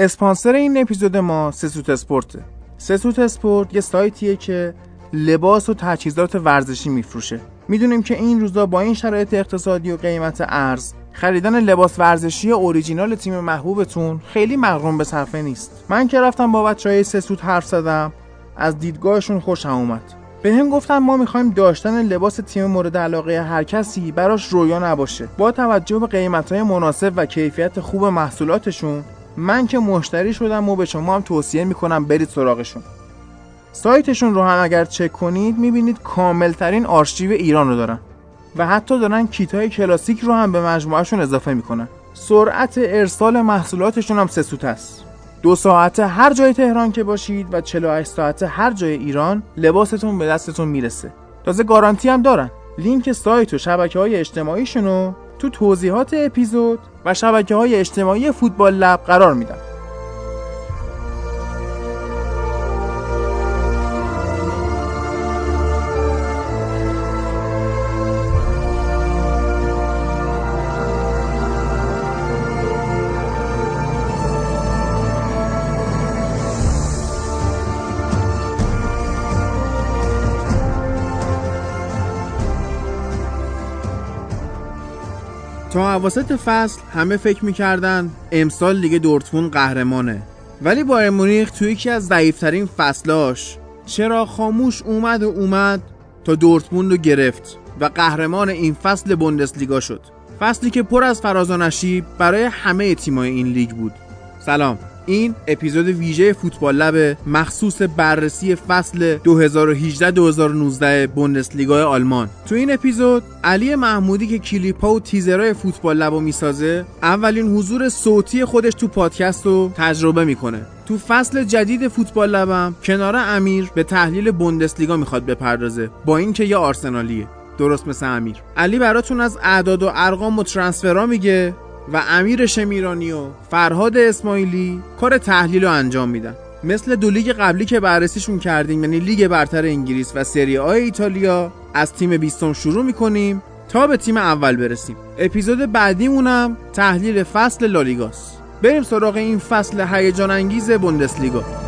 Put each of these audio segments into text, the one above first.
اسپانسر این اپیزود ما سسوت اسپورته سسوت اسپورت یه سایتیه که لباس و تجهیزات ورزشی میفروشه. می‌دونیم که این روزا با این شرایط اقتصادی و قیمت ارز خریدن لباس ورزشی اوریجینال تیم محبوبتون خیلی مغروم به صرفه نیست. من که رفتم با بچه های سسوت حرف زدم از دیدگاهشون خوشم اومد. به هم گفتن ما می‌خوایم داشتن لباس تیم مورد علاقه هر کسی براش رویا نباشه. با توجه به قیمت های مناسب و کیفیت خوب محصولاتشون من که مشتری شدم و به شما هم توصیه می‌کنم برید سراغشون. سایتشون رو هم اگر چک کنید می‌بینید کاملترین آرشیو ایران رو دارن و حتی دارن کیت های کلاسیک رو هم به مجموعهشون اضافه می‌کنن. سرعت ارسال محصولاتشون هم سه سوت است. دو ساعته هر جای تهران که باشید و 48 ساعته هر جای ایران لباستون به دستتون می‌رسه. تازه گارانتی هم دارن. لینک سایت و شبکه های اجتماعیشون رو تو توضیحات اپیزود و شبکه های اجتماعی فوتبال لب قرار میدم. اواسط فصل همه فکر می‌کردن امسال لیگ دورتموند قهرمانه. ولی بایر مونیخ توی یکی از ضعیفترین فصلاش چرا خاموش اومد و اومد تا دورتموند رو گرفت و قهرمان این فصل بوندسلیگا شد. فصلی که پر از فراز و نشیب برای همه تیمای این لیگ بود. سلام. این اپیزود ویژه فوتبال لب مخصوص بررسی فصل 2018-2019 بوندسلیگا آلمان. تو این اپیزود علی محمودی که کلیپا و تیزرهای فوتبال لب رو می‌سازه اولین حضور صوتی خودش تو پادکست رو تجربه می‌کنه. تو فصل جدید فوتبال لبم کنار امیر به تحلیل بوندسلیگا می‌خواد بپردازه. با اینکه یه آرسنالیه. درست مثل امیر. علی براتون از اعداد و ارقام و ترانسفرها میگه. و امیر شمیرانی و فرهاد اسماعیلی کار تحلیل رو انجام میدن. مثل دو لیگ قبلی که بررسیشون کردیم یعنی لیگ برتر انگلیس و سری آ ایتالیا از تیم بیستم شروع می‌کنیم تا به تیم اول برسیم. اپیزود بعدیمونم تحلیل فصل لالیگاست. بریم سراغ این فصل هیجان انگیز بوندسلیگا.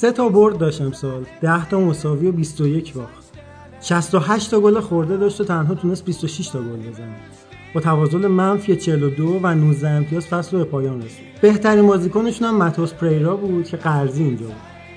سه تا برد داشت امسال 10 تا مساوی و 21 باخت. 68 تا گل خورده داشت و تنها تونست 26 تا گل بزنه. با تفاضل منفی 42 و 19 امتیاز فصل رو به پایان رسید. بهترین بازیکنشون هم ماتوس پریرا بود که قرضی اینجا بود.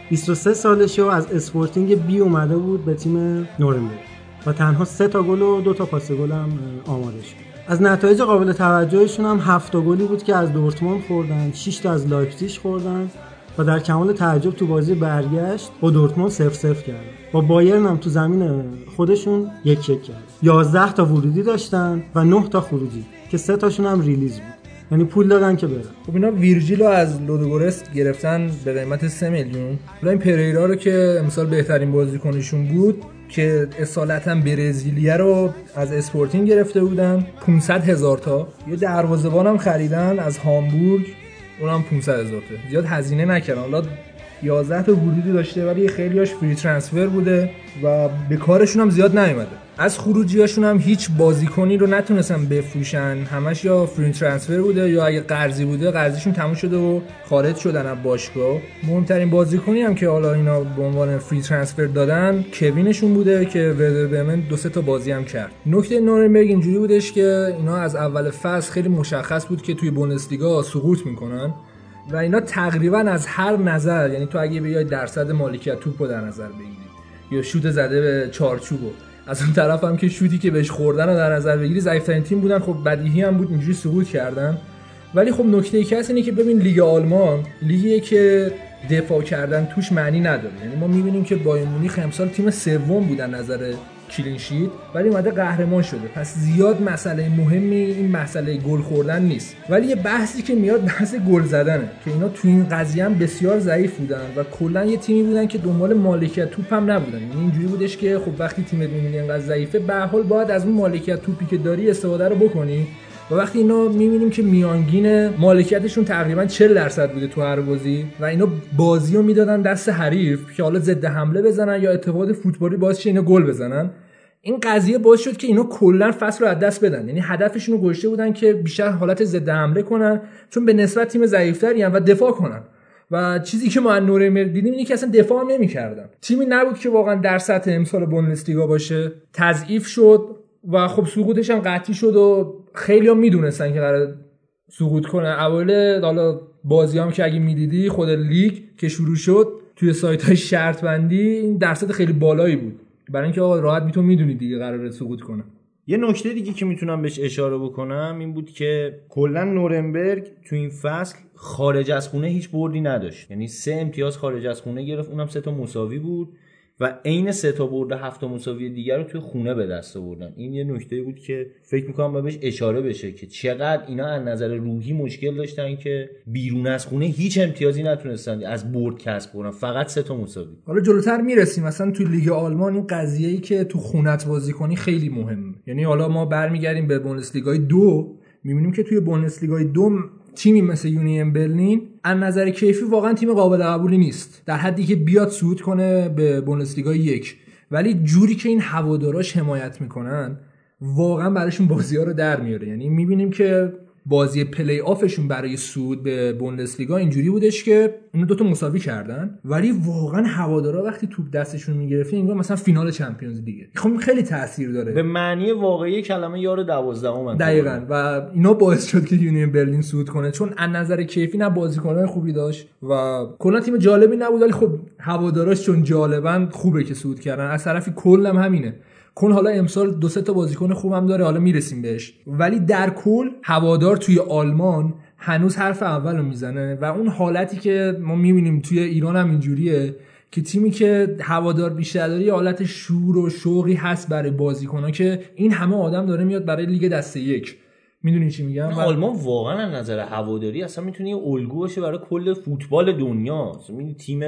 23 سالشه و از اسپورتینگ بی اومده بود به تیم نورنبرگ. و تنها 3 تا گل و 2 تا پاس گل هم آماده شد. از نتایج قابل توجهشون هم 7 تا گلی بود که از دورتموند خوردن 6 تا از لایپزیگ خوردن و در کمال تعجب تو بازی برگشت با دورتموند 0 0 کردن با بایرن هم تو زمین خودشون یک یک کرد. 11 تا ورودی داشتن و 9 تا خروجی که سه تاشون هم release بود. یعنی پول دادن که برن. خب اینا ویرجیل رو از لودوگورست گرفتن به قیمت 3 میلیون. حالا این پریرا رو که امسال بهترین بازیکنشون بود که اصالتا برزیلیه رو از اسپورتینگ گرفته بودن. 500 هزار تا. یه دروازه‌بان هم خریدن از هامبورگ. اونم 500 هزار تا زیاد هزینه نکردن حالا 11 تا ورودی داشته ولی خیلیاش فری ترانسفر بوده و به کارشون هم زیاد نیومده. از خروجیاشون هم هیچ بازیکنی رو نتونستن بفروشن. همش یا فری ترانسفر بوده یا اگه قرضی بوده قرضیشون تموم شده و خارج شدن از باشگاه. مهمترین بازیکنی هم که حالا اینا به عنوان فری ترانسفر دادن کوینشون بوده که وردر برمن دو سه تا بازی هم کرد. نکته نورنبرگ اینجوری بودش که اینا از اول فصل خیلی مشخص بود که توی بوندسلیگا سقوط می‌کنن و اینا تقریبا از هر نظر یعنی تو اگه بیای درصد مالکیت توپ در نظر بگیری یا شوت زده به چارچوبو از اون طرف هم که شوتی که بهش خوردن رو در نظر بگیری ضعیف‌ترین تیم بودن. خب بدیهی هم بود اینجوری سقوط کردن. ولی خب نکته ای که هست اینه که ببین لیگ آلمان لیگیه که دفاع کردن توش معنی نداره. یعنی ما می‌بینیم که بایر مونیخ امسال تیم سوم بودن نظر کلین شیت ولی اومده قهرمان شده. پس زیاد مسئله مهمی این مسئله گل خوردن نیست. ولی یه بحثی که میاد بحث گل زدنه که اینا تو این قضیه هم بسیار ضعیف بودن و کلا یه تیمی بودن که دنبال مالکیت توپ هم نبودن. یعنی اینجوری بودش که خب وقتی تیمت می‌بینی اینقدر ضعیفه به حال باید از اون مالکیت توپی که داری استفاده رو بکنی. و وقتی اینا می‌بینیم که میانگین مالکیتشون تقریبا 40 درصد بوده تو هر بازی و اینا بازی رو می‌دادن دست حریف که حالا ضد حمله بزنن یا اتفاقات فوتبالی باعث اینا گل بزنن این قضیه باعث شد که اینا کلا فصل رو از دست بدن. یعنی هدفشون رو بودن که بیشتر حالت ضد حمله کنن چون به نسبت تیم ضعیفتری و دفاع کنن. و چیزی که ما از دیدیم اینه که اصلا دفاع نمی‌کردن. تیمی نبود که واقعا در سطح امسال بوندسلیگا باشه. تضعیف شد و خب سقوطش هم قطعی شد و خیلی هم می‌دونستن که قرار سقوط کنه. اوایل حالا بازی هم که اگه می‌دیدی خود لیگ که شروع شد توی سایت های شرط بندی این درصد خیلی بالایی بود. برای اینکه آقا راحت میتون می‌دونید دیگه قراره سقوط کنه یه نکته دیگه که می‌تونم بهش اشاره بکنم این بود که کلا نورنبرگ تو این فصل خارج از خونه هیچ بردی نداشت. یعنی سه امتیاز خارج از خونه گرفت اونم سه تا مساوی بود. و عین سه تا برده هفت مساوی دیگر رو توی خونه به دست آوردن. این یه نکته بود که فکر می‌کنم بهش اشاره بشه که چقدر اینا از نظر روحی مشکل داشتن که بیرون از خونه هیچ امتیازی نتونستن از برد کسب کنن. فقط سه تا مساوی. حالا جلوتر می‌رسیم. مثلا تو لیگ آلمان این قضیه ای که تو خونت بازی کنی خیلی مهمه. یعنی حالا ما برمیگردیم به بوندسلیگای دو. می‌بینیم که توی بوندسلیگای دو تیمی مثل یونین برلین از نظر کیفی واقعا تیم قابل قبولی نیست. در حدی که بیاد صعود کنه به بوندسلیگا یک. ولی جوری که این هواداراش حمایت می‌کنن واقعا براشون بازی ها رو در میاره. یعنی می‌بینیم که بازی پلی آفشون برای سود به بوندسلیگا اینجوری بودش که اینو دوتا مساوی کردن. ولی واقعا هوادارا وقتی توپ دستشون می‌گرفت انگار مثلا فینال چمپیونز دیگه خب خیلی تاثیر داره. به معنی واقعی کلمه یار دوازدهم دقیقا. و اینا باعث شد که یونین برلین سود کنه. چون از نظر کیفی نه بازیکنان خوبی داشت و کلا تیم جالبی نبود. ولی خب هواداراش چون جالبن خوبه که سود کردن. از طرفی کلم همینه. کن حالا امسال دو سه تا بازیکن خوبم داره حالا می‌رسیم بهش. ولی در کل هوادار توی آلمان هنوز حرف اول رو می‌زنه و اون حالتی که ما می‌بینیم توی ایران هم اینجوریه که تیمی که هوادار بیشتر داره حالت شور و شوقی هست برای بازیکنها که این همه آدم داره میاد برای لیگ دسته یک. می‌دونی چی میگم؟ آلمان واقعا از نظر هواداری اصلا می‌تونه یه الگو باشه برای کل فوتبال دنیا. تیم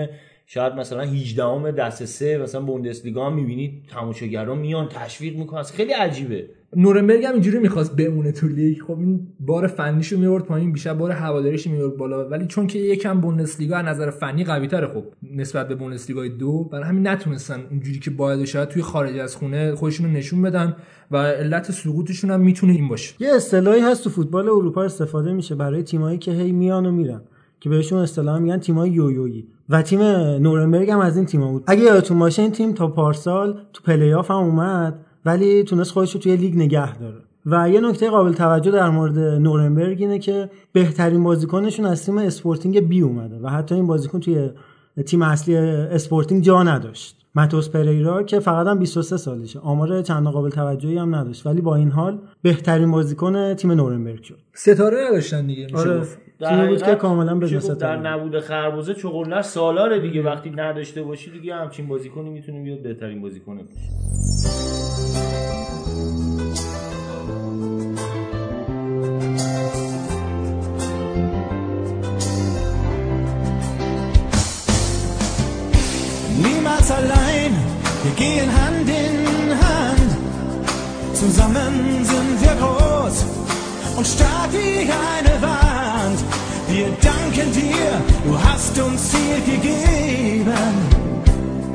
شاید مثلا 18 ام دست سه مثلا بوندسلیگا هم می‌بینید تماشاگران میان تشویق می‌کنن. خیلی عجیبه. نورنبرگ هم اینجوری می‌خواست بمونه تو لیگ. خب این بار فنیشو میورد پایین بیشتر بار هواداریش میورد بالا. ولی چون که یکم بوندسلیگا از نظر فنی قوی تره خب نسبت به بوندسلیگای دو برای همین نتونستن اونجوری که باید شاید توی خارج از خونه خودشونو نشون بدن و علت سقوطشون هم می‌تونه این باشه. یه اصطلاحی هست تو فوتبال اروپا استفاده میشه برای تیمایی که هی میان و میرن. که بهشون اصطلاحا میگن تیمای یویویی. و تیم نورنبرگ هم از این تیم‌ها بود. اگه یادتون باشه این تیم تا پارسال تو پلی آف هم اومد ولی تونست خودش رو توی لیگ نگه داره. و یه نکته قابل توجه در مورد نورنبرگ اینه که بهترین بازیکنشون از تیم اسپورتینگ بی اومده و حتی این بازیکن توی تیم اصلی اسپورتینگ جا نداشت. ماتوس پریرا که فقط هم 23 سالشه. آمار چند قابل توجهی هم نداشت. ولی با این حال بهترین بازیکن تیم نورنبرگ شد. ستاره نداشتن دیگه میشه آره. گفت. تیمی بود که کاملا به در نبود خربزه چغلنر سالاره دیگه وقتی نداشته باشی دیگه همچین بازیکنی می‌تونه بیاد بهترین بازیکن باشه Niemals allein, wir gehen Hand in Hand. Zusammen sind wir groß. und starr wie eine Wand. Wir danken dir, du hast uns hier gegeben.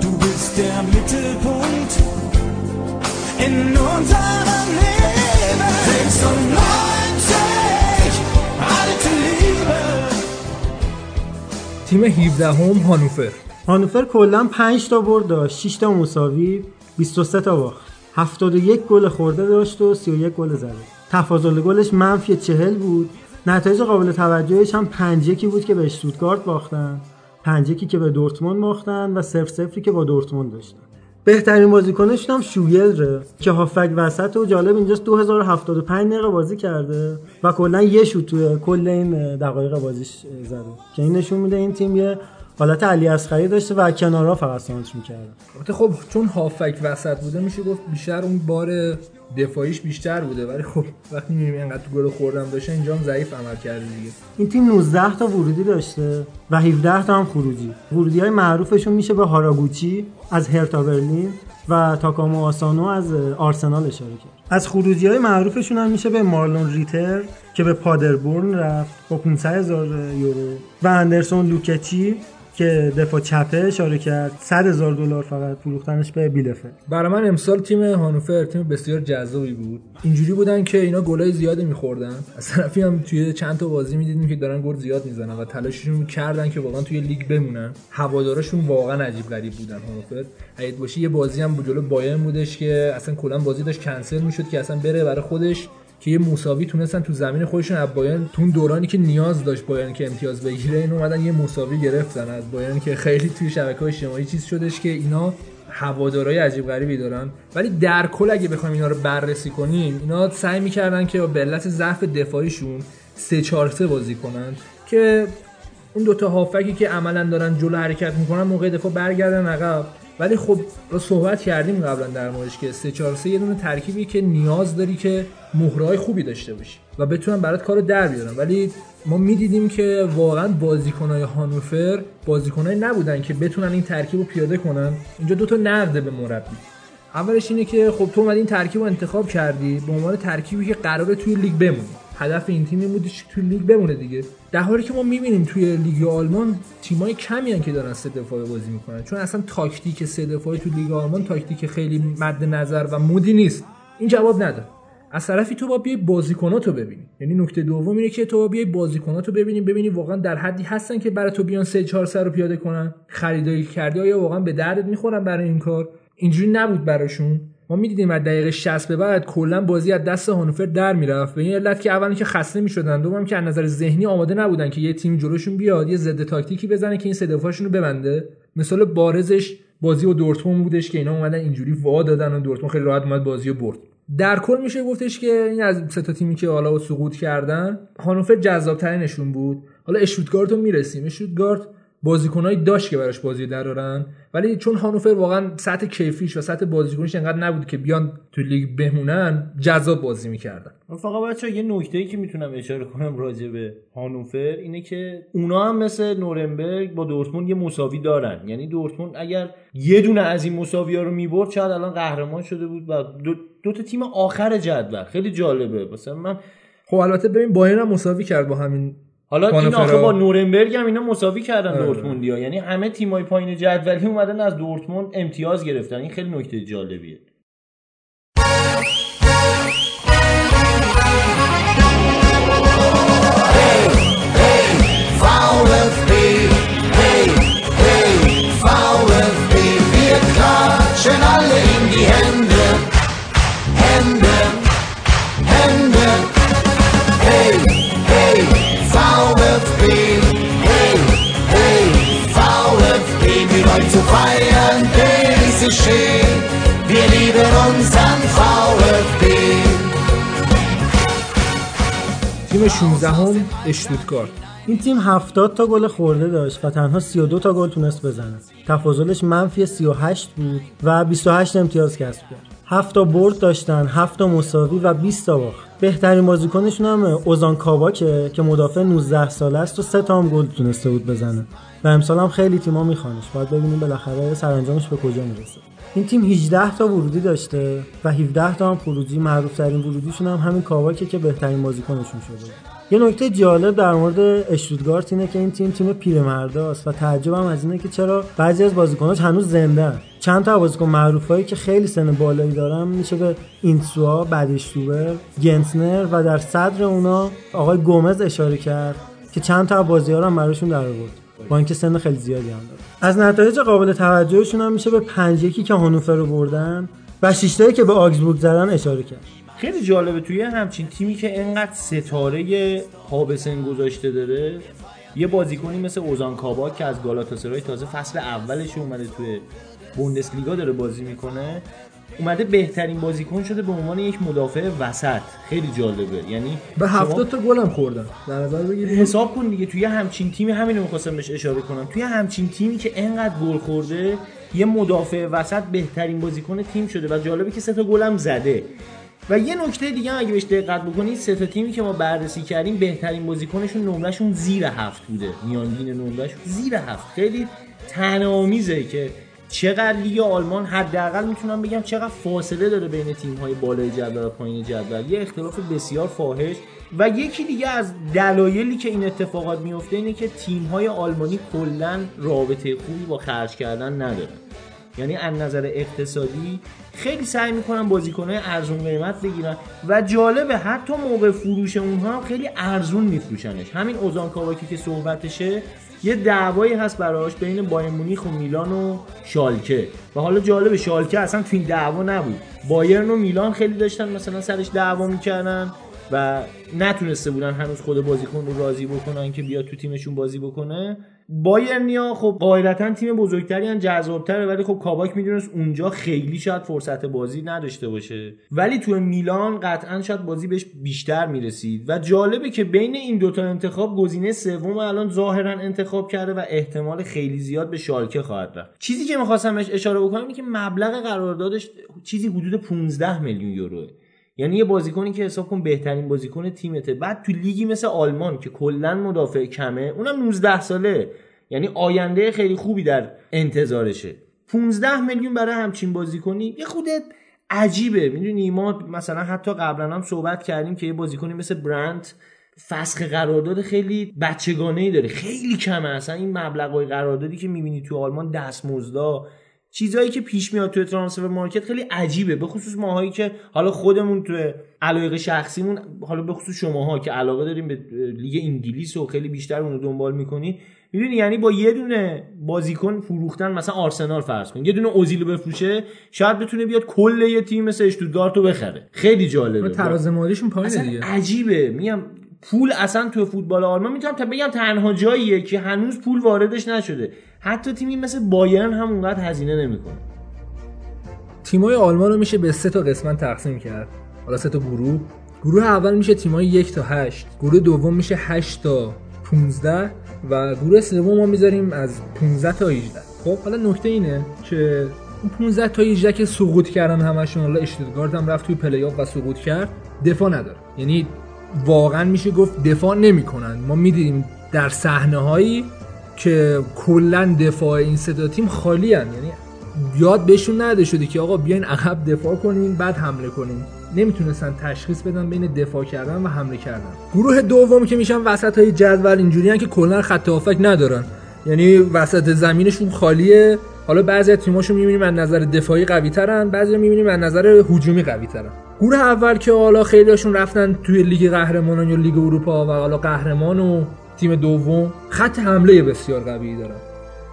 Du bist der Mittelpunkt in unserem Leben. 96, alte Liebe. Team 17 Home Hannover. هانوفر کلا 5 تا برد داشت 6 تا مساوی 23 تا باخت 71 گل خورده داشت و 31 گل زده تفاضل گلش منفی 40 بود. نتایج قابل توجهش هم 5 1 بود که به اشتوتگارت باختن. 5 1 که به دورتموند باختن و 0 0 که با دورتموند داشتن. بهترین بازیکنشون هم شویلره که هافک وسط و جالب اینجاست 2075 دقیقه بازی کرده و کلا یه شوت توی کل این دقایق بازیش زده. که این نشون میده این تیم یه حالت علی اصغری داشته و کنارها فقط سانتر می‌کرده. خب چون هافک وسط بوده میشه گفت بیشتر اون بار دفاعیش بیشتر بوده ولی خب وقتی می‌بینی انقدر تو گل خوردم داشته اینجا هم ضعیف عمل کرده دیگه. این تیم 19 تا ورودی داشته و 17 تا هم خروجی. ورودی های معروفشون میشه به هاراگوچی از هرتا برلین و تاکامو آسانو از آرسنال اشاره کرد. از خروجی های معروفشون هم میشه به مارلون ریتر که به پادربورن رفت. با 500 هزار یورو. و اندرسون لوکچی که دفاع چپه اشاره کرد 100 هزار دلار فقط فروختنش به بیلفه. برای من امسال تیم هانوفر تیم بسیار جذابی بود. اینجوری بودن که اینا گلای زیادی میخوردن. از طرفی هم توی چند تا بازی می‌دیدیم که دارن گل زیاد می‌زنن و تلاششون کردن که واقعا توی لیگ بمونن. هوادارشون واقعا عجیب غریب بودن هانوفر. حقیقت باشه یه بازی هم جلو بایرن بودش که اصلا کلا بازی داشت کنسل می‌شد که اصلا بره برای خودش. که یه مساوی تونستن تو زمین خودشون از بایرن تو دورانی که نیاز داشت بایرن که امتیاز بگیره این اومدن یه مساوی گرفتن از بایرن که خیلی توی شبکه اجتماعی چیز شدش که اینا هوادارای عجیب غریبی دارن. ولی در کل اگه بخوایم اینا رو بررسی کنیم اینا سعی می‌کردن که به علت ضعف دفاعیشون 3 4 3 بازی کنن که اون دوتا هافکی که عملا دارن جلو حرکت می‌کنن موقع دفاع برگردن عقب. ولی خب رو صحبت کردیم قبلا در موردش که 3 4 3 یه دونه ترکیبی که نیاز داری که مهره‌های خوبی داشته باشی و بتونن برات کارو در بیارن ولی ما می‌دیدیم که واقعا بازیکنهای هانوفر بازیکنایی نبودن که بتونن این ترکیب رو پیاده کنن. اینجا دوتا نقده به مربی. اولش اینه که خب تو اومدی این ترکیب رو انتخاب کردی به عنوان ترکیبی که قراره توی لیگ بمونی. هدف این تیم این بودش توی لیگ بمونه دیگه. در حالی که ما می‌بینیم توی لیگ آلمان تیمای کمی هن که دارن سه دفاعه بازی می‌کنن. چون اصلا تاکتیک سه دفاعه توی لیگ آلمان تاکتیک خیلی مد نظر و مودی نیست. این جواب نداره. از طرفی تو با بیای بازیکناتو ببینی. یعنی نکته دوم اینه که تو با بیای بازیکناتو ببینی ببینی واقعا در حدی هستن که برای تو بیان 3 4 سر رو پیاده کنن خریداری کردی آیا واقعا به دردت می‌خورن برای این کار؟ اینجوری نبود براشون. ما می‌دیدیم از دقیقه 60 به بعد کلا بازی از دست هانوفر در می‌رفت. به این علت که اولا که خسته می‌شدن دوم که از نظر ذهنی آماده نبودن که یه تیم جلوشون بیاد یه ضد تاکتیکی بزنه که این سه دفاعشون رو ببنده. مثال بارزش بازی و دورتموند بودش که اینا اومدن اینجوری وا دادن و دورتموند خیلی راحت اومد بازی رو برد. در کل میشه گفتش که این از سه تیمی که حالا سقوط کردن هانوفر جذابترینشون بود. حالا اشوتگارت رو می‌رسیم. اشوتگارت بازیکنایی داشت که براش بازی درارن ولی چون هانوفر واقعا سطح کیفیش و سطح بازیکنیش انقدر نبود که بیان تو لیگ بمونن جذاب بازی می‌کردن. فقط بچه یه نکته ای که می‌تونم اشاره کنم راجع به هانوفر اینه که اونا هم مثل نورنبرگ با دورتموند یه مساوی دارن. یعنی دورتموند اگر یه دونه از این مساوی ها رو می‌برد شاید الان قهرمان شده بود و دو, دو تا تیم آخر جدول. خیلی جالبه. مثلا من خب البته ببین بایرن هم مساوی کرد با همین حالا این آخه با نورنبرگ هم اینا مساوی کردن آره. دورتموندیا یعنی همه تیمای پایین جدولی اومدن از دورتموند امتیاز گرفتن. این خیلی نکته جالبیه. Hey, hey, VfB, wir klatschen alle in die Hände, zu feiern, es schön, wir lieben unseren VfB. تیم 16 هم اشتوتگارت این تیم 70 تا گل خورده داشت و تنها 32 تا گل تونست بزنه. تفاضلش منفی 38 بود و 28 امتیاز کسب کرد. 7 تا برد داشتن 7 تا مساوی و 20 تا باخت. بهترین بازیکنشون هم اوزان کاباکه که مدافع 19 ساله است و 3 تا هم گل تونسته بود بزنه. و امسال هم خیلی تیم‌ها میخوانش. باید ببینیم بالاخره سرانجامش به کجا می‌رسه. این تیم 18 تا ورودی داشته و 17 تا هم خروجی. معروف ترین ورودیشون هم همین کاواکه که بهترین بازیکنشون شده. یه نکته جالب در مورد اشتوتگارت اینه که این تیم تیم پیرمرداست و تعجبم از اینه که چرا بعضی از بازیکناش هنوز زنده چند تا بازیکن معروفایی که خیلی سن بالایی دارن میشه به اینسوا بدیشتوبر گنسنر و در صدر اونا آقای گومز اشاره کرد که چند تا بازی ها رو هم براشون در آورد. با اینکه سن خیلی زیادی هم داره. از نتایج قابل توجهشون هم میشه به 5 1 که هانوفر رو بردن و 6 که به آگزبورگ زدن اشاره کرد. خیلی جالبه توی همچین تیمی که انقدر ستاره پابسن گذاشته داره یه بازیکنی مثل اوزان کابا که از گالاتاسرای تازه فصل اولش اومده توی بوندسلیگا داره بازی می‌کنه اومده بهترین بازیکن شده به عنوان یک مدافع وسط. خیلی جالبه. یعنی به شما 70 تا گل هم خوردن. در نظر بگیرید. حساب کن دیگه توی همچین تیمی همین رو می‌خواستم بهش اشاره کنم. توی همچین تیمی که انقدر گل خورده یه مدافع وسط بهترین بازیکن تیم شده و جالبه که سه تا گل هم زده. و یه نکته دیگه هم اگه بهش دقت بکنید سه تا تیمی که ما بررسی کردیم بهترین بازیکنشون نمرهشون زیر هفت بوده. میانگین نمرهشون زیر هفت. خیلی تنامیزه که چقدر لیگ آلمان حداقل می‌تونم بگم چقدر فاصله داره بین تیم های بالای جدول و پایین جدول. یه اختلاف بسیار فاحش. و یکی دیگه از دلایلی که این اتفاقات میفته اینه که تیم های آلمانی کلا رابطه خوبی با خرج کردن ندارن. یعنی از نظر اقتصادی خیلی سعی می‌کنن بازیکنهای ارزون قیمت بگیرن و جالبه حتی موقع فروش اونها هم خیلی ارزون میفروشنش. همین اوزان کاواکی که صحبتشه یه دعوایی هست براش بین بایر مونیخ و میلان و شالکه. و حالا جالبه شالکه اصلا تو این دعوا نبود. بایرن و میلان خیلی داشتن مثلا سرش دعوا می‌کردن و نتونسته بودن هنوز خود بازیکن رو راضی بکنن که بیاد تو تیمشون بازی بکنه. بایرنیا خب قاعدتا تیم بزرگتری ان جذابتره ولی خب کاباک می‌دونست اونجا خیلی شاید فرصت بازی نداشته باشه. ولی تو میلان قطعا شاید بازی بهش بیشتر می‌رسید. و جالبه که بین این دوتا انتخاب گزینه سوم الان ظاهرا انتخاب کرده و احتمال خیلی زیاد به شالکه خواهد رفت. چیزی که می‌خواستم اشاره بکنم اینه که مبلغ قراردادش چیزی حدود 15 میلیون یوروه. یعنی یه بازیکنی که حساب کن بهترین بازیکن تیمته بعد تو لیگی مثل آلمان که کلا مدافع کمه اونم 19 ساله. یعنی آینده خیلی خوبی در انتظارشه. 15 میلیون برای همچین بازیکنی یه خودت عجیبه. می‌دونی ما مثلا حتی قبلا هم صحبت کردیم که یه بازیکنی مثل برند فسخ قرارداد خیلی بچگانه ای داره. خیلی کمه. اصلا این مبلغای قراردادی که می‌بینی تو آلمان دستمزدا چیزایی که پیش میاد توی ترانسفر مارکت خیلی عجیبه. به خصوص ماهایی که حالا خودمون توی علایق شخصیمون حالا به خصوص شماها که علاقه داریم به لیگ انگلیس و خیلی بیشتر اون رو دنبال می‌کنی. می‌دونی یعنی با یه دونه بازیکن فروختن مثلا آرسنال فرض کن یه دونه اوزیل بفروشه شاید بتونه بیاد کل یه تیم مثل اشتوتگارت رو بخره. خیلی جالبه. تراز مالیشون پایینه دیگه. عجیبه. میگم پول اصلا تو فوتبال آلمان می‌تونم تا بگم تنها جاییه که هنوز پول واردش نشده. حتی تیمی مثل بایرن هم اونقدر هزینه نمی‌کنه. تیمای آلمان رو میشه به سه تا قسمت تقسیم کرد. حالا سه تا گروه. گروه اول میشه تیمای یک تا هشت. گروه دوم میشه 8 تا 15 و گروه سوم ما می‌ذاریم از 15 تا 18 خب حالا نکته اینه که اون 15 تا 18 که سقوط کردن همشون حالا اشتوتگارت هم رفت توی پلی و سقوط کرد دفاع نداره. یعنی واقعا میشه گفت دفاع نمی‌کنن. ما می‌دیدیم در صحنه هایی که کلا دفاع این سه تیم خالی هن. یعنی یاد بهشون نده شده که آقا بیاین عقب دفاع کنین بعد حمله کنین. نمی‌تونستن تشخیص بدن بین دفاع کردن و حمله کردن. گروه دوم که میشن وسط های جدول اینجوری که کلا خط هافک ندارن. یعنی وسط زمینشون خالیه. حالا بعضی از تیماشو می‌بینیم از نظر دفاعی قوی ترن بعضی می‌بینیم از نظر هجومی قوی ترن گروه اول که حالا خیلیشون رفتن توی لیگ قهرمانان یا لیگ اروپا و حالا قهرمان و تیم دوم خط حمله بسیار قوی دارن.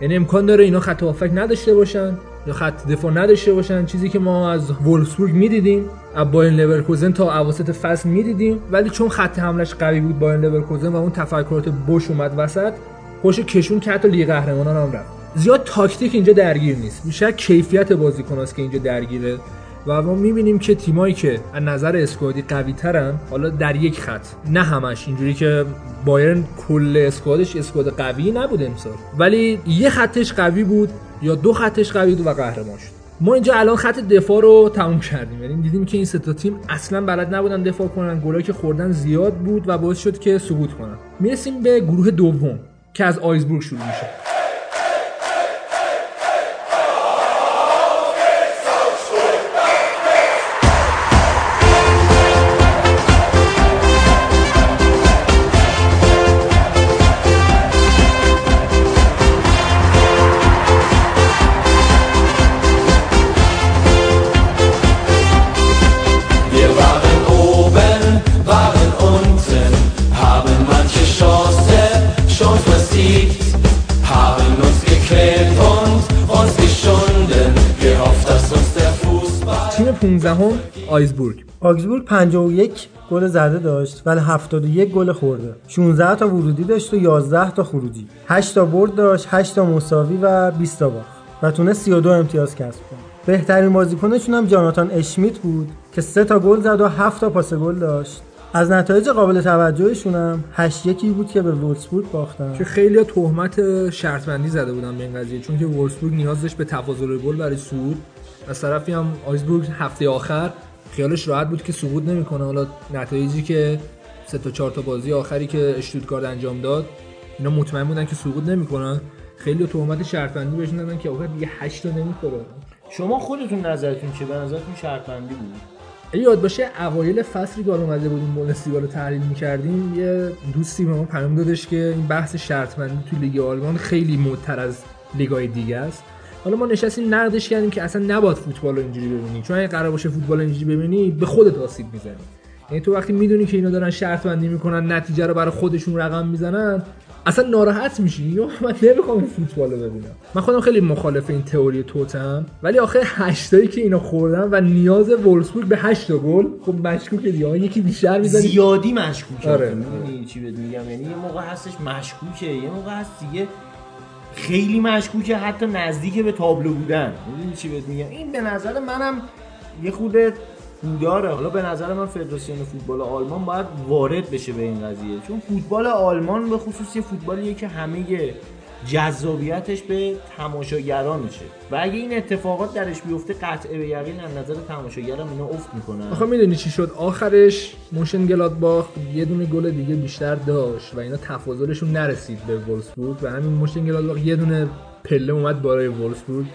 یعنی امکان داره اینا خط هافک نداشته باشن یا خط دفاع نداشته باشن. چیزی که ما از وولفسبورگ می‌دیدیم از بایر لورکوزن تا اواسط فصل می‌دیدیم. ولی چون خط حملش قوی بود بایر لورکوزن و اون تفکرات بوش اومد وسط خوش کشون که حتی لیگ قهرمانان هم رفت. زیاد تاکتیک اینجا درگیر نیست. بیشتر کیفیت بازیکناست که اینجا درگیره. و ما می‌بینیم که تیمایی که از نظر squad ی قوی ترن حالا در یک خط. نه همش اینجوری که بایرن کل اسکوادش اسکواد قوی نبود امسال. ولی یه خطش قوی بود یا دو خطش قوی بود و قهرمان شد. ما اینجا الان خط دفاع رو تموم کردیم. یعنی دیدیم که این سه تیم اصلا بلد نبودن دفاع کنن. گلایی که خوردن زیاد بود و باعث شد که سقوط کنن. می‌رسیم به گروه دوم که از آیزبورگ شروع میشه. 15 هم آیزبورگ آگزبورگ 51 گل زده داشت ولی 71 گل خورده. 16 تا ورودی داشت و 11 تا خروجی. 8 تا برد داشت 8 تا مساوی و 20 تا باخت. و تونست 32 امتیاز کسب کنه. بهترین بازیکنشون هم جاناتان اشمیت بود که 3 تا گل زد و 7 تا پاس گل داشت. از نتایج قابل توجهشون هم 8 یکی بود که به وولسبورگ باختن. که خیلی تهمت شرط بندی زده بودن به این قضیه چون که وولسبورگ نیاز داشت به تفاضل گل برای صعود از طرفی هم آیزبورگ هفته آخر خیالش راحت بود که سقوط نمی‌کنه. حالا نتایجی که سه تا چهار تا بازی آخری که اشتوتگارت انجام داد اینا مطمئن بودن که سقوط نمی‌کنن. خیلی تهمت شرط بندی بهشون دادن که آخر دیگه 8 تا نمی‌خوره. شما خودتون نظرتون چه به نظرتون شرط بندی بود یاد باشه اوایل فصلی که اومده بودیم بوندسلیگا رو تحلیل می‌کردیم یه دوستی به ما پیام دادش که این بحث شرط بندی تو لیگ آلمان خیلی مدتر از لیگای دیگه است. حالا ما نشستیم نقدش کردیم که اصلا نباید فوتبال رو اینجوری ببینی. چون اگه قرار باشه فوتبال اینجوری ببینی به خودت آسیب می‌زنی. یعنی تو وقتی می‌دونی که اینا دارن شرط بندی می‌کنن نتیجه رو برای خودشون رقم می‌زنن اصلا ناراحت میشی. یا من نمی‌خوام این فوتبال رو ببینم. من خودم خیلی مخالف این تئوری توتم. ولی آخه هشتایی که اینا خوردن و نیاز وولسبورگ به 8 گل خب مشکوکه دیگه. یکی بیشتر می‌زنی زیادی مشکوکه. آره. چی بهت میگم؟ یعنی یه موقع هستش مشکوکه یه موقع هست دیگه. خیلی مشکوکه حتی نزدیک به تابلو بودن. می‌دونی چی بهت میگم؟ این به نظر منم یه خود بوداره حالا به نظر من فدراسیون فوتبال آلمان باید وارد بشه به این قضیه. چون فوتبال آلمان به خصوص یه فوتبالیه که همه جذابیتش به تماشاگرانشه و اگه این اتفاقات درش بیفته قطعه به یقین از نظر تماشاگرم اینا افت می‌کنن. آخه می‌دونی چی شد؟ آخرش مونشن گلادباخ یه دونه گل دیگه بیشتر داشت و اینا تفاضلشون نرسید به وولسبورگ و همین مونشن گلادباخ یه دونه پله اومد بالای وولسبورگ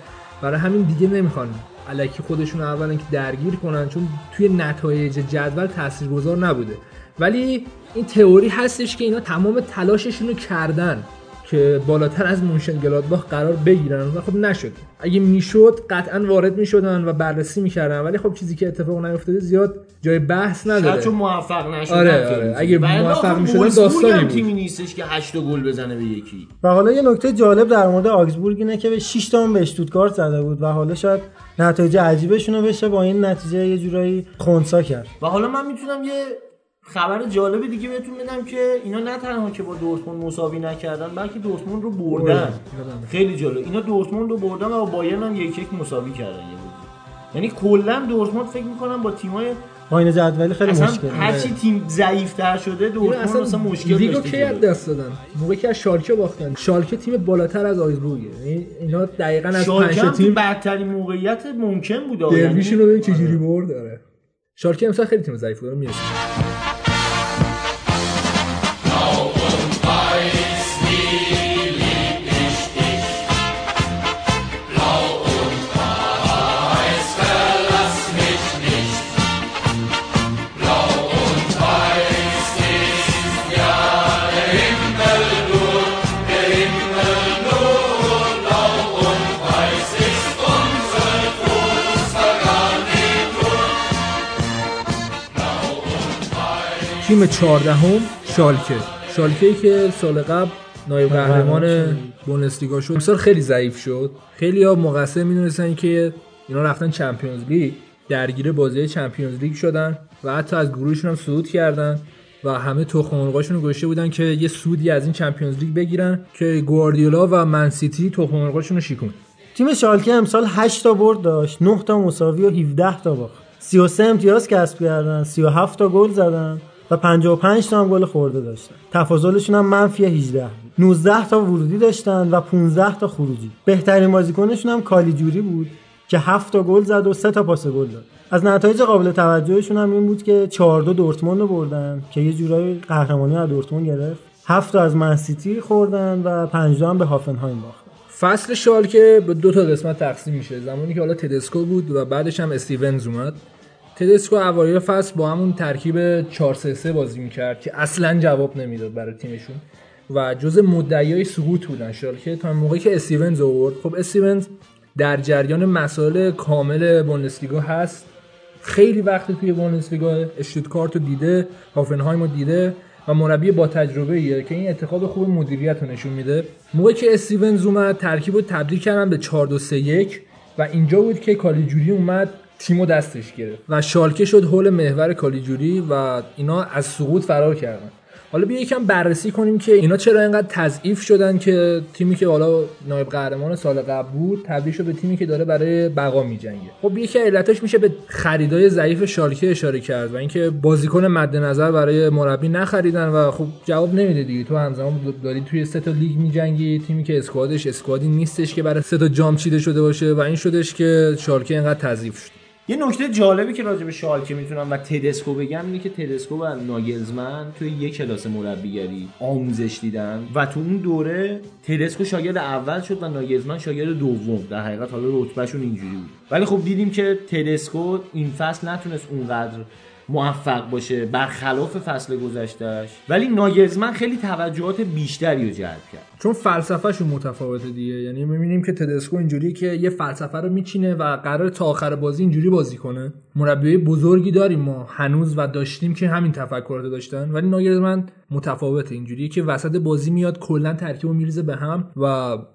برای همین دیگه نمی‌خوان الکی خودشون اولا که درگیر کنن چون توی نتایج جدول تاثیرگذار نبوده. ولی این تئوری هستش که اینا تمام تلاششون رو کردن. که بالاتر از مونشن گلادباخ قرار بگیرن. و خب نشد. اگه می‌شد قطعا وارد می‌شدن و بررسی می‌کردن. ولی خب چیزی که اتفاق نیفتاده زیاد جای بحث شاید نداره چون موفق نشدن آره، آره. اگه موفق آخه می‌شدن داستانی بود. تیمی نیستش که 8 گل بزنه به یکی. و حالا یه نکته جالب در مورد آگزبورگ اینه که به 6 تا به اشتوتگارت زده بود و حالا شاید نتایج عجیبشون رو بشه با این نتیجه یه جورایی خونسا کرد. و حالا من می‌تونم یه خبر جالب دیگه بهتون بدم که اینا نه تنها که با دورتموند مساوی نکردن بلکه دورتموند رو بردن. خیلی جالب. اینا دورتموند رو بردن و با بایرن هم یک یک مساوی کردن یه بازی. یعنی کلا دورتموند فکر می‌کنم با تیمای پایین جدولی خیلی اصلا مشکل. هرچی تیم ضعیفتر شده دورتموند اصلا اصلا مشکل لیگو داشته کی از. دست دادن؟ موقعی که از شالکه باختن. شالکه تیم بالاتر از آیزبورگه یعنی اینا دقیقا از پنج تیم بدترین موقعیت ممکن بود آه. درویشون یعنی- رو ببین چجوری برد داره شالکه امسال خیلی تیم ضعیف بود می‌رسه تیم 14 هم شالکه. شالکه ای که سال قبل نایب قهرمان بوندسلیگا شد. امسال خیلی ضعیف شد. خیلی ها مقصر می‌دونستن که اینا رفتن Champions League درگیر بازی Champions League شدن و حتی از گروهشون هم صعود کردن و همه تخم مرغاشون رو گذاشته بودن که یه سودی از این Champions League بگیرن که گواردیولا و منسیتی تخم مرغاشون رو شیکوند تیم شالکه امسال 8 تا برد داشت 9 تا مساوی و 17 تا باخت. 33 امتیاز کسب کردن 37 تا گل زدن. و 55 تا هم گل خورده داشتن. تفاضلشون هم منفی 18 بود 19 تا ورودی داشتن و 15 تا خروجی. بهترین بازیکنشون هم کالیجوری بود که 7 تا گل زد و 3 تا پاس گل داد. از نتایج قابل توجهشون هم این بود که 4 2 دورتموند رو بردن که یه جورایی قهرمانی از دورتموند گرفت. 7 تا از منسیتی خوردن و 5 هم به هافنهایم باختن. فصل شالکه به دو تا قسمت تقسیم میشه. زمانی که حالا تدسکو بود و بعدش هم استیونز اومد. تدسکو اوایل فصل با همون ترکیب 4 3 3 بازی می‌کرد که اصلا جواب نمی‌داد برای تیمشون. و جز مدعیای سقوط بودن شالکه تا موقعی که استیونز آورد خب استیونز در جریان مسائل کامل بوندسلیگا هست. خیلی وقت توی بوندسلیگا اشتوتگارت رو دیده هافنهایم رو دیده و مربی با تجربه ایه که این اتخاذ خوب مدیریت رو نشون میده. موقعی که استیونز اومد ترکیب رو تبدیل کردن به 4 2 3 1 و اینجا بود که کالیجوری اومد تیمو دستش گرفت و شالکه شد حول محور کالیجوری و اینا از سقوط فرار کردن. حالا بیا یکم بررسی کنیم که اینا چرا اینقدر تضعیف شدن که تیمی که حالا نایب قهرمان سال قبل بود تبدیل شد به تیمی که داره برای بقا میجنگه. خب یکی علتش میشه به خریدای ضعیف شالکه اشاره کرد و اینکه بازیکن مد نظر برای مربی نخریدن و خب جواب نمیده دیگه. تو همزمان داری توی سه تا لیگ میجنگی تیمی که اسکوادش اسکوادی نیستش که برای سه تا جام چیده شده باشه و این شدش که شالکه اینقدر تضعیف شد. یه نکته جالبی که راجع به شالکه می‌تونم و تدسکو بگم اینه که تدسکو و ناگلزمن توی یک کلاس مربیگری آموزش دیدن و تو اون دوره تدسکو شاگرد اول شد و ناگلزمن شاگرد دوم. در حقیقت حالا رتبهشون اینجوری بود. ولی خب دیدیم که تدسکو این فصل نتونست اونقدر موفق باشه برخلاف فصل گذشتهش ولی ناگلزمن خیلی توجهات بیشتری رو جلب کرد. چون فلسفهشون متفاوته دیگه. یعنی می‌بینیم که تدسکو اینجوری که یه فلسفه رو میچینه و قرار تا آخر بازی اینجوری بازی کنه. مربی بزرگی داریم ما. هنوز و داشتیم که همین تفکرات داشتن. ولی ناگلزمن متفاوته اینجوری که وسط بازی میاد کلا ترکیبو میریزه به هم و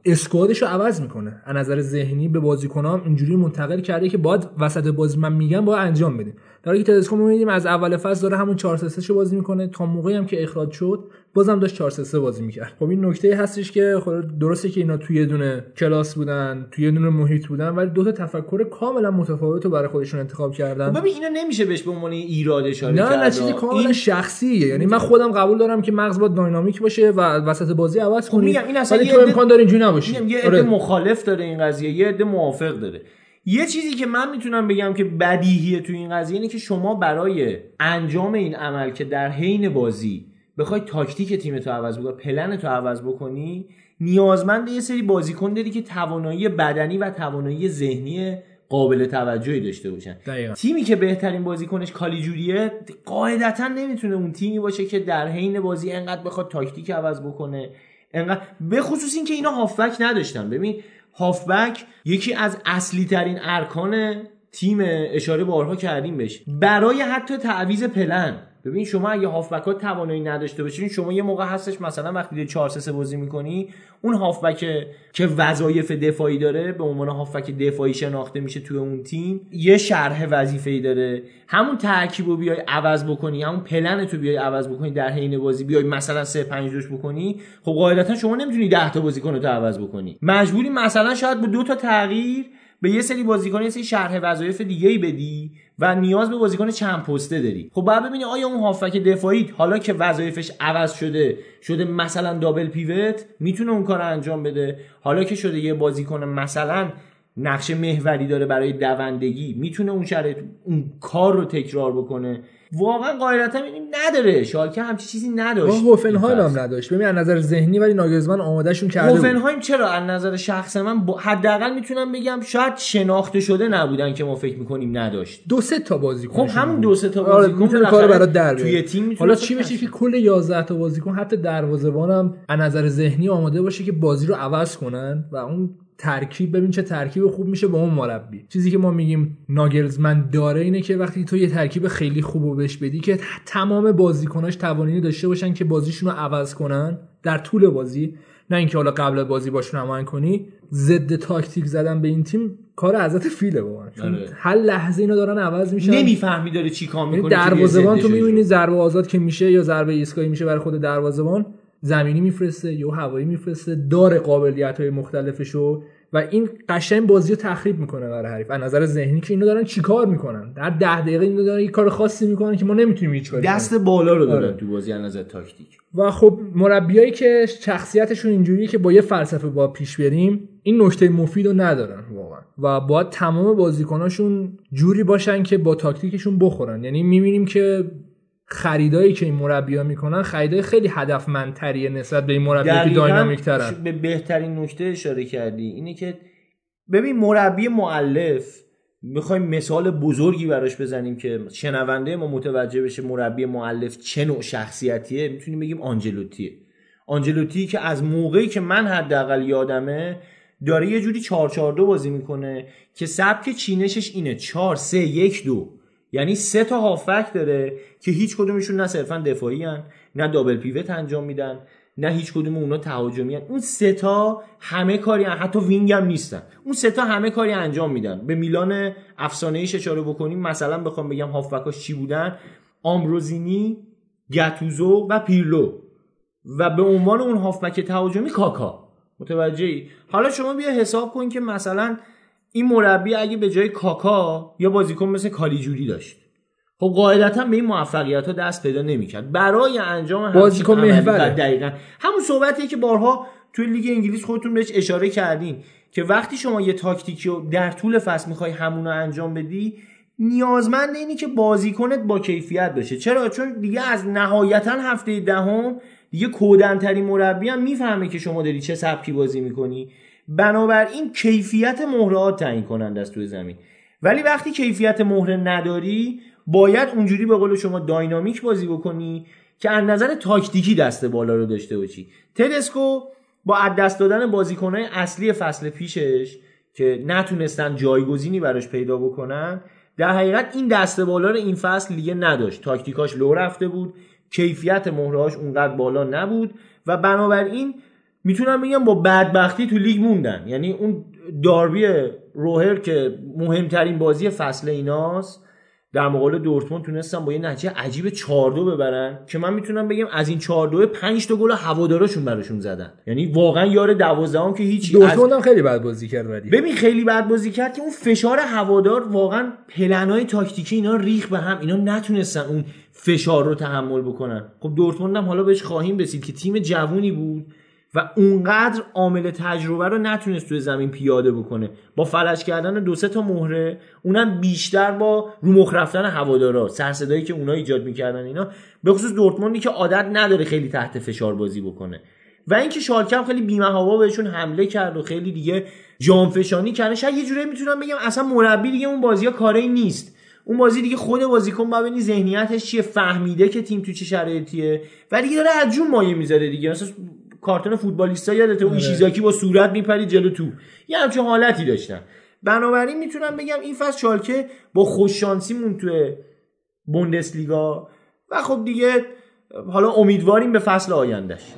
اسکوادش رو عوض می‌کنه. از نظر ذهنی به بازیکنام اینجوری منتقل کرده که باید وسط بازی من میگم باید انجام بدیم. در حالی که تدسکو می‌بینیم از اول فصل داره همون 4 3 بازی می‌کنه. تا موقعی هم که اخراج شد بازم داشت 4 3 بازی می‌کرد. خب این نکته هستش که خب درسته که اینا توی دونه کلاس بودن توی دونه محیط بودن ولی دو تا تفکر کاملا متفاوت رو برای خودشون انتخاب کردن. ببین اینو نمیشه بهش به عنوان ایراد اشاره نه کرد. نه چیزی کاملا شخصیه. یعنی من خودم قبول دارم که مغز باید داینامیک باشه و وسط بازی عوض کنی. میگم این اصلا ولی تو امکان داره اینجوری میگم یه آره. عده مخالف داره این قضیه یه عده موافق داره. یه چیزی که من می‌تونم بگم که بدیهیه تو این قضیه اینه که شما برای انجام این عمل که در حین بازی بخوای تاکتیک تیمتو عوض بکنی پلن تو عوض بکنی نیازمند یه سری بازیکن داری که توانایی بدنی و توانایی ذهنی قابل توجهی داشته باشن دقیقاً. تیمی که بهترین بازیکنش کالیجوریه قاعدتا نمی‌تونه اون تیمی باشه که در حین بازی انقدر بخواد تاکتیک عوض بکنه انقدر به خصوص اینکه اینا هافبک نداشتن ببین هافبک یکی از اصلی ترین ارکان تیم اشاره بارها کردیم بهش. برای حتی تعویض پلن. ببین شما اگه هافبک ها توانایی نداشته باشین شما یه موقع هستش مثلا وقتی 4 3 بازی می‌کنی اون هافبک که وظایف دفاعی داره به عنوان هافبک دفاعی شناخته میشه توی اون تیم یه شرح وظیفه ای داره. همون ترکیب رو بیای عوض بکنی همون پلن تو بیای عوض بکنی در حین بازی بیای مثلا 3 5 2 بکنی خب قاعدتا شما نمی‌تونی 10 تا بازیکن رو عوض بکنی. مجبوری مثلا شاید با دو تا تغییر به یه سری بازیکن یه سری شرح وظایف دیگه ای بدی. و نیاز به بازیکن چند پسته داری. خب بعد ببینی آیا اون هافک دفاعی حالا که وظایفش عوض شده شده مثلا دابل پیوت می‌تونه اون کار انجام بده؟ حالا که شده یه بازیکن مثلا نقش محوری داره برای دوندگی می‌تونه اون شرایط اون کار رو تکرار بکنه واقعا قاعدتا می‌بینیم نداره شالکه همچی چیزی نداشت با هوفنهایم. هم نداشت ببین از نظر ذهنی ولی ناگزمن آمادهشون کرده. هوفنهایم چرا از نظر شخص من با- حداقل می‌تونم بگم شاید شناخته شده نبودن که ما فکر می‌کنیم نداشت دو سه تا بازیکن خب همون دو سه تا آره بازیکن می‌تونه کارو برات در توی. تیم حالا چی بشه تشکیل. که کل 11 تا بازیکن حتی دروازه‌بانم از نظر ذهنی آماده باشه که بازی رو عوض کنن و اون ترکیب ببین چه ترکیب خوب میشه با اون مربی. چیزی که ما میگیم ناگلزمن داره اینه که وقتی تو یه ترکیب خیلی خوب بهش بدی که تمام بازیکناش توانایی داشته باشن که بازیشون رو عوض کنن در طول بازی. نه اینکه حالا قبل بازی باشون هماهنگ کنی ضد تاکتیک زدن به این تیم کار حضرت فیله واقعا آره. هر لحظه اینا دارن عوض میشن. نمی‌فهمی داره چی کار یعنی می‌کنه دروازه‌بان تو می‌بینی ضربه آزاد که میشه یا ضربه ایستگاهی میشه برای خود دروازه‌بان. زمینی میفرسته یا هوایی میفرسته داره قابلیت های مختلفشو و این قشنگ بازی رو تخریب می‌کنه برای حریف. از نظر ذهنی که اینو دارن چیکار می‌کنن؟ در ده دقیقه اینو دارن یه کار خاصی می‌کنن که ما نمی‌تونیم هیچ کاری. دست بالا رو دارن آره. تو بازی از نظر تاکتیک. و خب مربیایی که شخصیتشون اینجوریه که با یه فلسفه با پیش بریم این نکته مفید رو ندارن واقعا. و باید تمام بازیکناشون جوری باشن که با تاکتیکشون بخورن. یعنی می‌بینیم که خریدایی که این مربی‌ها می‌کنن خریدای خیلی هدفمندتریه نسبت به این مربیایی که داینامیک ترن به بهترین نکته اشاره کردی اینه که ببین مربی معلف می‌خوایم مثال بزرگی براش بزنیم که شنونده ما متوجه بشه مربی معلف چه نوع شخصیتیه می‌تونیم بگیم آنجلوتیه. آنجلوتی که از موقعی که من حداقل یادمه داره یه جوری 4 4 2 بازی می‌کنه که سبک چینشش اینه 4 3 1 2 یعنی سه تا هافک داره که هیچ کدومشون نه صرفا دفاعی هن، نه دابل پیوت انجام میدن نه هیچ کدوم اونا تهاجمی اون سه تا همه کاری حتی وینگ هم نیستن. اون سه تا همه کاری انجام میدن. به میلان افسانه ایش اشاره بکنیم مثلا بخوام بگم هافبکاش چی بودن؟ آمبروزینی گتوزو و پیرلو. و به عنوان اون هافبک تهاجمی کاکا. متوجهی حالا شما بیا حساب کن که مثلا این مربی اگه به جای کاکا یا بازیکن مثل کالیجوری داشت. خب قاعدتا به این موفقیت ها دست پیدا نمی‌کرد. برای انجام بازیکن محوره. دقیقا. همون صحبتیه که بارها توی لیگ انگلیس خودتون بهش اشاره کردین که وقتی شما یه تاکتیکی رو در طول فصل می‌خوای همون رو انجام بدی نیازمند اینی که بازیکنت با کیفیت باشه. چرا؟ چون دیگه از نهایتا هفته دهم دیگه کودنترین مربی هم می‌فهمه که شما داری چه سبکی بازی می‌کنی. بنابراین کیفیت مهرهات تعیین کننده است توی زمین. ولی وقتی کیفیت مهره نداری باید اونجوری به قول شما داینامیک بازی بکنی که از نظر تاکتیکی دست بالا رو داشته باشی. تدسکو با از دست دادن بازیکنهای اصلی فصل پیشش که نتونستن جایگزینی براش پیدا بکنن در حقیقت این دست بالا رو این فصل دیگه نداشت. تاکتیکاش لو رفته بود کیفیت مهرهاش اونقدر بالا نبود و بنابراین می‌تونم بگم با بدبختی تو لیگ موندن. یعنی اون داربی روهر که مهمترین بازی فصل ایناست در مقابل دورتموند تونستن با یه نتیجه عجیب 4 2 ببرن که من می‌تونم بگم از این 4 2 5 تا گل هوادارشون براشون زدن. یعنی واقعا یار 12 که هیچی دورتموند هم خیلی بد بازی کرد ولی. ببین خیلی بد بازی کرد که اون فشار هوادار واقعا پلنای تاکتیکی اینا ریخ به هم. اینا نتونستن اون فشار رو تحمل بکنن. خب دورتموند هم حالا بهش خواهیم رسید که تیم جوونی بود. و اونقدر عامل تجربه رو نتونست توی زمین پیاده بکنه. با فلج کردن دو سه تا مهره اونم بیشتر با رو مخ رفتن هوادارا سرصدایی که اونا ایجاد می‌کردن اینا. به خصوص دورتموندی که عادت نداره خیلی تحت فشار بازی بکنه. و اینکه شالکه هم خیلی بیمهابا بهشون حمله کرد و خیلی دیگه جانفشانی کرد. شاید یه جوری می‌تونم بگم اصلا مربی دیگه اون بازی ها کاری نیست. اون بازی دیگه خود بازیکن ببینی ذهنیتش چیه فهمیده که تیم تو چه شرایطیه. و دیگه داره از جون مایه می‌ذاره دیگه. مثلا کارتون فوتبالیستا یادته اون شیزاکی با صورت میپری جلو تو. یه همچین حالتی داشتن بنابراین می‌تونم بگم این فصل شالکه با خوششانسیمون توی بوندسلیگا. و خب دیگه حالا امیدواریم به فصل آیندهش.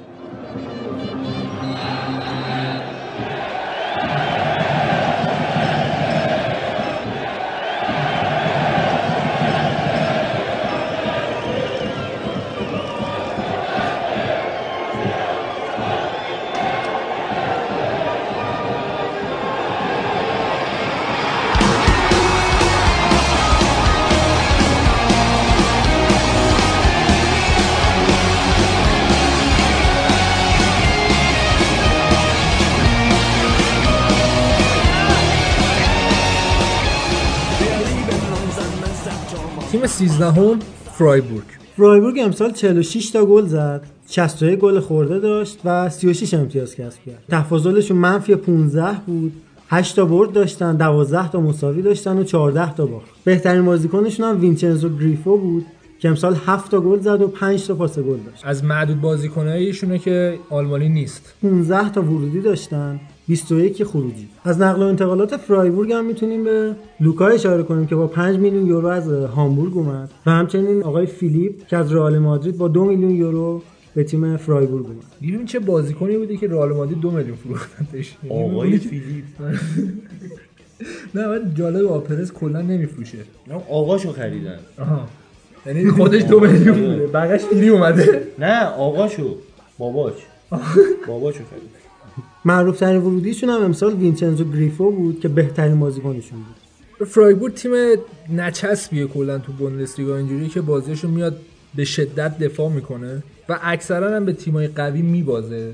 تیم 13 هم فرایبورگ. فرایبورگ امسال 46 تا گل زد. 61 گل خورده داشت و 36 امتیاز کسب کرد. تفاضلشون منفی 15 بود. 8 تا برد داشتن 12 تا مساوی داشتن و 14 تا باخت. بهترین بازیکنشون هم وینچنزو گریفو بود که امسال 7 تا گل زد و 5 تا پاس گل داشت. از معدود بازیکنایشونه که آلمانی نیست. 15 تا ورودی داشتن. 21 خروجی. از نقل و انتقالات فرایبورگ هم می‌تونیم به لوکا اشاره کنیم که با 5 میلیون یورو از هامبورگ اومد و همچنین آقای فیلیپ که از رئال مادرید با 2 میلیون یورو به تیم فرایبورگ اومد. ببین چه بازیکنی بودی که رئال مادرید دو میلیون فروختنش. آقای فیلیپ. نه من جالب آپرس کلا نمیفروشه. نه آقاشو خریدن. آها. یعنی خودش دو میلیون بوده. بقیش فری اومده. نه آقاشو. باباش. باباشو خرید معروف ترین ورودیشون هم امسال وینچنزو گریفو بود که بهترین بازیکنشون بود. فرایبورگ تیم نچسبیه کلا تو بوندسلیگا اینجوری که بازیشون میاد به شدت دفاع می‌کنه و اکثرا هم به تیمای قوی میبازه.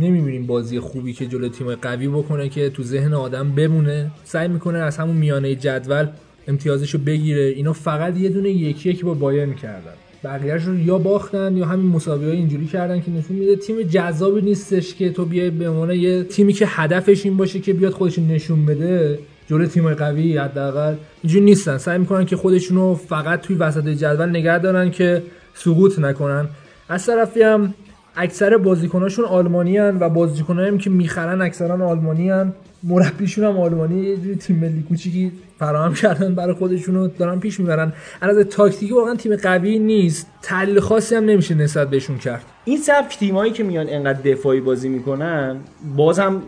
نمی‌بینیم بازی خوبی که جلو تیمای قوی بکنه که تو ذهن آدم بمونه. سعی می‌کنه از همون میانه جدول امتیازشو بگیره. اینا فقط یه دونه یکی یکی با بایرن کردن. بقیه‌اش رو یا باختن یا همین مسابقه اینجوری کردن که نشون میده تیم جذابی نیستش که تو بیای به عنوان یه تیمی که هدفش این باشه که بیاد خودش نشون بده. جلوی تیم قوی حداقل اینجوری نیستن. سعی می‌کنن که خودشونو فقط توی وسط جدول نگه دارن که سقوط نکنن. از طرفی هم اکثر بازیکناشون آلمانی هن و بازیکنایی که می‌خرن اکثرا آلمانی هن مربیشون هم آلمانی یه جوری تیم ملی کوچیکی فراهم کردن برای خودشونو دارن پیش می‌برن. از تاکتیکی واقعا تیم قوی نیست. تحلیل خاصی هم نمیشه نسبت بهشون کرد. این سبک تیمایی که میان انقدر دفاعی بازی می‌کنن باز هم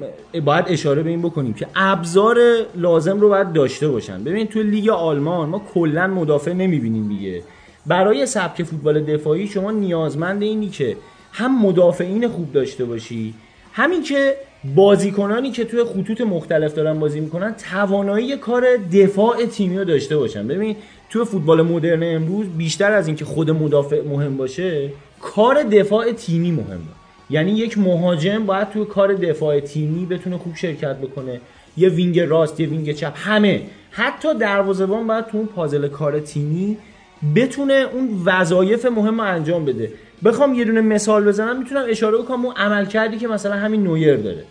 باید اشاره به این بکنیم که ابزار لازم رو باید داشته باشن. ببین تو لیگ آلمان ما کلا مدافع نمی‌بینیم دیگه. برای سبک فوتبال دفاعی شما نیازمند اینی که هم مدافعین خوب داشته باشی همین که بازیکنانی که توی خطوط مختلف دارن بازی می‌کنن توانایی کار دفاع تیمی رو داشته باشن. ببین توی فوتبال مدرن امروز بیشتر از اینکه خود مدافع مهم باشه کار دفاع تیمی مهمه یعنی یک مهاجم باید توی کار دفاع تیمی بتونه خوب شرکت بکنه. یه wing راست یه wing چپ همه. حتی دروازه‌بان باید تو اون پازل کار تیمی بتونه اون وظایف مهم رو انجام بده. بخوام یه دونه مثال بزنم می‌تونم اشاره بکنم اون عملکردی که مثلا همین نویر داره.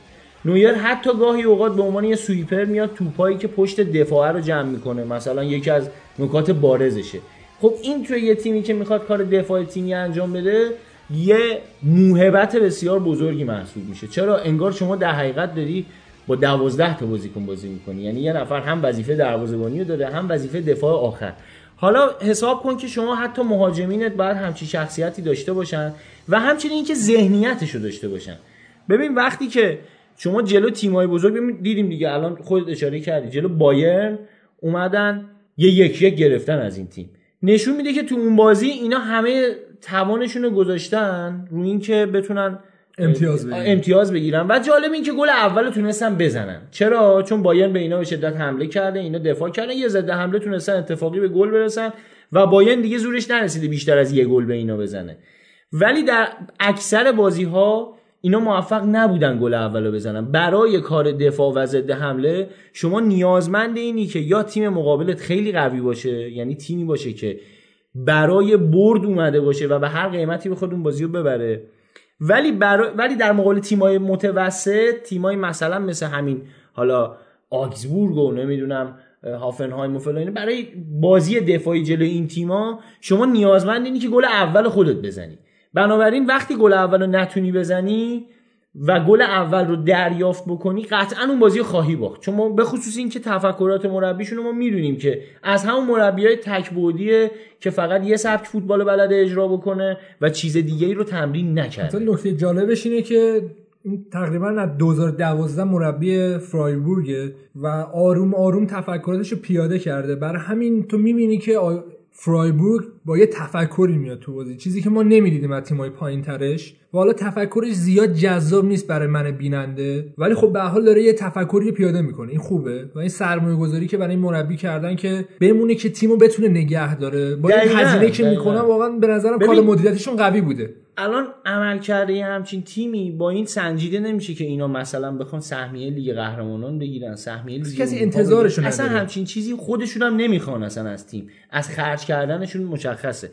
نویر حتی گاهی اوقات به عنوان یه sweeper میاد توپایی که پشت دفاعه رو جمع می‌کنه. مثلا یکی از نکات بارزشه. خب این توی یه تیمی که می‌خواد کار دفاع تیمی انجام بده یه موهبت بسیار بزرگی محسوب میشه. چرا؟ انگار شما در حقیقت داری با دوازده تا بازیکن بازی می‌کنی. یعنی یه نفر هم وظیفه دروازه‌بانی رو داره هم وظیفه دفاع آخر. حالا حساب کن که شما حتی مهاجمینت باید همچی شخصیتی داشته باشن و همچنین اینکه ذهنیتش رو داشته باشن. ببین وقتی که شما جلو تیمای بزرگ دیدیم دیگه الان خودت اشاره کردی جلو بایرن اومدن یه یک یک گرفتن از این تیم. نشون میده که تو اون بازی اینا همه توانشون رو گذاشتن رو اینکه بتونن امتیاز بگیرن. امتیاز بگیرن و جالب این که گل اول تونستن بزنن. چرا؟ چون بایرن به اینا به شدت حمله کرده اینا دفاع کردن. یه ضد حمله تونستن اتفاقی به گل برسن و بایرن دیگه زورش نرسیده بیشتر از یه گل به اینا بزنه. ولی در اکثر بازی ها اینا موفق نبودن گل اول رو بزنن. برای کار دفاع و ضد حمله شما نیازمند اینی که یا تیم مقابلت خیلی قوی باشه یعنی تیمی باشه که برای برد اومده باشه و به هر قیمتی بخواد اون بازی رو ببره. ولی برا... ولی در مقابل تیمای متوسط تیمای مثلا مثل همین حالا آگزبورگ و نمی‌دونم هافنهایم و فلان برای بازی دفاعی جلوی این تیما شما نیازمند اینی که گل اول خودت بزنی. بنابراین وقتی گل اول رو نتونی بزنی و گل اول رو دریافت بکنی قطعا اون بازی خواهی باخت. چون ما به خصوص این که تفکرات مربیشون رو ما می‌دونیم که از همون مربی های تکبودیه که فقط یه سبک فوتبال بلده اجرا بکنه و چیز دیگه ای رو تمرین نکرده. نکته جالبش اینه که این تقریبا از 2012 مربی فرایبورگه و آروم آروم تفکراتش رو پیاده کرده. برای همین تو می‌بینی که فرایبورگ با یه تفکری میاد تو بازی. چیزی که ما نمی‌دیدیم از تیمای پایین ترش و حالا تفکرش زیاد جذاب نیست برای من بیننده. ولی خب به حال داره یه تفکری پیاده می‌کنه. این خوبه. و این سرمایه گذاری که برای مربی کردن که بمونه که تیمو بتونه نگه داره. با این هزینه که. می‌کنن واقعا به نظرم کار مدیریتشون قوی بوده. الان عملکرد یه همچین تیمی با این سنجیده نمیشه که اینا مثلا بخوان سهمیه لیگ قهرمانان بگیرن سهمیه لیگ کسی اروپا انتظارشو بگیرن. اصلا. همچین چیزی خودشون هم نمی‌خوان اصلا از تیم. از خرج کردنشون مشخصه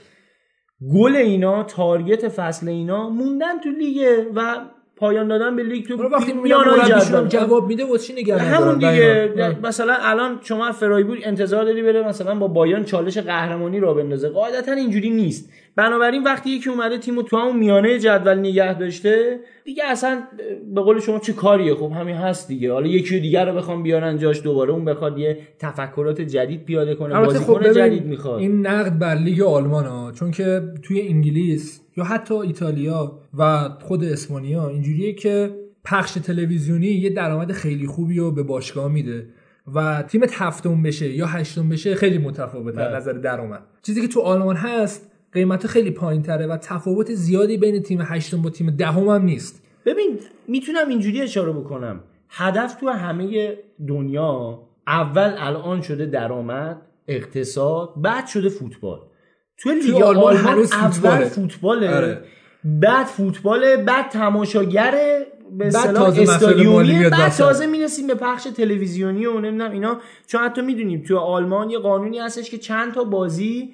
گل اینا target فصل اینا موندن تو لیگه و پایان دادن به لیگ تو وسطای جدول. جواب میده واسه چی نگران همون؟ دیگه دقیقاً. مثلا الان شما فرایبورگ انتظار داری بره مثلا با بایرن چالش قهرمانی راه بندازه قاعدتا اینجوری نیست بنابراین وقتی یکی اومده تیمو تو همون میانه جدول نگه داشته دیگه اصلا به قول شما چه کاریه؟ خب همین هست دیگه. حالا یکی دیگر رو بخوام بیارن جاش دوباره اون بخواد یه تفکرات جدید پیاده کنه بازیکن خب جدید می‌خواد. این نقد بر لیگ آلمان ها چون که توی انگلیس یا حتی ایتالیا و خود اسپانیا اینجوریه که پخش تلویزیونی یه درآمد خیلی خوبی رو به باشگاه میده و تیمت هفتم بشه یا هشتم بشه خیلی متفاوته از بله. نظر درآمد. چیزی که تو آلمان هست قیمت خیلی پایین تره و تفاوت زیادی بین تیم هشتم با تیم دهم هم نیست ببین می‌تونم اینجوری اشاره بکنم هدف تو همه دنیا اول الان شده درآمد اقتصاد بعد شده فوتبال تو لیگ آلمان اول فوتباله. فوتباله آره. بعد فوتباله بعد تماشاگر به بعد اصطلاح استادیومی بعد. تازه می‌رسیم به پخش تلویزیونی و نمی‌دونم اینا چون حتی می‌دونیم تو آلمان یه قانونی هستش که چند تا بازی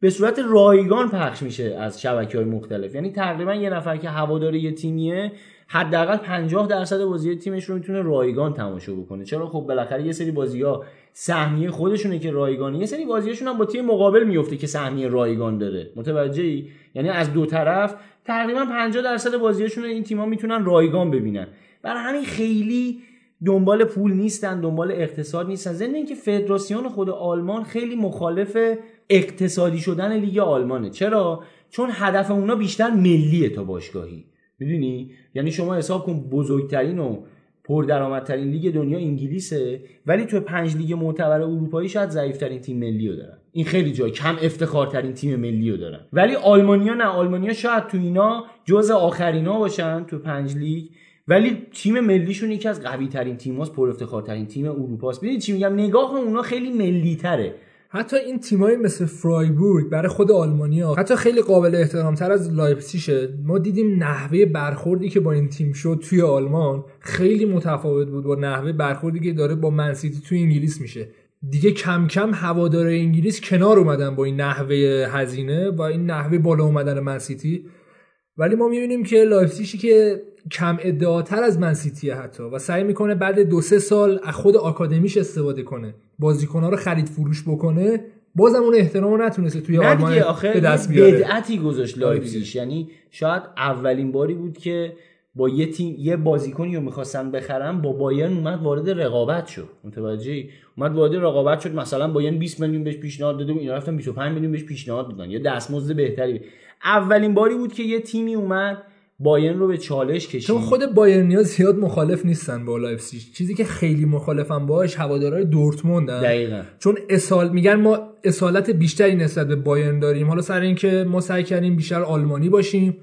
به صورت رایگان پخش میشه از شبکه های مختلف. یعنی تقریبا یه نفر که هوادار یه تیمیه حداقل 50 درصد بازی تیمش رو می‌تونه رایگان تماشا بکنه. چرا؟ خب بالاخره یه سری بازی ها سهمیه خودشونه که رایگانه یه سری بازیاشون هم با تیم مقابل میفته که سهمیه رایگان داره. متوجهی یعنی از دو طرف تقریبا 50 درصد بازیاشون رو این تیم‌ها می‌تونن رایگان ببینن. برای همین خیلی دنبال پول نیستن دنبال اقتصاد نیستن. ضمن اینکه فدراسیون خود آلمان خیلی مخالف اقتصادی شدن لیگ آلمانه. چرا؟ چون هدف اونا بیشتر ملیه تا باشگاهی. می‌دونی؟ یعنی شما حساب کن بزرگترین و پردرآمدترین لیگ دنیا انگلیسه ولی تو پنج لیگ معتبر اروپایی شاید ضعیفترین تیم ملی رو دارن. این خیلی جای کم افتخارترین تیم ملی رو دارن. ولی آلمانیا نه آلمانیا شاید تو اینا جز آخرینا باشن تو پنج لیگ. ولی تیم ملیشون یکی از قوی ترین تیماست پر افتخارترین تیم اروپاست. ببینید چی میگم؟ نگاه اونا خیلی ملی تره حتی این تیمایی مثل فرایبورگ برای خود آلمانیا حتی خیلی قابل احترام تر از لایپزیگه ما دیدیم نحوه برخوردی که با این تیم شد توی آلمان خیلی متفاوت بود با نحوه برخوردی که داره با منسیتی توی انگلیس میشه. دیگه کم کم هواداره انگلیس کنار اومدن با این نحوه هزینه و این نحوه بالا اومدن منسیتی ولی ما می‌بینیم که لایپزیگی که کم ادعاتر از منسیتی حتی و سعی می‌کنه بعد دو سه سال از خود آکادمیش استفاده کنه بازیکنها رو خرید فروش بکنه بازم اون احترام رو نتونسته توی آلمان به دست بیاره. بدعتی گذاشت لایپزیگ. یعنی شاید اولین باری بود که با یه تیم یه بازیکنی رو می‌خواستن بخرن با بایرن اومد وارد رقابت شد. متوجهی؟ اومد وارد رقابت شد. مثلا بایرن 20 میلیون بهش پیشنهاد داده و اینا رفتن 25 میلیون بهش پیشنهاد دادن. یا دستمزد بهتری. اولین باری بود که یه تیمی اومد بایرن رو به چالش کشید. چون خود بایرنیا زیاد مخالف نیستن با لایپزیگ. چیزی که خیلی مخالفن باش هوادارهای دورتموندن دقیقا. چون اصلا میگن ما اصالت بیشتری نسبت به بایرن داریم. حالا سر اینکه ما سعی کردیم بیشتر آلمانی باشیم.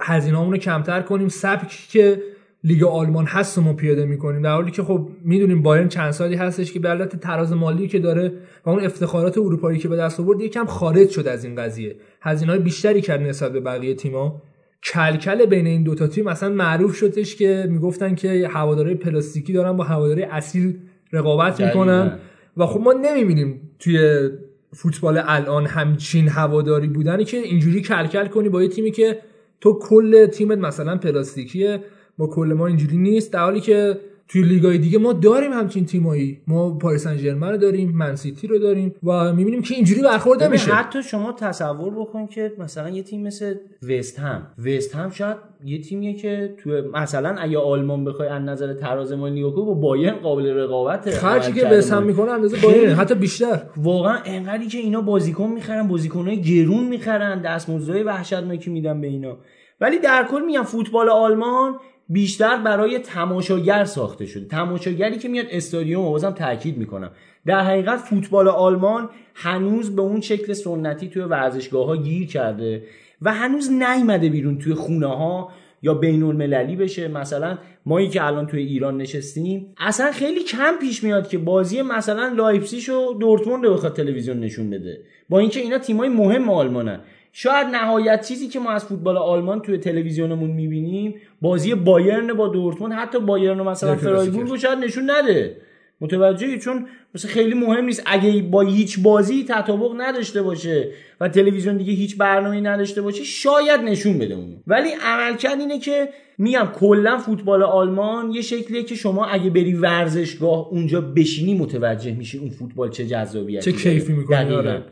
هزینه‌مون رو کمتر کنیم. سبکی که لیگ آلمان هست و ما پیاده می‌کنیم. در حالی که خب می‌دونیم بایرن چند سالی هستش که به علت تراز مالی که داره و اون افتخارات اروپایی که به دست آورد یکم خارج شد از این قضیه. هزینه های بیشتری کرد نسبت به بقیه تیما کلکل بین این دوتا تیم مثلا معروف شدش که می‌گفتن که هوادارهای پلاستیکی دارن با هوادارهای اصیل رقابت می‌کنن. و خب ما نمی‌بینیم توی فوتبال الان همچین هواداری بودنی که اینجوری کلکل کنی با یه تیمی که تو کل تیمت مثلا پلاستیکیه با کل ما اینجوری نیست. در حالی که توی لیگای دیگه ما داریم همچین تیمایی ما پاریس سن رو داریم منسیتی رو داریم و می‌بینیم که اینجوری برخورد نمیشه حتی شما تصور بکن که مثلا یه تیم مثل وست هم وست هم شاید یه تیمیه که تو مثلا اگه آلمان بخوای از نظر تراز مالی نگاه کنی، با بایرن قابل رقابت خرجی که بس هم. می‌کنه اندازه. بایرن حتی بیشتر واقعا انقدری که اینا بازیکن می‌خرن بازیکنهای گرون می‌خرن دستمزدهای وحشتناکی میدن به اینا ولی در کل میگم فوتبال آلمان بیشتر برای تماشاگر ساخته شده. تماشاگری که میاد استادیوم رو بازم تاکید می‌کنم. در حقیقت فوتبال آلمان هنوز به اون شکل سنتی توی ورزشگاه ها گیر کرده و هنوز نیومده بیرون توی خونه ها یا بین المللی بشه. مثلا مایی که الان توی ایران نشستیم اصلا خیلی کم پیش میاد که بازی مثلا لایپزیگ و دورتموند رو بخواد تلویزیون نشون بده. با اینکه اینا تیمای مهم آلمانن. شاید نهایت چیزی که ما از فوتبال آلمان توی تلویزیونمون می‌بینیم بازی بایرن با دورتموند حتی بایرن و مثلا. فرایبورگ رو شاید نشون نده. متوجهی؟ چون مثلا خیلی مهم نیست. اگه با هیچ بازی تطابق نداشته باشه و تلویزیون دیگه هیچ برنامه‌ای نداشته باشه شاید نشون بده اونو. ولی عملکرد اینه که میگم کلا فوتبال آلمان یه شکلیه که شما اگه بری ورزشگاه اونجا بشینی متوجه میشی اون فوتبال چه جذابیتی چه کیفی. می‌کنه،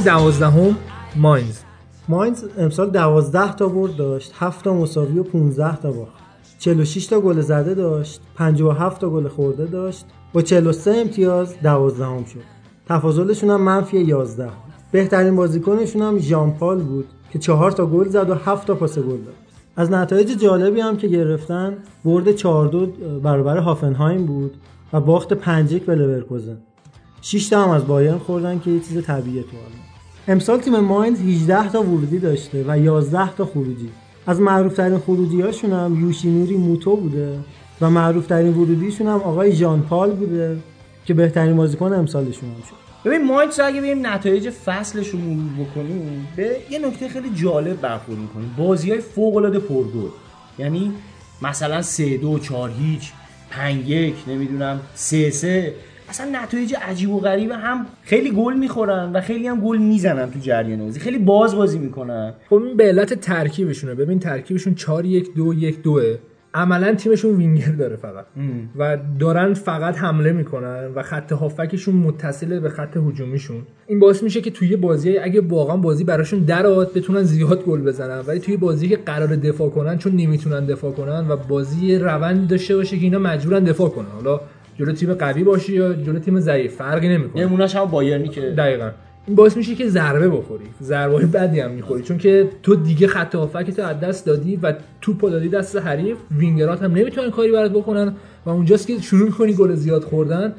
دوازدهم ماینز. ماینز امسال 12 تا برد داشت 7 تا مساوی و 15 تا باخت. 46 تا گل زده داشت 57 تا گل خورده داشت. با 43 امتیاز 12 هم شد. تفاضلشون هم منفی 11 بهترین بازیکنشون هم ژان پال بود که 4 تا گل زد و 7 تا پاس گل داد. از نتایج جالبی هم که گرفتن برد 4 2 برابر هافنهایم بود و باخت 5 1 به لورکوزن. 6 تا هم از بایرن خوردن که یه چیز طبیعیه تو آلمان امسال تیم ماینز 18 تا ورودی داشته و 11 تا خروجی. از معروف ترین خروجی هاشون هم یوشینوری موتو بوده و معروف ترین ورودیشون هم آقای ژان پال بوده که بهترین بازیکن امسالشون هم شد. ببین ماینز اگه بریم نتایج فصلش رو بکنیم به یه نکته خیلی جالب برخورد می‌کنیم بازی های فوق العاده یعنی مثلا 3 2 4 هیچ 5 1 نمی‌دونم 3 3 اصلا نتایج عجیب و غریبه هم خیلی گل می‌خورن و خیلی هم گل می‌زنن تو جریان بازی. خیلی باز بازی می‌کنن. خب این به علت ترکیبشونه. ببین ترکیبشون 4 1 2 1 2 عملا تیمشون وینگر داره فقط. و دارن فقط حمله می‌کنن و خط هافکشون متصله به خط هجومیشون. این باعث میشه که توی بازی اگه واقعا بازی براشون درآد بتونن زیاد گل بزنن. ولی توی بازی که قرار دفاع کنن چون نمی‌تونن دفاع کنن و بازی روندی داشته باشه که اینا مجبورن دفاع کنن. حالا جلو تیم قوی باشی یا جلو تیم ضعیف؟ فرقی نمی‌کنه. نمونهش هم بایرنی که دقیقا. این باعث میشه که ضربه بخوری. ضربه بدی هم می‌خوری. چون که تو دیگه خط هافک تو از دست دادی و توپو دادی دست حریف. وینگرات هم نمی‌تونن کاری برات بکنن و اونجاست که شروع می‌کنی گل زیاد خوردن.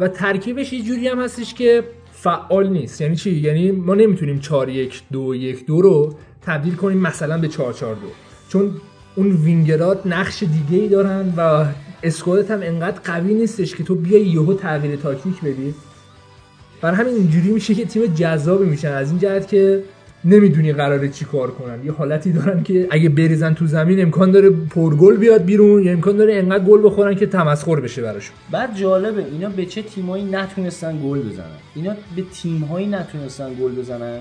و ترکیبش یه جوری هم هستش که فعال نیست. یعنی چی؟ یعنی ما نمی‌تونیم 4 1 2 1 2 رو تبدیل کنیم مثلا به 4 4 2 چون اون وینگرات نقش دیگه ای دارن و squad ت هم انقدر قوی نیستش که تو بیای یهو تغییر تاکتیک بدی. برای همین اینجوری میشه که تیم جذابی میشن. از این جهت که نمی‌دونی قراره چی کار کنن. یه حالتی دارن که اگه بریزن تو زمین امکان داره پرگل بیاد بیرون یا امکان داره انقدر گل بخورن که تمسخر بشه براشون. بعد جالبه اینا به چه تیمایی نتونستن گل بزنن؟ اینا به تیمهایی نتونستن گل بزنن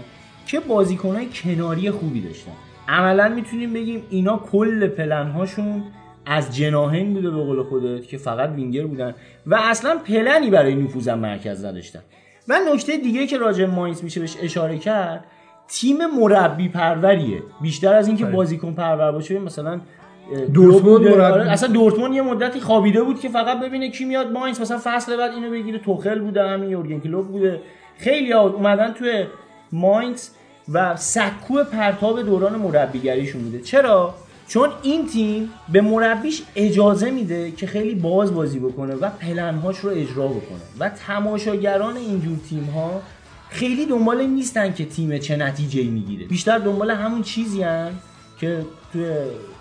که بازیکنهای کناری خوبی داشتن. عملا می‌تونیم بگیم اینا کل پلنهاشون از جناهین بوده به قول خودت که فقط وینگر بودن و اصلا پلنی برای نفوذ مرکز نداشتن. و نکته دیگه که راجع ماینز میشه بهش اشاره کرد تیم مربی پروریه. بیشتر از اینکه بازیکن پرور باشه مثلا دورتموند مربی. آره، اصلا دورتموند یه مدتی خوابیده بود که فقط ببینه کی میاد ماینز. مثلا فصل بعد اینو بگیره توخل بوده همین یورگن کلوپ بوده. خیلی ها اومدن توی ماینز و سکو پرتاب دوران مربیگریشون بوده. چرا؟ چون این تیم به مربیش اجازه میده که خیلی باز بازی بکنه و پلنهاش رو اجرا بکنه. و تماشاگران اینجور تیم ها خیلی دنبال نیستن که تیم چه نتیجه می‌گیره. بیشتر دنبال همون چیزی هن که توی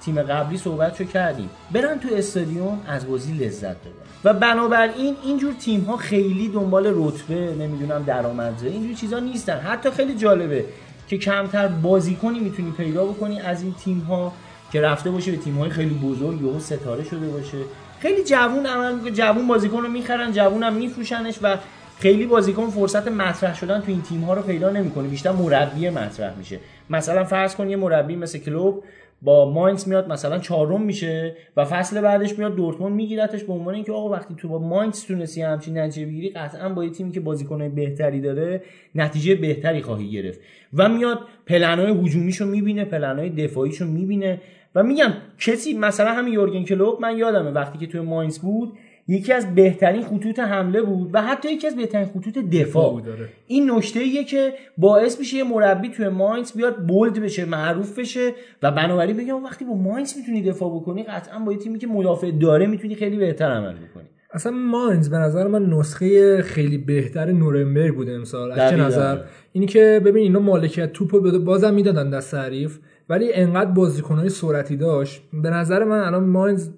تیم قبلی صحبت رو کردیم. برن تو استادیوم از بازی لذت ببرن. و بنابراین اینجور تیم ها خیلی دنبال رتبه نمی‌دونم درآمدزایی اینجور چیزا نیستن. حتی خیلی جالبه که کمتر بازیکنی می‌تونی پیدا بکنی از این تیم ها که رفته باشه به تیم های خیلی بزرگ یهو ستاره شده باشه. خیلی جوون می‌کنه جوون بازیکن رو می‌خرن جوون هم میفروشنش و خیلی بازیکن فرصت مطرح شدن تو این تیم ها رو پیدا نمی‌کنه. بیشتر مربی مطرح میشه. مثلا فرض کن یه مربی مثل کلوب با ماینز میاد مثلا چهارم میشه و فصل بعدش میاد دورتموند میگیرتش به عنوان اینکه آقا وقتی تو با ماینز تونستی همچین نتیجه بگیری قطعا با یه تیمی که بازیکنای بهتری داره نتیجه بهتری خواهی گرفت. و میاد پلنای هجومیشو می‌بینه پلنای دفاعیشو می‌بینه. و میگم کسی مثلا همین یورگن کلوپ من یادمه وقتی که توی ماینز بود یکی از بهترین خطوط حمله بود و حتی یکی از بهترین خطوط دفاع. بود داره. این نکته ایه که باعث میشه یه مربی توی ماینز بیاد بولد بشه معروف بشه و بنابراین بگم وقتی با ماینز می‌تونی دفاع بکنی قطعا با یه تیمی که مدافع داره می‌تونی خیلی بهتر عمل بکنی. اصلا ماینز به نظر من نسخه خیلی بهتر نورنبرگ بوده امسال. از چه. نظر؟ اینی که ببین اینا مالکیت توپو بده بازم می‌دادن دست حریف. ولی انقدر بازیکنهای سرعتی داشت به نظر من الان ماینز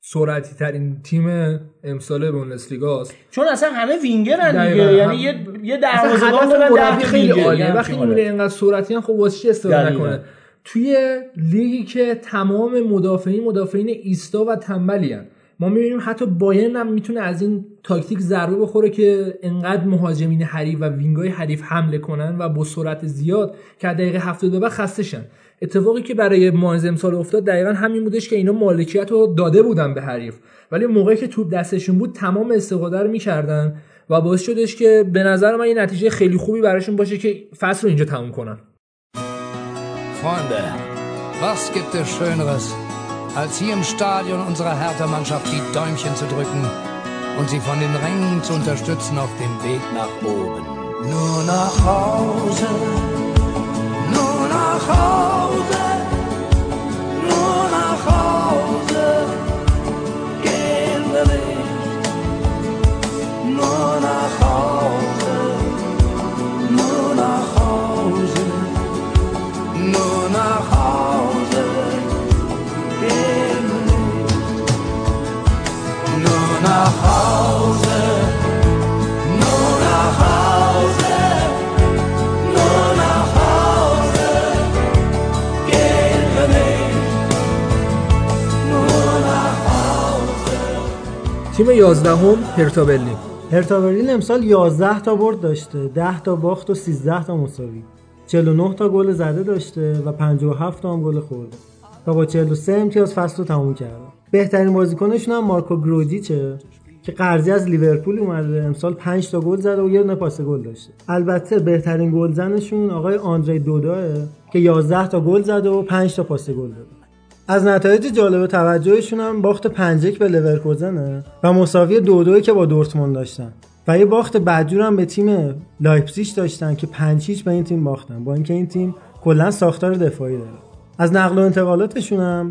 سرعتی ترین تیم امسال بوندسلیگاست چون اصلا همه وینگرن دیگه. یعنی یه یه دروازه‌بان دارن خیلی. عالیه یه وقتی می‌بینه حالت. اینقدر سرعتی هم خب واسه چی استفاده. نکنه توی لیگی که تمام مدافعین مدافعین ایستا و تنبلی هن. ما می‌بینیم حتی بایرن هم می‌تونه از این تاکتیک ضربه بخوره که انقدر مهاجمین حریف و وینگای حریف حمله کنن و با سرعت زیاد که دقیقه 70 به بعد خسته شن اتفاقی که برای ماینز امسال افتاد دقیقا همین بودش که اینا مالکیت رو داده بودن به حریف. ولی موقعی که توپ دستشون بود تمام استفاده رو می‌کردن و باعث شدش که به نظر من یه نتیجه خیلی خوبی براشون باشه که فصل رو اینجا تموم کنن. Freunde, was gibt es Schöneres, als hier im Stadion unserer Hertha-Mannschaft die Däumchen zu drücken und sie von den Rängen zu unterstützen auf dem Weg nach oben? Nur nach Hause, nur nach Hause, تیم 11 هم هرتا برلین هرتا برلین امسال 11 تا برد داشته. 10 تا باخت و 13 تا مساوی. 49 تا گل زده داشته و 57 تا هم گل خورده و با 43 امتیاز فصل رو تموم کرده بهترین بازیکنشون هم مارکو گرودیچه که قرضی از لیورپول اومده. امسال 5 تا گل زده و یه دونه پاس گل داشته. البته بهترین گلزنشون آقای آندری دوداه که 11 تا گل زده و 5 تا پاس گل داده. از نتایج جالب توجهشون هم باخت 5 به لورکوزن و مساوی دو دوی که با دورتموند داشتن. و یه باخت بدجور هم به تیم لایپزیگ داشتن که 5 هیچ به این تیم باختن. با اینکه این تیم کلا ساختار دفاعی داره. از نقل و انتقالاتشون هم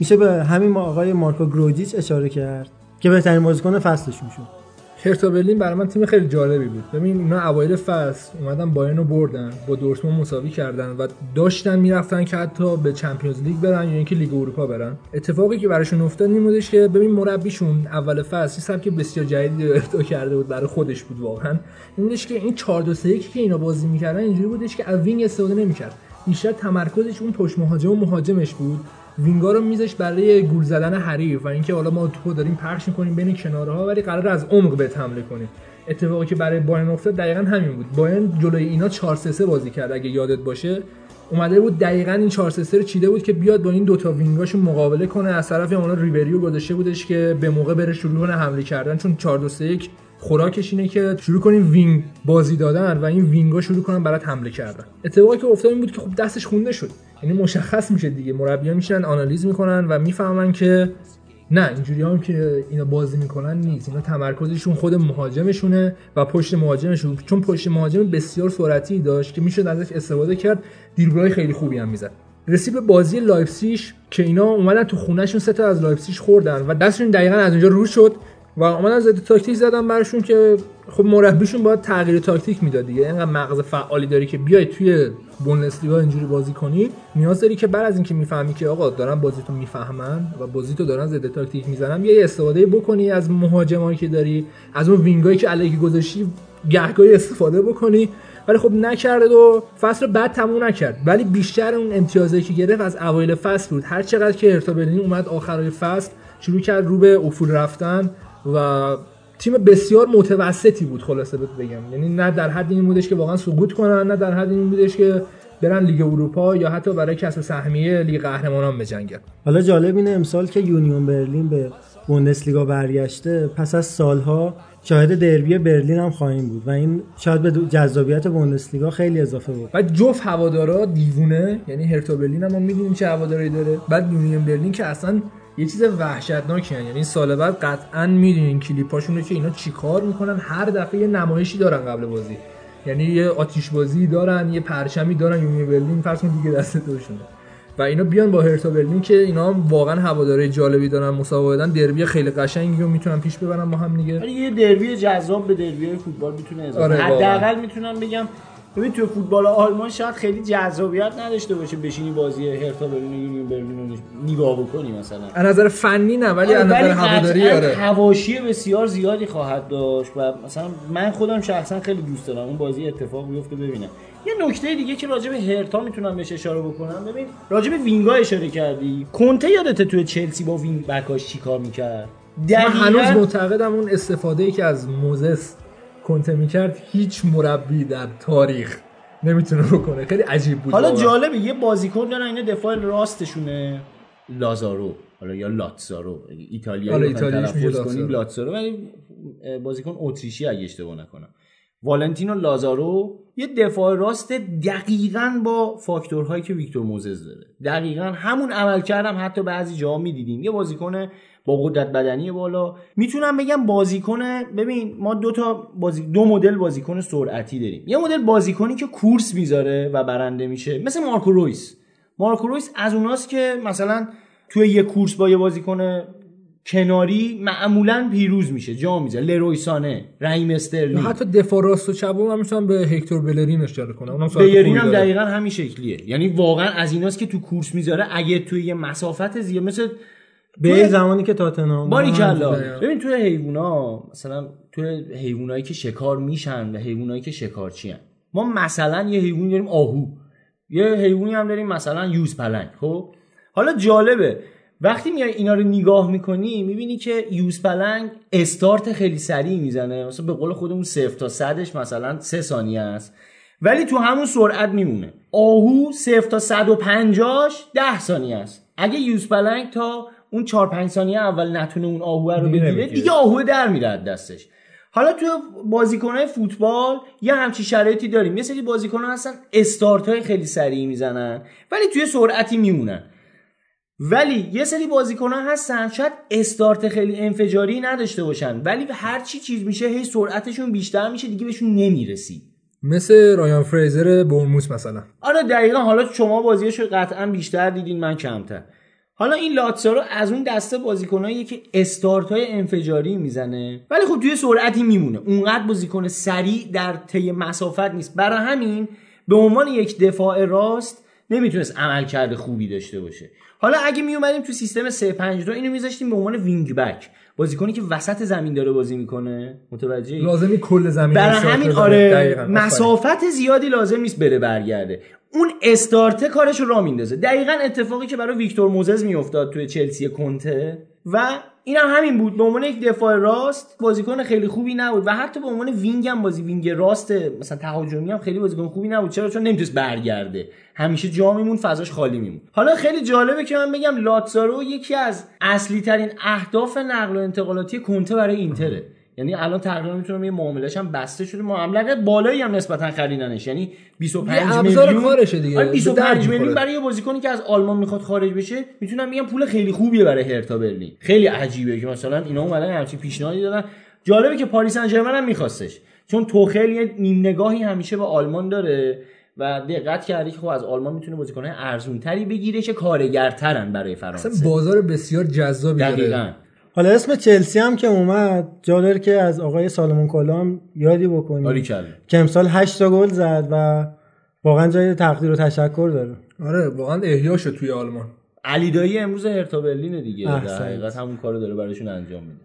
میشه به همین آقای مارکو گروجیچ اشاره کرد که بهترین بازیکن فصلشون شد. هرتا برلین برای من تیم خیلی جالبی بود. ببین اینا اوایل فصل اومدن بایرن رو بردن با دورتموند مساوی کردن و داشتن می‌رفتن که حتی به Champions League برن یا اینکه لیگ اروپا برن. اتفاقی که براشون افتاد این بودش که ببین مربیشون اول فصل سبک بسیار جدیدی ارتو کرده بود برای خودش بود واقعا. این بودش که این 4 2 3 که اینا بازی می‌کردن اینجوری بودش که از wing استفاده نمی‌کرد. بیشتر تمرکزش اون پشت مهاجم و مهاجمش بود. wing ا رو می‌ذاشت برای گول زدن حریف و اینکه حالا ما تو داریم پخش می‌کنیم بین کناره ها ولی قراره از عمق به حمله کنیم. اتفاقی که برای بایرن افتاد دقیقا همین بود. بایرن جلوی اینا 4 3 بازی کرد اگه یادت باشه. اومده بود دقیقا این 4 3 رو چیده بود که بیاد با این دوتا wing اش مقابله کنه. از طرفی اونا ریبری رو گذاشته بودش که به موقع بره شروع کنه حمله کردن چون 4 2 3 1 خوراکش اینه که شروع کنیم wing بازی دادن و این wing ا شروع کنن برات حمله کردن. اتفاقی که افتاد این بود که خب دستش خونده شد. یعنی مشخص میشه دیگه. مربیان میشن آنالیز می‌کنن و می‌فهمن که نه اینجوری هم که اینا بازی می‌کنن نیست. اینا تمرکزشون خود مهاجمشونه و پشت مهاجمشون. چون پشت مهاجم بسیار سرعتی داشت که می‌شد ازش استفاده کرد. دریبلای خیلی خوبی هم می‌زد. رسید به بازی لایپزیگ که اینا اومدن تو خونهشون سه تا از لایپزیگ خوردن و دستشون دقیقا از اونجا رو شد. و اومدن ضد تاکتیک زدن براشون که خب مربیشون باید تغییر تاکتیک می‌داد دیگه. اینقدر مغز فعالی داری که بیای توی بوندسلیگا اینجوری بازی کنی نیاز داری که بعد از اینکه می‌فهمی که آقا دارن بازیتو می‌فهمن و بازیتو دارن ضد تاکتیک می‌زنن یه استفاده بکنی از مهاجمایی که داری از اون wing ایی که الکی گذاشتی گهگاهی استفاده بکنی. ولی خب نکرد و فصل بعد تموم نکرد. ولی بیشتر اون امتیازی که گرفت از اوایل فصل بود. هر چقدر که هرتا اومد آخرای فصل شروع کرد رو به افول رفتن. و تیم بسیار متوسطی بود خلاصه بهت بگم. یعنی نه در حد این بودش که واقعا سقوط کنن نه در حد این بودش که برن لیگ اروپا یا حتی برای کسب سهمیه لیگ قهرمانان بجنگن حالا جالب اینه امسال که یونیون برلین به بوندسلیگا برگشته پس از سالها شاهد دربی برلین هم خواهیم بود و این شاید به جذابیت بوندسلیگا خیلی اضافه بود. و جفت هوادارا دیوونه یعنی هرتا برلین هم ما می‌دونیم چه هواداری داره. بعد یونیون برلین که اصلا یه چیز وحشتناکی هن. یعنی سال بعد قطعا می‌دونین کلیپاشون رو که اینا چیکار می‌کنن. هر دفعه یه نمایشی دارن قبل بازی. یعنی یه آتیش بازی دارن یه پرچمی دارن یونی برلین فرض کن دیگه دست دوشونه و اینا بیان با هرتا برلین که اینا هم واقعا هواداره جالبی دارن مسابقه دادن دربی خیلی قشنگی رو می‌تونن پیش ببرن با هم دیگه. یه دربی جذاب به دربی فوتبال می‌تونه اضافه آره،. حداقل می‌تونم بگم ببین تو فوتبال آلمان شاید خیلی جذابیت نداشته باشه بشینی بازی هرتا برلین یونیون برلین رو نگاه بکنی مثلا. از نظر فنی نه ولی از آره، نظر هواداری آره. حواشی بسیار زیادی خواهد داشت و مثلا من خودم شخصا خیلی دوست دارم اون بازی اتفاق بیفته ببینم. یه نکته دیگه که راجع به هرتا می‌تونم بهش اشاره بکنم. ببین راجع به وینگا اشاره کردی. کنته یادته توی چلسی با وینگ بکاش چیکار می‌کرد؟ من هنوز معتقدم اون استفاده ای که از موزس کنته می‌کرد هیچ مربی در تاریخ نمی‌تونه بکنه. خیلی عجیب بود حالا. جالبه یه بازیکن دارن اینا دفاع راستشونه. لازارو. حالا یا لاتزارو. ایتالیایی آره، رو بخوایم ایتالیاییش کنیم لاتزارو. لاتزارو. ولی بازیکن اتریشی اگه اشتباه نکنم. والنتینو لازارو یه دفاع راست دقیقا با فاکتورهایی که ویکتور موزز داره. دقیقا همون عمل کردم حتی بعضی جاها می‌دیدیم. یه بازیکن با قدرت بدنی بالا. می‌تونم بگم بازیکن ببین ما دو تا بازی دو مدل بازیکن سرعتی داریم. یه مدل بازیکنی که کورس می‌ذاره و برنده میشه مثل مارکو رویس. مارکو رویس از اوناست که مثلا توی یه کورس با یه بازیکن کناری معمولا پیروز میشه جا میزه لروی سانه رحیم استرلینگ. حتی دفاع راست و چپ هم می‌تونم به هکتور بلرین اشاره کنم اونم خوبی هم. دقیقا همین شکلیه. یعنی واقعا از ایناست که تو کورس می‌ذاره. اگه توی یه مسافت زیاد مثل به توی- زمانی که تاتنهام باری کلا دقیقاً. ببین توی حیوونا مثلا توی حیوانایی که شکار میشن و حیوانایی که شکارچی هن. ما مثلا یه حیوانی داریم آهو. یه حیوانی هم داریم مثلا یوز پلنگ خب؟ حالا جالبه. وقتی میای اینا رو نگاه می‌کنی می‌بینی که یوز پلنگ استارت خیلی سریع می‌زنه. مثلا به قول خودمون صفر تا صدش مثلا سه ثانیه است. ولی تو همون سرعت میمونه. آهو صفر تا 150 ده ثانیه است. اگه یوز پلنگ تا اون 4 5 ثانیه اول نتونه اون آهو رو بگیره. دیگه آهو در میره دستش. حالا تو بازیکنهای فوتبال یه همچی شرایطی داریم. یه سری بازیکن هستن استارت های خیلی سریع می‌زنن ولی توی سرعتی میمونن. ولی یه سری بازیکن هستن شاید استارت خیلی انفجاری نداشته باشن ولی هر چی چیز میشه هی سرعتشون بیشتر میشه دیگه بهشون نمی‌رسی. مثل رایان فریزر برموس مثلا. آره دقیقا. حالا شما بازیش قطعا بیشتر دیدین من کمتر. حالا این لاتسارو از اون دسته بازیکنایی که استارت های انفجاری می‌زنه. ولی خب توی سرعتی میمونه. اونقدر بازیکن سریع در طی مسافت نیست. برای همین به عنوان یک دفاع راست نمی‌تونست عملکرد خوبی داشته باشه. حالا اگه می اومدیم تو سیستم 352 اینو میذاشتیم به عنوان وینگ بک. بازیکنی که وسط زمین داره بازی می‌کنه. متوجه لازمی کل زمین برای همین. آره دقیقاً. مسافت زیادی لازم نیست بره برگرده. اون استارته کارش رو راه میندازه. دقیقا اتفاقی که برای ویکتور موزز میافتاد توی چلسی کونته و این هم همین بود. به عنوان یک دفاع راست بازیکن خیلی خوبی نبود. و حتی به عنوان وینگ هم بازی وینگ راست مثلا تهاجمی هم خیلی بازیکن خوبی نبود. چرا؟ چون نمی‌تونست برگرده. همیشه جا میمون فضاش خالی میمون حالا خیلی جالبه که من بگم لاتزارو یکی از اصلی ترین اهداف نقل و انتقالاتی کنته برای اینتره. یعنی الان تقریبا می‌تونم یه معاملهش هم بسته شده. مبلغ بالایی هم نسبتا خریدنش. یعنی 25 یه ابزار میلیون کارشه دیگه. آره، 25 درد میلیون. برای یه بازیکنی که از آلمان می‌خواد خارج بشه می‌تونم بگم پول خیلی خوبیه برای هرتا برلین. خیلی عجیبه که مثلا اینا اومدن همچین پیشنهادی دادن. جالبه که پاریس سن هم میخواستش. چون توخل یه نیم نگاهی همیشه به آلمان داره و دقت کرده که خب از آلمان می‌تونه بازیکن‌های ارزونتری بگیره که کارگرترن برای اصلا فرانسه بازار بسیار جذابی داره. حالا اسم چلسی هم که اومد جا داره که از آقای سالمون کلام یادی بکنیم. که امسال 8 تا گل زد و واقعا جای تقدیر و تشکر داره. آره واقعا احیا شد توی آلمان. علی دایی امروز هرتا برلینه دیگه. در. حقیقت همون کارو داره براشون انجام میده.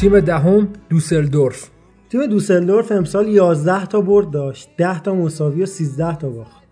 تیم دهم دوسلدورف. تیم دوسلدورف امسال 11 تا برد داشت. 10 تا مساوی و 13 تا باخت.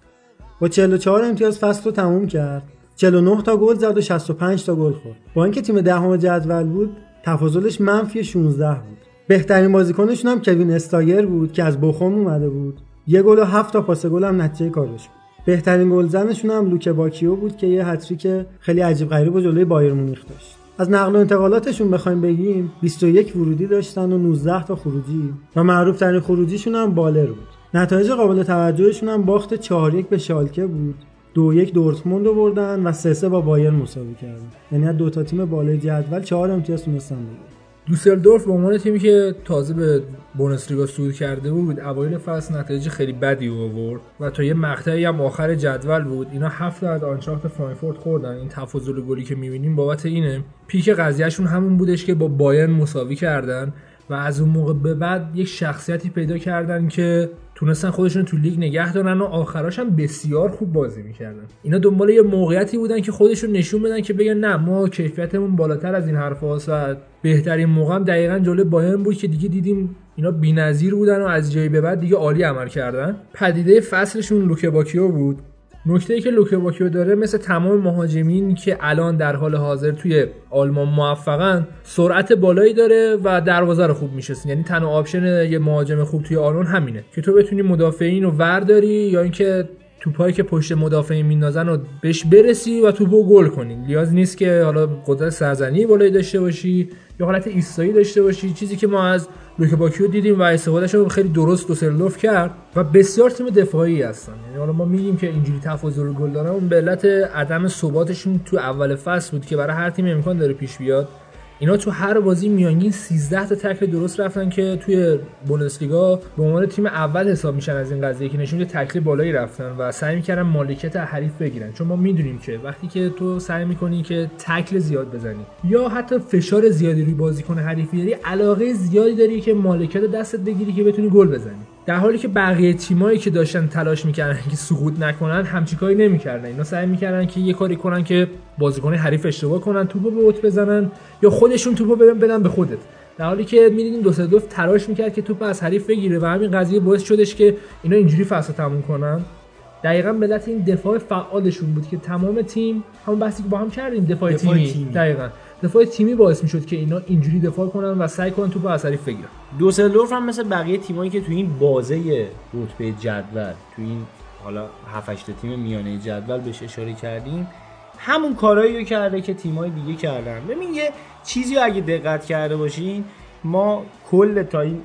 با 44 امتیاز فصل رو تموم کرد. 49 تا گل زد و 65 تا گل خورد. با اینکه تیم دهم جدول بود تفاضلش منفی 16 بود. بهترین بازیکنشون هم کوین اشتوگر بود که از بخوم اومده بود. یه گل و 7 تا پاس گل هم نتیجه کارش بود. بهترین گلزنشون هم لوکه باکیو بود که یه هتریک خیلی عجیب غریب و جلوی بایر مونیخ داشت. از نقل و انتقالاتشون بخوایم بگیم 21 ورودی داشتن و 19 تا خروجی. و معروف ترین خروجیشون هم بالر بود. نتایج قابل توجهشون هم باخت 4 1 به شالکه بود. دو یک دورتموند رو بردن و سه سه با بایر مساوی کردن. یعنی از دو تا تیم بالای جدول چهار امتیاز تونستن بگیرن. دوسلدورف به عنوان تیمی که تازه به بوندسلیگا صعود کرده بود اوایل فصل نتایج خیلی بدی آورد و تا یه مقطعی هم آخر جدول بود. اینا هفت از آنچاخت فرانکفورت خوردن. این تفاضل گلی که می‌بینیم بابت اینه. پیک قضیهشون همون بودش که با بایرن مساوی کردن و از اون موقع به بعد یک شخصیتی پیدا کردن که تونستن خودشون تو لیگ نگه دارن و آخراش هم بسیار خوب بازی می‌کردن. اینا دنبال یه موقعیتی بودن که خودشون نشون بدن که بگن نه ما کیفیتمون بالاتر از این حرفاست و بهترین موقع هم دقیقا جلوی بایرن بود که دیگه دیدیم اینا بی‌نظیر بودن و از جایی به بعد دیگه عالی عمل کردن. پدیده فصلشون لوکه باکیو بود. نکته ای که لوکه باکیو داره مثل تمام مهاجمین که الان در حال حاضر توی آلمان موفقن سرعت بالایی داره و دروازه رو خوب میشناسن یعنی تنها option یه مهاجم خوب توی آلمان همینه. که تو بتونی مدافعین رو ورداری یا اینکه توپایی که پشت مدافعین میندازن رو بهش برسی و توپو گل کنی. نیاز نیست که حالا قدرت سرزنی بالایی داشته باشی. یا حالت ایستایی داشته باشی چیزی که ما از لوکه باکیو دیدیم و استفادهش رو خیلی درست دوسلدورف کرد و بسیار تیم دفاعی هستن. یعنی حالا ما میگیم که اینجوری تفاضل گل دارن اون به علت عدم ثباتشون تو اول فصل بود که برای هر تیم امکان داره پیش بیاد. اینا تو هر بازی میانگین 13 تا تکل درست رفتن که توی بوندسلیگا به عنوان تیم اول حساب میشن از این قضیه که نشون تکل بالایی رفتن و سعی می‌کردن مالکیت حریف بگیرن. چون ما می‌دونیم که وقتی که تو سعی می‌کنی که تکل زیاد بزنی یا حتی فشار زیادی روی بازیکن حریف بیاری علاقه زیادی داری که مالکیت دستت بگیری که بتونی گل بزنی. در حالی که بقیه تیمایی که داشتن تلاش می‌کردن که سقوط نکنن همچی کاری نمی‌کردن اینا سعی می‌کردن که یه کاری کنن که بازیکن حریف اشتباه کنن توپو به اوت بزنن یا خودشون توپو بدن بدن به خودت در حالی که می‌دیدیم دوسلدورف تلاش می‌کرد که توپ از حریف بگیره و همین قضیه باعث شدش که اینا اینجوری فصل تموم کنن دقیقا به علت این دفاع فعالشون بود که تمام تیم همون بحثی که با هم کردیم دفاع, دفاع تیمی. تیمی. دقیقا دفاع تیمی باعث می‌شد که اینا اینجوری دفاع کنن و سعی کنن توپ از حریف بگیرن. دوسلدورف هم مثل بقیه تیمایی که تو این بازه رتبه جدول تو این حالا 7 8 تیم میانه جدول بهش اشاره کردیم همون کارایی رو کرده که تیمای دیگه کردن. ببین یه چیزی اگه دقت کرده باشین ما کل تا این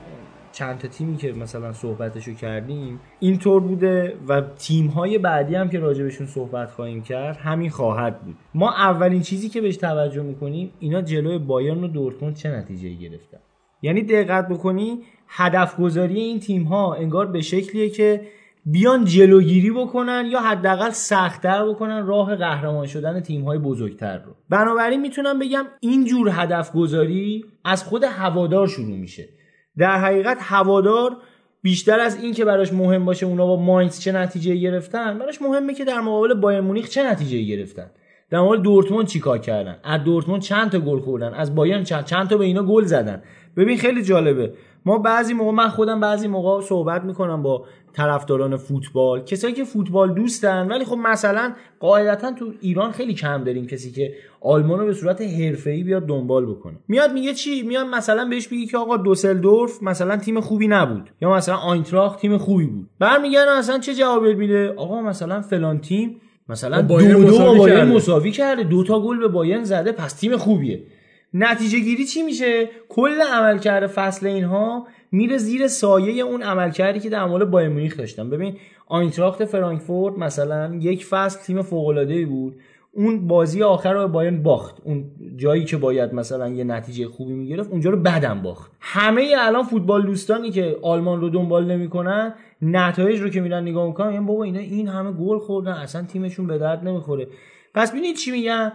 چند تا تیمی که مثلا صحبتشو کردیم اینطور بوده و تیم های بعدی هم که راجبشون صحبت خواهیم کرد همین خواهد بود. ما اولین چیزی که بهش توجه می‌کنیم اینا جلوی بایرن و دورتموند چه نتیجه گرفتن. یعنی دقت بکنی هدف گذاری این تیم ها انگار به شکلیه که بیان جلوگیری بکنن یا حداقل سختتر بکنن راه قهرمان شدن تیم های بزرگتر رو. بنابراین می‌تونم بگم این جور هدف گذاری از خود هوادار شروع میشه. در حقیقت هوادار بیشتر از این که براش مهم باشه اونا با ماینز چه نتیجه گرفتن براش مهمه که در مقابل بایر مونیخ چه نتیجه گرفتن. در مقابل دورتموند چیکار کردن؟ از دورتموند چند تا گل خوردن؟ از بایرن چند, چند تا به اینا گل زدن؟ ببین خیلی جالبه. ما بعضی موقع من خودم بعضی موقع صحبت می‌کنم با طرفداران فوتبال کسایی که فوتبال دوستن ولی خب مثلا قاعدتا تو ایران خیلی کم داریم کسی که آلمان رو به صورت حرفه‌ای بیاد دنبال بکنه. میاد میگه چی؟ میاد مثلا بهش میگه که آقا دوسلدورف مثلا تیم خوبی نبود. یا مثلا آینتراخت تیم خوبی بود. برمیگردن اصلا چه جوابی میده؟ آقا مثلا فلان تیم مثلا دو دو با بایرن کرده. مساوی کرده. دو تا گل به بایرن زده. پس تیم خوبیه. نتیجه گیری چی میشه؟ کل عملکرد فصل اینها میره زیر سایه اون عملکردی که در مورد بایر مونیخ داشتن. ببین آینتراخت فرانکفورت مثلا یک فصل تیم فوق العاده بود. اون بازی آخر رو بایرن باخت. اون جایی که باید مثلا یه نتیجه خوبی می‌گرفت اونجا رو بدم باخت. همه الان فوتبال دوستانی که آلمان رو دنبال نمی‌کنن نتایج رو که میرن نگاه می‌کنن میگن بابا اینا این همه گل خوردن اصلا تیمشون به درد نمی‌خوره. پس ببینید چی میگم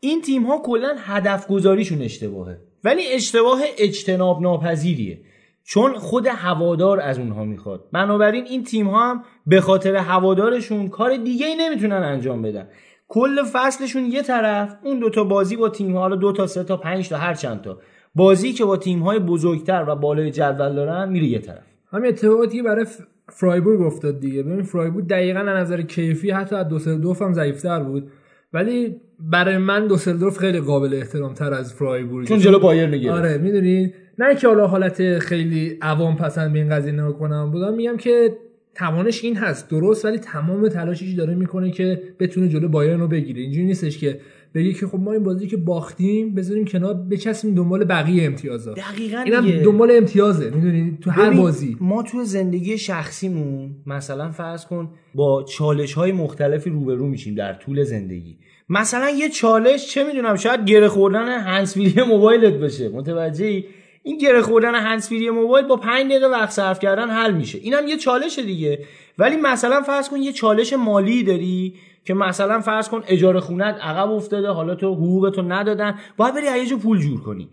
این تیم ها کلا هدف گذاریشون اشتباهه. ولی اشتباه اجتناب ناپذیریه چون خود هوادار از اونها می‌خواد. بنابراین این تیم ها هم به خاطر هوادارشون کار دیگه ای نمی‌تونن انجام بدن. کل فصلشون یه طرف اون دوتا بازی با تیم ها حالا دو تا سه تا پنج تا هر چند تا. بازی که با تیم های بزرگتر و بالای جدول دارن میره یه طرف. همین اتفاقاتی که برای فرایبورگ افتاد دیگه. ببین فرایبورگ دقیقا از نظر کیفی حتی از دوسلدورف هم ضعیفتر بود. ولی برای من دوسلدورف خیلی قابل احترام تر از فرایبورگ. چون جلو بایرن گرفت آره می‌دونی؟ نه که حالا حالت خیلی عوام پسند به این قضیه نگاه کنم بودم میگم که توانش این هست. درست ولی تمام تلاشش داره می‌کنه که بتونه جلو بایرن رو بگیره. اینجوری نیستش که بگی که خب ما این بازی که باختیم بذاریم کنار بچسبیم دنبال بقیه امتیازات دقیقاً اینم. دنبال امتیازه می‌دونی؟ تو هر بازی. ما تو زندگی شخصیمون مثلا فرض کن با چالش های مختلفی روبرو میشیم در طول زندگی. مثلا یه چالش چه می‌دونم شاید گره خوردن هنسفیری موبایلت بشه متوجهی این گره خوردن هنسفیری موبایل با 5 دقیقه وقت صرف کردن حل میشه. اینم یه چالش دیگه. ولی مثلا فرض کن یه چالش مالی داری که مثلا فرض کن اجاره خونت عقب افتاده حالا تو حقوقتو ندادن باید بری جا پول جور کنی.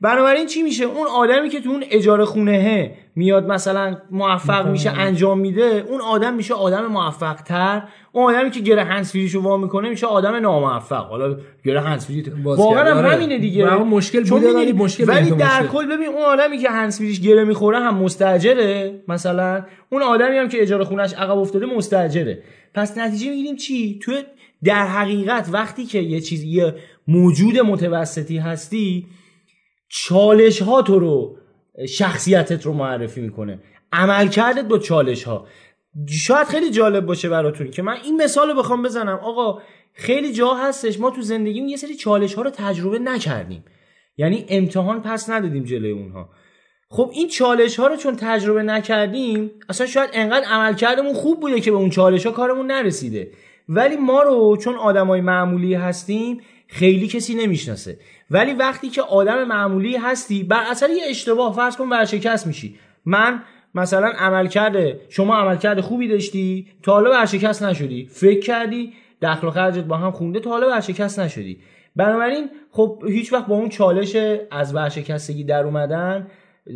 بنابراین چی میشه؟ اون آدمی که تو اون اجاره خونه میاد مثلا موفق میشه انجام میده اون آدم میشه آدم موفق تر اون آدمی که گره هنسفیریشو وا می‌کنه میشه آدم ناموفق. حالا گره هنسفیری واقعا هم. همینه دیگه. مشکل بوده، ولی مشکل ولی در. کل ببین اون آدمی که هنسفیریش گره می‌خوره هم مستاجره مثلا. اون آدمی هم که اجاره خونش عقب افتاده مستاجره. پس نتیجه می‌گیریم چی؟ تو در حقیقت وقتی که یه چیز یه موجود متوسطی هستی چالش ها تو رو شخصیتت رو معرفی می‌کنه. عملکردت با چالش ها شاید خیلی جالب باشه براتون که من این مثال رو بخوام بزنم. آقا خیلی جا هستش. ما تو زندگیمون یه سری چالش ها رو تجربه نکردیم. یعنی امتحان پس ندادیم جلوی اونها. خب این چالش ها رو چون تجربه نکردیم اصلا شاید انقدر عملکردمون خوب بوده که به اون چالش ها کارمون نرسیده. ولی ما رو چون آدمای معمولی هستیم خیلی کسی نمی‌شناسه. ولی وقتی که آدم معمولی هستی بر اثر یه اشتباه فرض کن ورشکست میشی. من مثلا عملکرد شما عملکرد خوبی داشتی تا حالا ورشکست نشدی. فکر کردی دخل و خرجت با هم خونده تا حالا ورشکست نشدی. بنابراین خب هیچ وقت با اون چالش از ورشکستگی در اومدن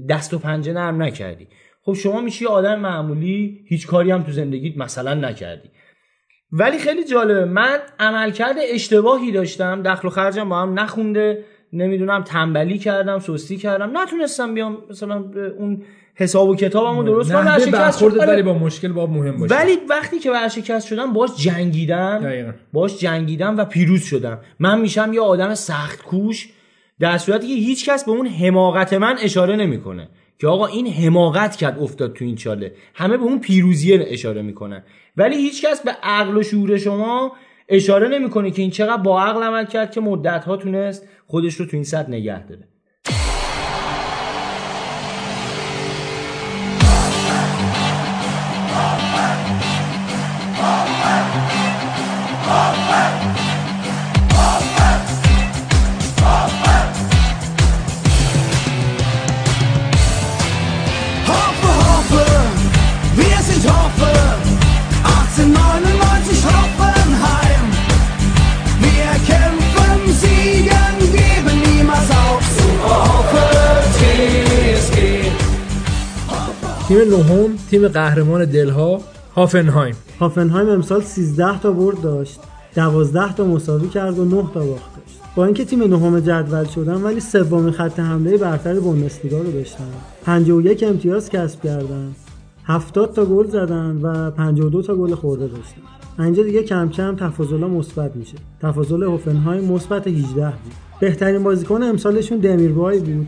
دست و پنجه نرم نکردی. خب شما میشی آدم معمولی هیچ کاری هم تو زندگیت مثلا نکردی. ولی خیلی جالبه. من عملکرد اشتباهی داشتم. دخل و خرجم با هم نخونده. نمی‌دونم تنبلی کردم سستی کردم. نتونستم بیام مثلا اون حساب و کتابمو درست کنم. ورشکست برخوردت شد. ولی آره. با مشکل با مهم باشه. ولی وقتی که ورشکست شدم باش جنگیدم. دقیقاً. باش جنگیدم و پیروز شدم. من میشم یه آدم سخت کوش. در صورتی که هیچ کس به اون حماقت من اشاره نمی‌کنه. که آقا این حماقت کرد افتاد تو این چاله. همه به اون پیروزی اشاره می‌کنن. ولی هیچ کس به عقل و شعور شما اشاره نمی‌کنه که این چقدر با عقل عمل کرد که مدت ها تونست خودش رو تو این سطح نگه داره. تیم نهم تیم قهرمان دلها هافنهایم. هافنهایم امسال 13 تا برد داشت 12 تا مساوی کرد و 9 تا باخت داشت. با اینکه تیم نهم جدول شدن ولی سومین خط حمله برتر بوندسلیگا رو داشتن. 51 امتیاز کسب کردن. 70 تا گل زدن و 52 تا گل خورده داشتن. اینجا دیگه کم کم تفاضل‌ها مثبت میشه. تفاضل هوفنهایم مثبت 18 بود. بهترین بازیکن امسالشون دمیربای بود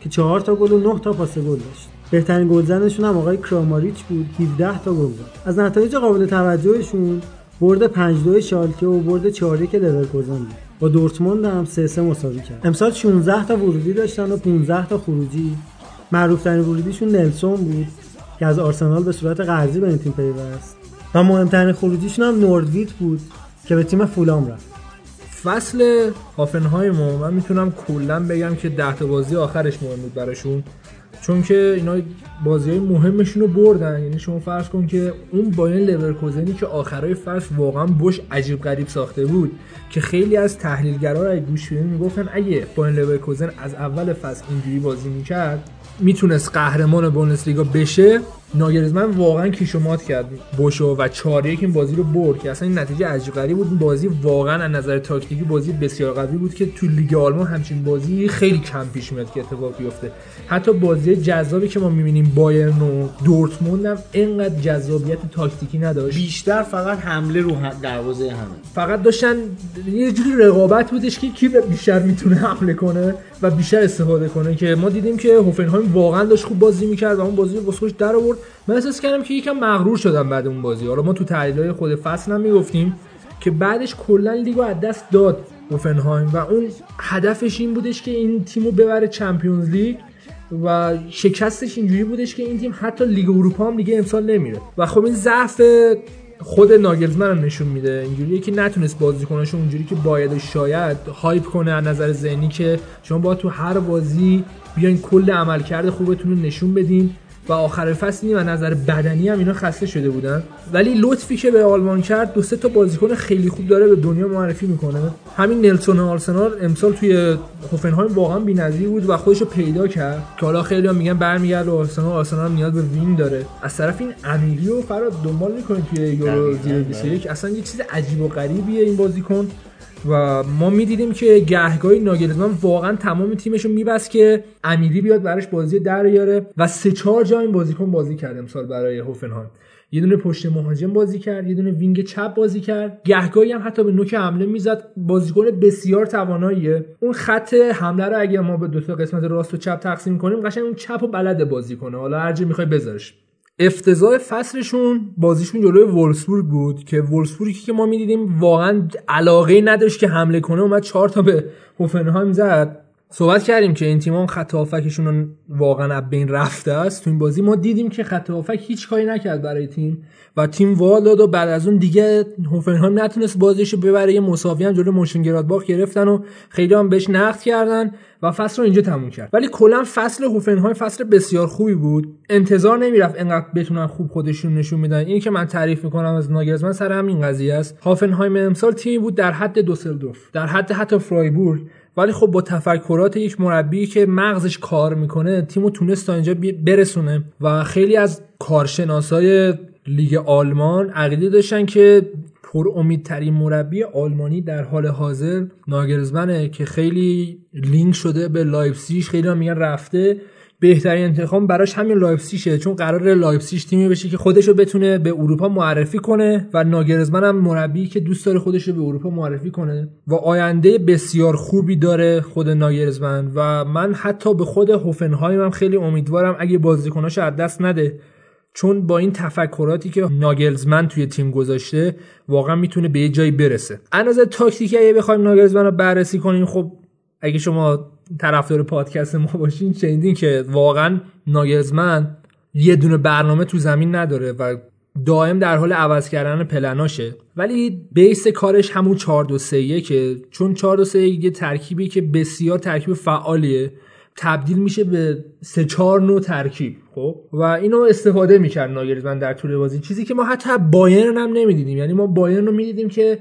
که 4 تا گل و 9 تا پاس گل داشت. بهترین گلزنشون هم آقای کراماریچ بود 17 تا گل زد. از نتایج قابل توجهشون برد 5 2 شالکه و برد 4 1 لورکوزن بود. با دورتموند هم 3 3 مساوی کرد. امسال 16 تا ورودی داشتن و 15 تا خروجی. معروف ترین ورودیشون نلسون بود که از آرسنال به صورت قرضی به این تیم پیوست. و مهمترین خروجیشون هم نوردویت بود که به تیم فولام رفت. فصل هافنهایم من می‌تونم کلا بگم که ده تا بازی آخرش مهم بود براشون. چون که اینا بازی های مهمشون رو بردن. یعنی شما فرض کن که اون باین لورکوزنی که آخرای فصل واقعا بش عجیب غریب ساخته بود که خیلی از تحلیلگرا رو گوش بدین می‌گفتن اگه باین لورکوزن از اول فصل اینجوری بازی می‌کرد می‌تونست قهرمان بوندسلیگا بشه. ناگرزمن واقعا کیشومات کرد. بوشو و 4 1 این بازی رو برد که اصلا این نتیجه عجیب غریب بود. این بازی واقعا از نظر تاکتیکی بازی بسیار قوی بود که تو لیگ آلمان همچین بازی خیلی کم پیش میاد که اتفاق بیفته. حتی بازی جذابی که ما می‌بینیم بایرن و دورتموند هم اینقدر جذابیت تاکتیکی نداشت. بیشتر فقط حمله رو دروازه همه. فقط داشتن یه جوری رقابت بودش که کی بیشتر می‌تونه حمله کنه و بیشتر استفاده کنه که ما دیدیم که هوفنهایم واقعا داشت خوب بازی می‌کرد و اون بازی رو در آورد. من احساس کردم که یکم مغرور شدن بعد اون بازی. حالا ما تو تحلیلای خود فصل هم می‌گفتیم که بعدش کلا لیگو از دست داد هوفنهایم و اون هدفش این بودش که این تیمو ببره چمپیونز لیگ و شکستش اینجوری بودش که این تیم حتی لیگ اروپا هم دیگه امسال نمیره. و خب این ضعف خود ناگلزمن هم نشون میده. اینجوریه که نتونست بازیکناشو اونجوری که باید و شاید hype کنه از نظر ذهنی که شما با تو هر بازی بیاین کل عملکرد خوبتون رو نشون بدین. و آخر فصل و نظر بدنی هم اینا خسته شده بودن. ولی لطفی که به آلمان کرد دو سه تا بازیکن خیلی خوب داره به دنیا معرفی می‌کنه. همین نلسون آرسنال امسال توی هوفنهایم واقعا بی‌نظیر بود و خودش رو پیدا کرد. که حالا خیلی هم میگن برمیگرده به آرسنال آرسنال هم نیاز به وین داره. از طرف این امیری رو فراد دنبال می‌کنه توی یورو زیر 21 اصلا یه چیز عجیب و غریبیه این بازیکن. و ما می‌دیدیم که گهگاهی ناگلزمن واقعا تمام تیمش رو میبست که امیری بیاد براش بازی در بیاره و سه چهار جا این بازیکن بازی کرد امسال برای هوفنهایم. یه دونه پشت مهاجم بازی کرد یه دونه وینگ چپ بازی کرد. گهگاهی هم حتی به نوک حمله می‌زد. بازیکن بسیار تواناییه. اون خط حمله رو اگه ما به دو تا قسمت راست و چپ تقسیم کنیم قشنگ اون چپ و بلد بازی کنه. حالا هر جا می‌خوای بذارش. افتضاح فصلشون بازیشون جلوی وولسبورگ بود که وولسبورگی که ما می‌دیدیم واقعا علاقه نداشت که حمله کنه اومد چهار تا به هوفنهایم زد. صحبت کردیم که این تیمان خط هافکشون واقعا از بین رفته است. تو این بازی ما دیدیم که خط هافک هیچ کاری نکرد برای تیم و تیم وال داد و بعد از اون دیگه هوفنهایم نتونست بازیشو ببره. یه مساوی هم جلو موشنگرادباخ گرفتن و خیلی هم بهش نقد کردن. و فصل رو اینجا تموم کرد. ولی کلا فصل هوفنهایم فصل بسیار خوبی بود. انتظار نمی‌رفت انقدر بتونن خوب خودشون نشون میدن. این که من تعریف می‌کنم از ناگلزمن سر همین قضیه است. هافنهایم امسال تیمی بود در حد دوسلدورف در حد حتی فرایبورگ. ولی خب با تفکرات یک مربی که مغزش کار می‌کنه تیمو تونست تا اینجا برسونه و خیلی از کارشناسای لیگ آلمان عقیده داشتن که پر امیدترین مربی آلمانی در حال حاضر ناگلزمنه که خیلی لینک شده به لایپسیش خیلی هم میگن رفته. بهترین انتخاب براش همین لایپسیشه چون قرار لایپسیش تیمی بشه که خودش رو بتونه به اروپا معرفی کنه و ناگلزمن هم مربی که دوست داره خودش رو به اروپا معرفی کنه. و آینده بسیار خوبی داره خود ناگلزمن و من حتی به خود هوفنهایم هم خیلی امیدوارم اگه بازیکناش از دست نده. چون با این تفکراتی که ناگلزمن توی تیم گذاشته واقعا می‌تونه به یه جایی برسه. از تاکتیکی اگه بخوایم ناگلزمن رو بررسی کنیم خب اگه شما طرفدار پادکست ما باشین شنیدین که واقعا ناگلزمن یه دونه برنامه تو زمین نداره و دائم در حال عوض کردن پلناشه. ولی بیس کارش همون 4 2 3 که چون 4 2 3 یه ترکیبی که بسیار ترکیب فعالیه تبدیل میشه به سه چهار نوع ترکیب خب؟ و اینو استفاده می‌کرد ناگلزمن در طول بازی. چیزی که ما حتی بایرن هم نمی‌دیدیم. یعنی ما بایرن رو می‌دیدیم که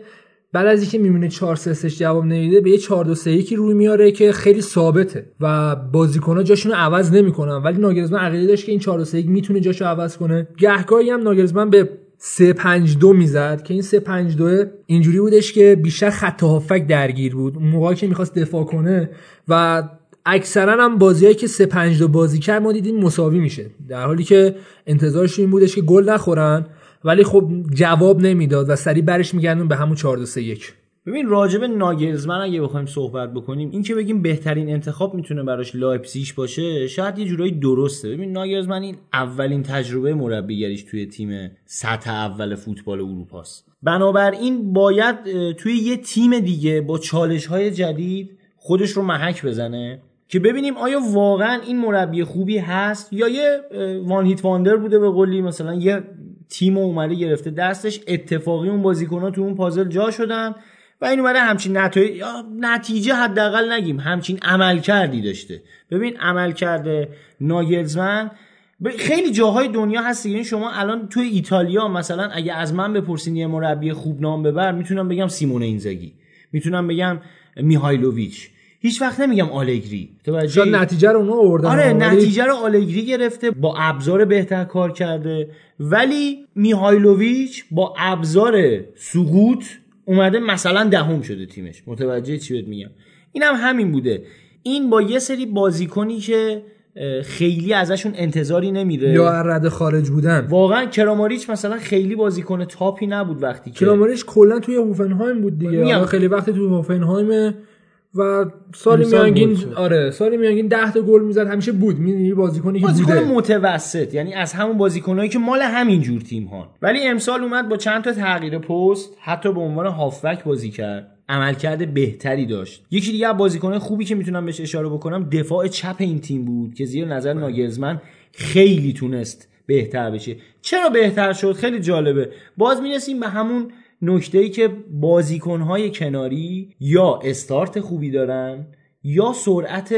بعد از اینکه می‌بینه 4 3 جواب نمیده به یه 4 2 3 1 روی میاره که خیلی ثابته و بازیکن‌ها جاشون رو عوض نمی‌کنن. ولی ناگلزمن عقیده داشت که این 4 2 3 1 می‌تونه جاشو عوض کنه. گهگاهی هم ناگلزمن به 3 5 2 می‌زد که این 3 5 2 اینجوری بودش که بیشتر خط هافک درگیر بود. اون موقعی که می‌خواست دفاع کنه و اکثرا هم بازیایی که 3 5 2 بازی کرد ما دیدیم مساوی میشه. در حالی که انتظارش این بودش که گل نخورن ولی خب جواب نمی‌داد و سریع برش میگردوند به همون 4 2 3 1 ببین راجب ناگلزمن اگه بخوایم صحبت بکنیم این که بگیم بهترین انتخاب می‌تونه براش لایپزیگ باشه شاید یه جورایی درسته. ببین ناگلزمن این اولین تجربه مربیگریش توی تیم سطح اول فوتبال اروپاست. بنابراین باید توی یه تیم دیگه با چالش های جدید خودش رو محک بزنه. که ببینیم آیا واقعا این مربی خوبی هست یا یه وان هیت واندر بوده به قولی مثلا یه تیم اومده گرفته دستش اتفاقی اون بازیکن‌ها تو اون پازل جا شدن و این اومده همچین نتایج نتیجه حداقل نگیم همچین عمل کردی داشته. ببین عمل کرده ناگلزمن خیلی جاهای دنیا هست یعنی شما الان توی ایتالیا مثلا اگه از من بپرسین یه مربی خوب نام ببر می‌تونم بگم سیمون اینزاگی. می‌تونم بگم میهایلوویچ. هیچ وقت نمیگم آلگری. شاید نتیجه رو اونو آوردن. آره نتیجه رو آلگری گرفته با ابزار بهتر کار کرده. ولی میهایلوویچ با ابزار سقوط اومده مثلا دهم شده تیمش. متوجه چی بهت میگم؟ اینم هم همین بوده. این با یه سری بازیکنی که خیلی ازشون انتظاری نمیره یا رد خارج بودن. واقعا کراماریچ مثلا خیلی بازیکن تاپی نبود وقتی که کراماریچ کلا توی هوفنهایم بود دیگه. خیلی وقتی توی هوفنهایم و سال میانگین آره سال میانگین 10 تا گل می‌زد همیشه بود. می‌دونی بازیکنی که بازیکن متوسط یعنی از همون بازیکنایی که مال همین جور تیم ها ولی امسال اومد با چند تا تغییر پست حتی به عنوان هافبک بازی کرد. عملکرد بهتری داشت. یکی دیگه بازیکن خوبی که می‌تونم بهش اشاره بکنم دفاع چپ این تیم بود که زیر نظر ناگلزمن خیلی تونست بهتر بشه. چرا بهتر شد؟ خیلی جالبه. باز می‌رسیم به همون نکته ای که بازیکنهای کناری یا استارت خوبی دارن یا سرعت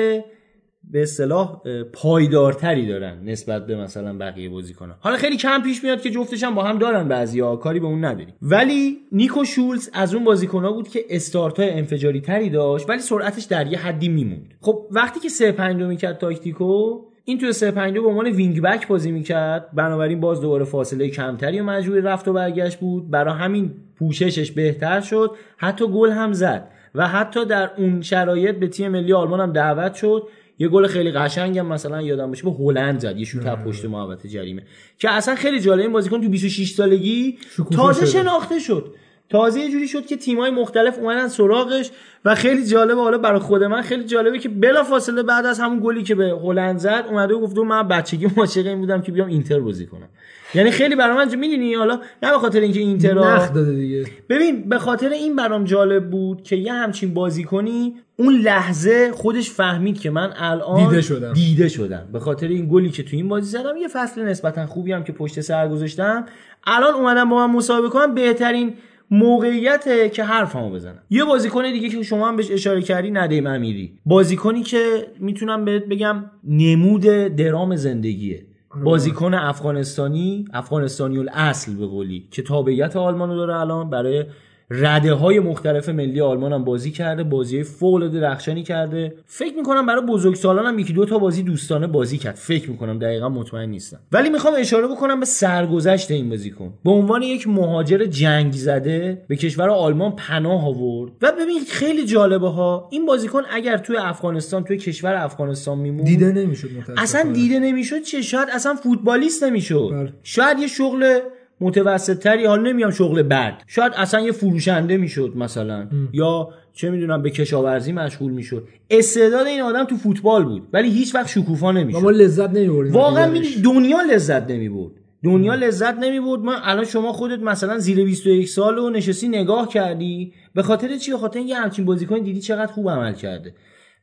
به اصطلاح پایدارتری دارن نسبت به مثلا بقیه بازیکن‌ها. حالا خیلی کم پیش میاد که جفتش هم با هم دارن بعضیا کاری به اون نداریم. ولی نیکو شولز از اون بازیکن‌ها بود که استارت های انفجاری تری داشت ولی سرعتش در یه حدی میموند. خب وقتی که 3 5 می‌کرد تاکتیکو این توی 3 5 به عنوان وینگ بک بازی می‌کرد. بنابراین باز دوباره فاصله کمتری و مجبور رفت و برگشت بود. برای همین پوششش بهتر شد. حتی گل هم زد و حتی در اون شرایط به تیم ملی آلمان هم دعوت شد. یه گل خیلی قشنگ هم مثلا یادم باشه به هلند زد. یه شوت پشت محوطه جریمه. که اصلا خیلی جالب این بازیکن تو 26 سالگی تازه شناخته شد. تازه یه جوری شد که تیمای مختلف اومدن سراغش و خیلی جالبه. حالا برای خود من خیلی جالبه که بلا فاصله بعد از همون گلی که به هلند زد اومده و گفت من بچگی عاشق این بودم که بیام اینتر بازی کنم. یعنی خیلی برام من می‌دونی حالا؟ نه به خاطر اینکه اینتر نخ داده دیگه. ببین به خاطر این برام جالب بود که یه همچین بازی کنی اون لحظه خودش فهمید که من الان دیده شدم. دیده شدم. به خاطر این گلی که تو این بازی زدم یه فصل نسبتا خوبی هم که پشت سر گذاشتم. الان اومدم با من مسابقه کنم. بهترین موقعیته که حرفمو بزنم. یه بازیکن دیگه که شما هم بهش اشاره کردی ندیم امیری. بازیکنی که می‌تونم بهت بگم نمود درام زندگیه. بازیکن افغانستانی افغانستانی الاصل به قولی که تابعیت آلمان رو داره الان برای رده های مختلف ملی آلمان هم بازی کرده بازی فوق العاده درخشانی کرده. فکر می‌کنم برای بزرگسالان هم یکی دو تا بازی دوستانه بازی کرد. فکر می‌کنم دقیقا مطمئن نیستم. ولی می‌خوام اشاره بکنم به سرگذشت این بازیکن. به عنوان یک مهاجر جنگ زده به کشور آلمان پناه آورد. و ببین خیلی جالبه ها این بازیکن اگر توی افغانستان توی کشور افغانستان میمون دیده نمی‌شد اصلا دیده نمی‌شد چه شاید اصلا فوتبالیست نمی‌شد. بله. شاید یه شغل متوسط تری حالا نمیام شغل بد. شاید اصلا یه فروشنده می‌شد مثلا. یا چه می‌دونم به کشاورزی مشغول می‌شد. استعداد این آدم تو فوتبال بود. ولی هیچ وقت شکوفا و ما نمی‌شد لذت نمیبردیم واقعا دنیا لذت نمی‌برد. دنیا لذت نمی‌برد. من الان شما خودت مثلا زیر 21 سال و نشستی نگاه کردی. به خاطر چی؟ به خاطر اینکه همچین بازیکن دیدی چقدر خوب عمل کرده.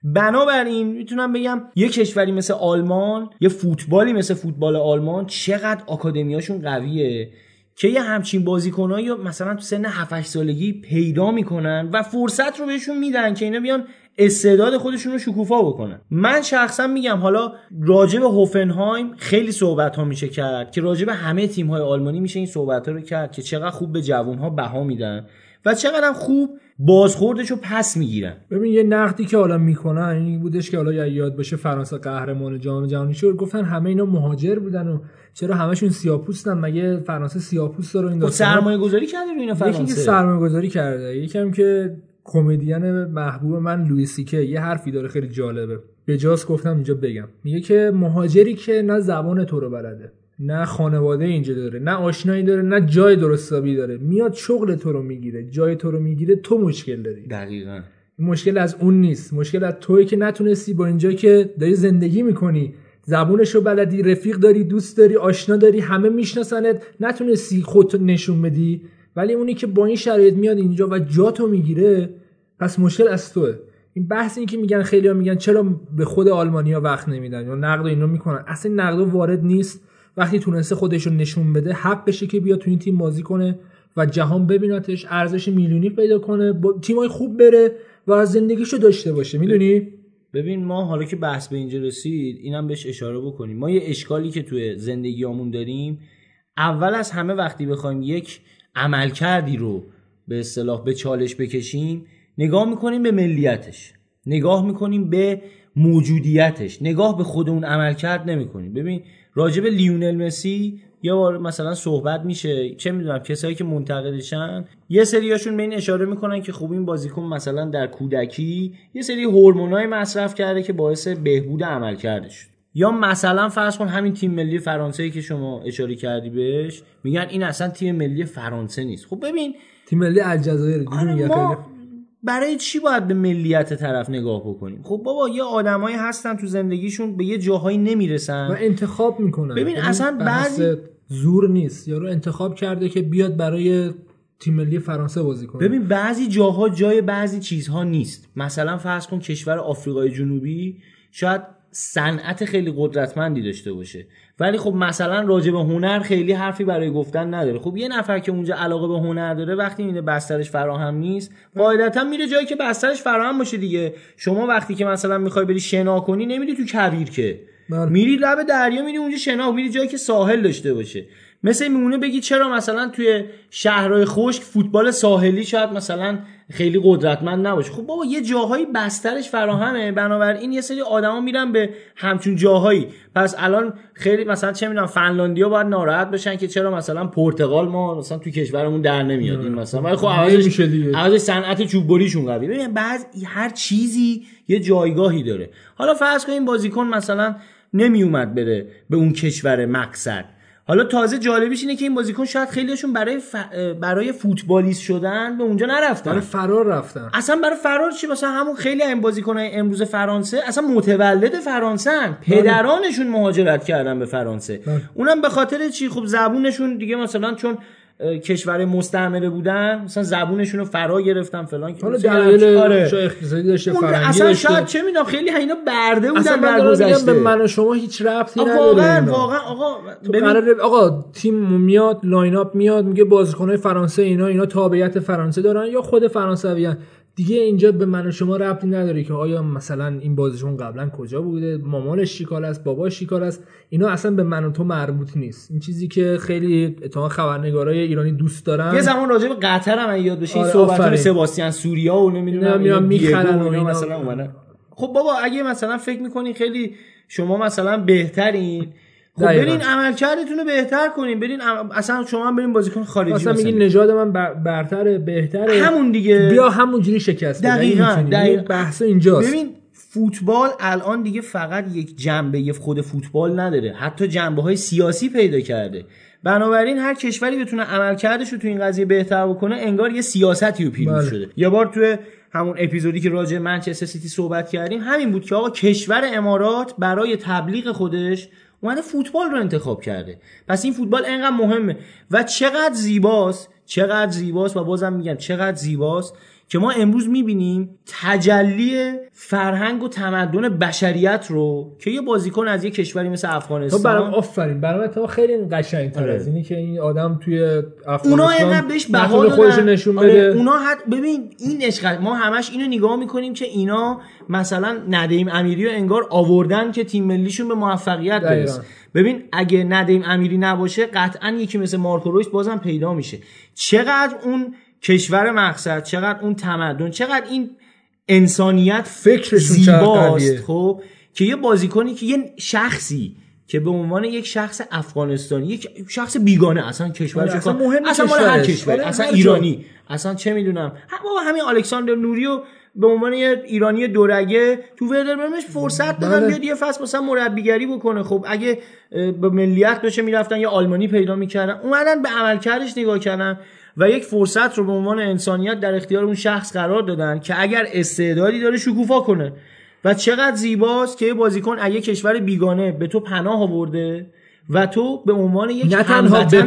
بنابراین می‌تونم بگم یه کشوری مثل آلمان یه فوتبالی مثل فوتبال آلمان چقدر آکادمیاشون قویه. که یه همچین بازیکنایی رو مثلا تو سن 7 8 سالگی پیدا می‌کنن و فرصت رو بهشون میدن که اینا بیان استعداد خودشون رو شکوفا بکنن. من شخصا میگم حالا راجع به هوفنهایم خیلی صحبت ها میشه کرد که راجع به همه تیم های آلمانی میشه این صحبت ها رو کرد که چقدر خوب به جوان ها بها میدن. و چقدر خوب بازخوردش رو پس می‌گیرن. ببین یه نقدی که حالا می‌کنن این بودش که حالا یا یاد باشه فرانسه قهرمان جام جهانی شد. گفتن همه اینا مهاجر بودن و چرا همشون سیاپوستن؟ مگه فرانسه سیاپوست داره این خب؟ سرمایه گذاری کرده روی اینا یکی فرانسه. سرمایه گذاری کرده یکم که کمدین محبوب من لوی سیکه. یه حرفی داره خیلی جالبه. به جاست گفتم اینجا بگم. میگه که مهاجری که نه زبان تو رو بلده. نه خانواده اینجا داره نه آشنایی داره نه جای درستابی داره. میاد شغل تو رو می‌گیره جای تو رو می‌گیره تو مشکل داری. دقیقا. مشکل از اون نیست. مشکل از توی که نتونستی با اینجا که داری زندگی می‌کنی زبونش رو بلدی رفیق داری دوست داری آشنا داری همه میشناسنت نتونستی خودتو نشون بدی. ولی اونی که با این شرایط میاد اینجا و جاتو می‌گیره پس مشکل از توه. این بحث این که میگن خیلی ها میگن چرا به خود آلمانیا وقت نمیدن یا نقد اینو می‌کنن اصلا نقد وارد نیست. وقتی تونسته خودش رو نشون بده حقشه که بیاد تو این تیم بازی کنه و جهان ببیناتش ارزش میلیونی پیدا کنه با تیمای خوب بره و زندگیشو داشته باشه. می‌دونی؟ ببین ما حالا که بحث به اینجا رسید اینم بهش اشاره بکنیم. ما یه اشکالی که توی زندگیامون داریم اول از همه وقتی بخوایم یک عملکردی رو به اصطلاح به چالش بکشیم نگاه می‌کنیم به ملیتش. نگاه می‌کنیم به موجودیتش. نگاه به خود اون عملکرد نمی‌کنیم. ببین راجب لیونل مسی یه بار مثلا صحبت میشه. چه می‌دونم کسایی که منتقدشن. یه سریاشون به این اشاره می‌کنن که خوب این بازیکن مثلا در کودکی یه سری هورمونای مصرف کرده که باعث بهبود عمل کرده شد یا مثلا فرض کن همین تیم ملی فرانسه که شما اشاره کردی بهش میگن این اصلا تیم ملی فرانسه نیست. خب ببین تیم ملی الجزایر آره ما برای چی باید به ملیت طرف نگاه بکنیم؟ خب بابا یه آدمایی هستن تو زندگیشون به یه جاهایی و نمی‌رسن انتخاب می‌کنن. ببین یعنی اصلا بعضی- زور نیست. یارو انتخاب کرده که بیاد برای تیم ملی فرانسه بازی کنه. ببین بعضی جاها جای بعضی چیزها نیست. مثلا فرض کن کشور آفریقای جنوبی شاید صنعت خیلی قدرتمندی داشته باشه. ولی خب مثلا راجع به هنر خیلی حرفی برای گفتن نداره. خب یه نفر که اونجا علاقه به هنر داره وقتی می‌بینه بسترش فراهم نیست قاعدتا میره جایی که بسترش فراهم باشه دیگه. شما وقتی که مثلا می‌خوای بری شنا کنی نمیری تو کویر که. بله. میری لب دریا میری اونجا شنا میری جایی که ساحل داشته باشه. مثل میمونه بگی چرا مثلا توی شهرهای خشک فوتبال ساحلی شاید مثلا خیلی قدرتمند نباشه. خب بابا یه جاهایی بسترش فراهمه. بنابراین یه سری آدما میرن به همچون جاهایی. پس الان خیلی مثلا چه می‌دونم فنلاندیا باید ناراحت بشن که چرا مثلا پرتغال ما مثلا توی کشورمون در نمیاد. این مثلا. ولی خب عوضش نمیشه دیگه. عوض صنعت چوب بریشون قوی. ببین بعض هر چیزی یه جایگاهی داره. حالا فرض کن این بازیکن مثلا نمی اومد بره به اون کشور مقصد. حالا تازه جالبیش اینه که این بازیکن شاید خیلیشون برای ف... برای فوتبالیست شدن به اونجا نرفتن. برای فرار رفتن. اصلا برای فرار چی؟ مثلا همون خیلی این بازیکنای امروز فرانسه اصلا متولد فرانسه هن. پدرانشون مهاجرت کردن به فرانسه. اونم به خاطر چی؟ خب زبونشون دیگه مثلا چون کشور مستعمره بودن مثلا زبونشون رو فرا گرفتن فلان که حالا دلایل آره. اقتصادی داشته فرنگی اصلا داشته شاید چه می‌دونم خیلی اینا برده اصلا بودن من در دارم میگم گذشته به من و شما هیچ ربطی نداره واقعا اینا. واقعا آقا ببین آقا تیم میاد لاین اپ میاد میگه بازیکنهای فرانسه اینا اینا تابعیت فرانسه دارن یا خود فرانسویان دیگه اینجا به من و شما ربطی نداره که آیا مثلا این بازیکن قبلا کجا بوده مامانش چیکار است باباش چیکار است اینا اصلا به من و تو مربوط نیست این چیزی که خیلی اتفاقا خبرنگارای ایرانی دوست دارن یه زمان راجع به قطر هم یاد بشه این آره، صحبت. سباستیان سوریا و نمی‌دونم می‌خرن و اینا. مثلا اومدن خب بابا اگه مثلا فکر می‌کنین خیلی شما مثلا بهترین خب. برین عملکردتون رو بهتر کنین برین عم- اصلا شما هم برین بازیکن خارجی اصلا مثلا میگی نژاد من بر- برتره بهتره همون دیگه بیا همونجوری شکست بده. دقیقاً، این می‌تونی. دقیقاً. بحث اینجاست ببین فوتبال الان دیگه فقط یک جنبه خود فوتبال نداره حتی جنبه های سیاسی پیدا کرده بنابراین هر کشوری بتونه عملکردش رو تو این قضیه بهتر بکنه انگار یه سیاستی رو پیروز بله. شده یه بار توی همون اپیزودی که راجع منچستر سیتی صحبت کردیم همین بود که آقا کشور امارات برای تبلیغ خودش اومده فوتبال رو انتخاب کرده. پس این فوتبال انقدر مهمه. و چقدر زیباست؟ چقدر زیباست؟ و بازم میگم چقدر زیباست؟ که ما امروز می‌بینیم تجلی فرهنگ و تمدن بشریت رو که یه بازیکن از یه کشوری مثل تو افغانستان برام آفرین. برام تو خیلی قشنگ تر آره. از اینی که این آدم توی افغانستان اونا بهش بها خودش نشون آره، بده. اونا حد ببین این عشق ما همش اینو نگاه می‌کنیم که اینا مثلا ندیم امیری رو انگار آوردن که تیم ملیشون به موفقیت. برسه. ببین اگه ندیم امیری نباشه قطعا یکی مثل مارکو رویس بازم پیدا میشه. چقدر اون کشور مقصد چقدر اون تمدن چقدر این انسانیت چقدر زیباست. خب که یه بازیکنی که یه شخصی که به عنوان یک شخص افغانستانی یک شخص بیگانه اصلا کشور آره، اصلا مهم اصلا مال هر. کشور آره، اصلا. ایرانی اصلا چه می‌دونم بابا همین الکساندر نوریو به عنوان یه ایرانی دورگه تو وردر برمش فرصت دادن بله. بیاد یه فصل مثلا مربیگری بکنه خب اگه به ملیت بشه می‌رفتن یه آلمانی پیدا می‌کردن اومدن به عملکردش نگاه کردن و یک فرصت رو به عنوان انسانیت در اختیار اون شخص قرار دادن که اگر استعدادی داره شکوفا کنه و چقدر زیباست که بازیکن از یه کشور بیگانه به تو پناه آورده و تو به عنوان یک نه تنها. به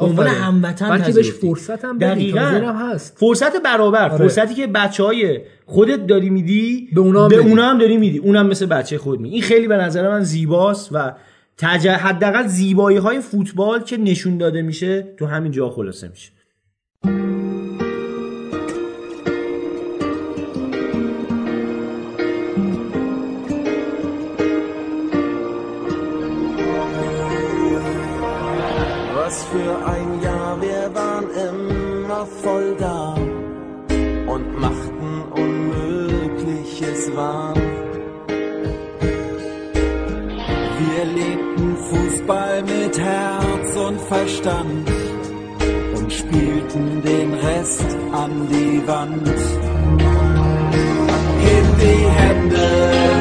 عنوان. هموطن بلکه بهش. فرصت هم دقیقاً. هست فرصت برابر آره. فرصتی که بچه های خودت داری میدی به اونا هم به. اونا هم داری میدی اونم مثل بچه خود می این خیلی به نظر من زیباست و تج... حداقل زیبایی های فوتبال که نشون داده میشه تو همین جا خلاصه میشه Voll da und. Fußball mit Herz und Verstand und spielten den Rest an die Wand. Heb die Hände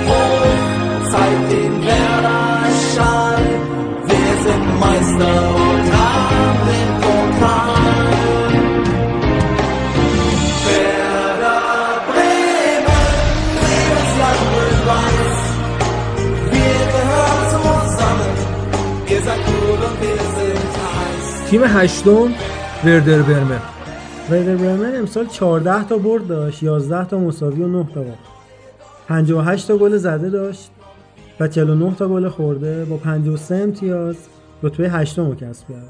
hoch, zeig den Werder-Schal. Wir sind Meister تیم هشتم وردر برمن. وردر برمن امسال 14 تا برد داشت 11 تا مساوی و 9 تا باخت 58 تا گل زده داشت و 49 تا گل خورده. با 53 امتیاز رتبه هشتم رو کسب کرد.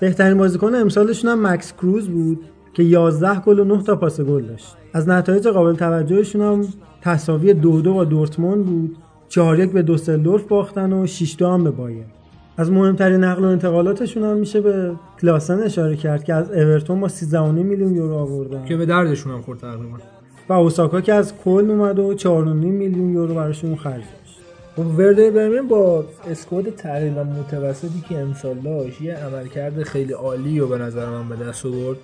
بهترین بازیکن امسالشون هم مکس کروز بود که 11 گل و 9 تا پاس گل داشت. از نتایج قابل توجهشون هم تساوی 2 2 با دورتموند بود. 4 1 به دوسلدورف باختن و 6 2 هم به بایر از مهمترین نقل و انتقالاتشون هم میشه به کلاسن اشاره کرد که از اورتون با 13.5 میلیون یورو آوردن. که به دردشون هم خورد تقریبا. و اوساکا که از کل اومد و 4.5 میلیون یورو براشون خرج داشت خب وردر برمن با اسکواد تقریبا متوسطی که امسال داشت یه عملکرد خیلی عالی و به نظر من به دست آورد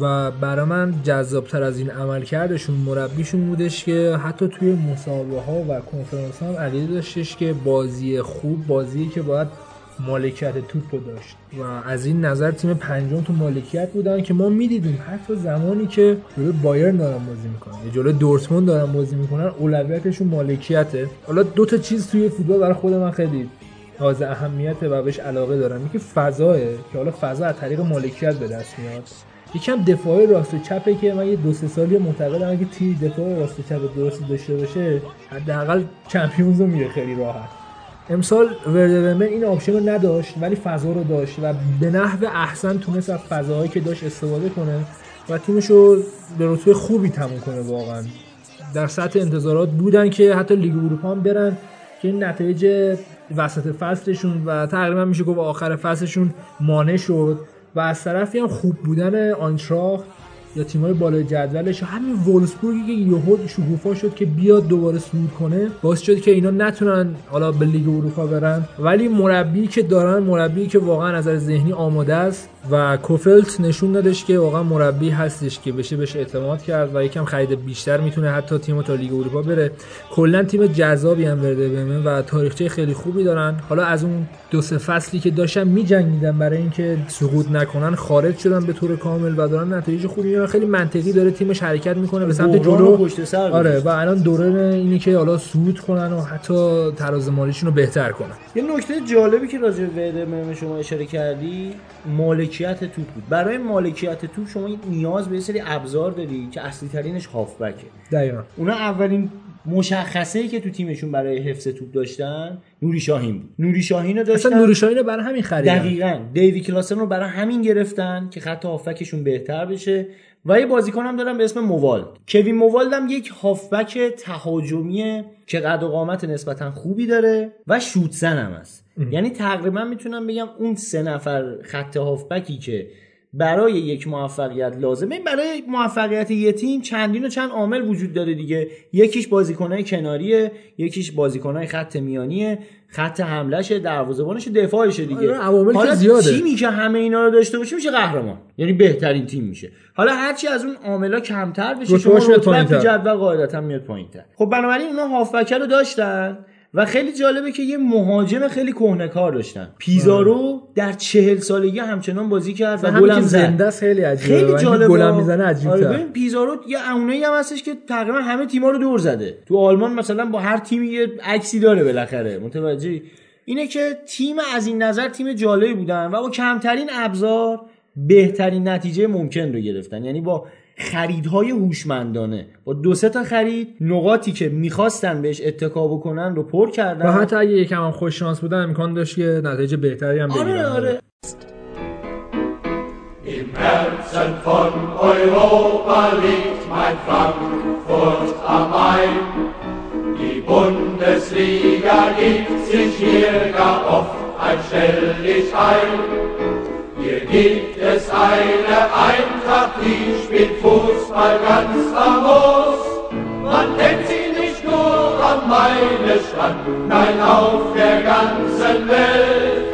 و برای من جذابتر از این عملکردشون مربیشون بودش که حتی توی مسابقه ها و کنفرانس ها هم عقیده داشتش که بازی خوب بازی که باید مالکیت توپ رو داشت. و از این نظر تیم پنجم تو مالکیت بودن که ما می‌دیدیم حتی زمانی که جلو بایرن دارن بازی می‌کنن. یا جلو دورتموند دارن بازی می‌کنن اولویتشون مالکیته. حالا دو تا چیز توی فوتبال برای خود من خیلی حائز اهمیت و بهش علاقه دارم. یکی فضاه که حالا فضا از طریق مالکیت به دست میاد. یکم دفاع راست و چپه که من یه دو سه سالی معتقدم اگه تیم دفاع راست و چپ درست داشته باشه حداقل چمپیونز رو میره خیلی راحت. امسال وردربرمن این option رو نداشت ولی فضا رو داشت و به نحو احسن تونست از فضاهایی که داشت استفاده کنه و تیمش رو به رتبه خوبی تموم کنه واقعا. در سطح انتظارات بودن که حتی لیگ اروپا هم برن که این نتایج وسط فصلشون و تقریبا میشه گفت آخر فصلشون مانع شد و از طرفی هم خوب بودن آنتراخت یا تیمای بالای جدولش همین وولسبورگی که یهو شکوفا شد که بیاد دوباره صعود کنه باعث شد که اینا نتونن حالا به لیگ اروپا برن. ولی مربی که دارن مربی که واقعا نظر ذهنی آماده است و کوفلت نشون دادش که واقعا مربی هستش که بشه بهش اعتماد کرد و یکم خرید بیشتر می‌تونه حتی تیم تا لیگ اروپا بره. کلا تیم جذابی هم ورده بمه و تاریخچه خیلی خوبی دارن. حالا از اون دو سه فصلی که داشتن میجنگیدن برای اینکه سقوط نکنن خارج شدن به طور کامل و دارن نتایج خوبی و خیلی منطقی داره تیمش حرکت می‌کنه به سمت جلو. پشت سر آره و الان دوره اینه که حالا صعود کنن و حتی تراز مالیشون رو بهتر کنن. یه نکته جالبی که راجع به شما اشاره کردی مالکیت توپ بود. برای مالکیت توپ شما نیاز به یه سری ابزار داری که اصلی ترینش هافبکه. دقیقاً. اونا اولین مشخصه ای که تو تیمشون برای حفظ توپ داشتن نوری شاهین بود. نوری شاهین رو داشتن. اصلا نوری شاهین رو برای همین خریدن. دقیقا. دیوی کلاسن رو برای همین گرفتن که خط هافبکشون بهتر بشه. و یه بازیکن هم دارن به اسم مووالد. کوین مووالد هم یک هافبک تهاجمی که قد و قامت نسبتا خوبی داره و شوتزن هم هست. یعنی تقریبا می‌تونم بگم اون سه نفر خط هافبکی که برای یک موفقیت لازمه. برای موفقیت یه تیم چندین و چند عامل وجود داره دیگه. یکیش بازیکنهای کناریه یکیش بازیکنهای خط میانیه خط حملهشه دروازه‌بانش دفاعشه دیگه. آره، عوامل حالا زیاده. تیمی که همه اینا رو داشته باشه میشه قهرمان. یعنی بهترین تیم میشه. حالا هرچی از اون عاملا کمتر بشه شما رتبه. جدول قاعدتا میاد پایینتر. خب بنابراین اونا هافبک رو داشتن. و خیلی جالبه که یه مهاجم خیلی کهنه‌کار داشتن. پیزارو در چهل سالگی همچنان بازی کرد و گلم زنده است خیلی عجیبه. خیلی اینکه جالبه. گلم می‌زنه عجیبه آره ببین پیزارو یه اونایی هم هستش که تقریبا همه تیم‌ها رو دور زده. تو آلمان مثلا با هر تیمی یه عکسی داره بالاخره. متوجه اینه که تیم از این نظر تیم جالبی بودن و با کمترین ابزار بهترین نتیجه ممکن رو گرفتن. یعنی با خریدهای هوشمندانه با دو سه تا خرید نقاطی که می‌خواستن بهش اتکا بکنن رو پر کردن و حتی اگه یکم هم خوش شانس بودن امکان داشت که نتایج بهتری هم بگیرن آره آره Im Herzen von Europa liegt mein Frankfurt am Main. Die Bundesliga gibt sich hier gar oft ein Stelldich ein. Hier gibt es eine Eintracht, die spielt Fußball ganz famos. Man kennt sie nicht nur am Maine-Strand, nein auf der ganzen Welt.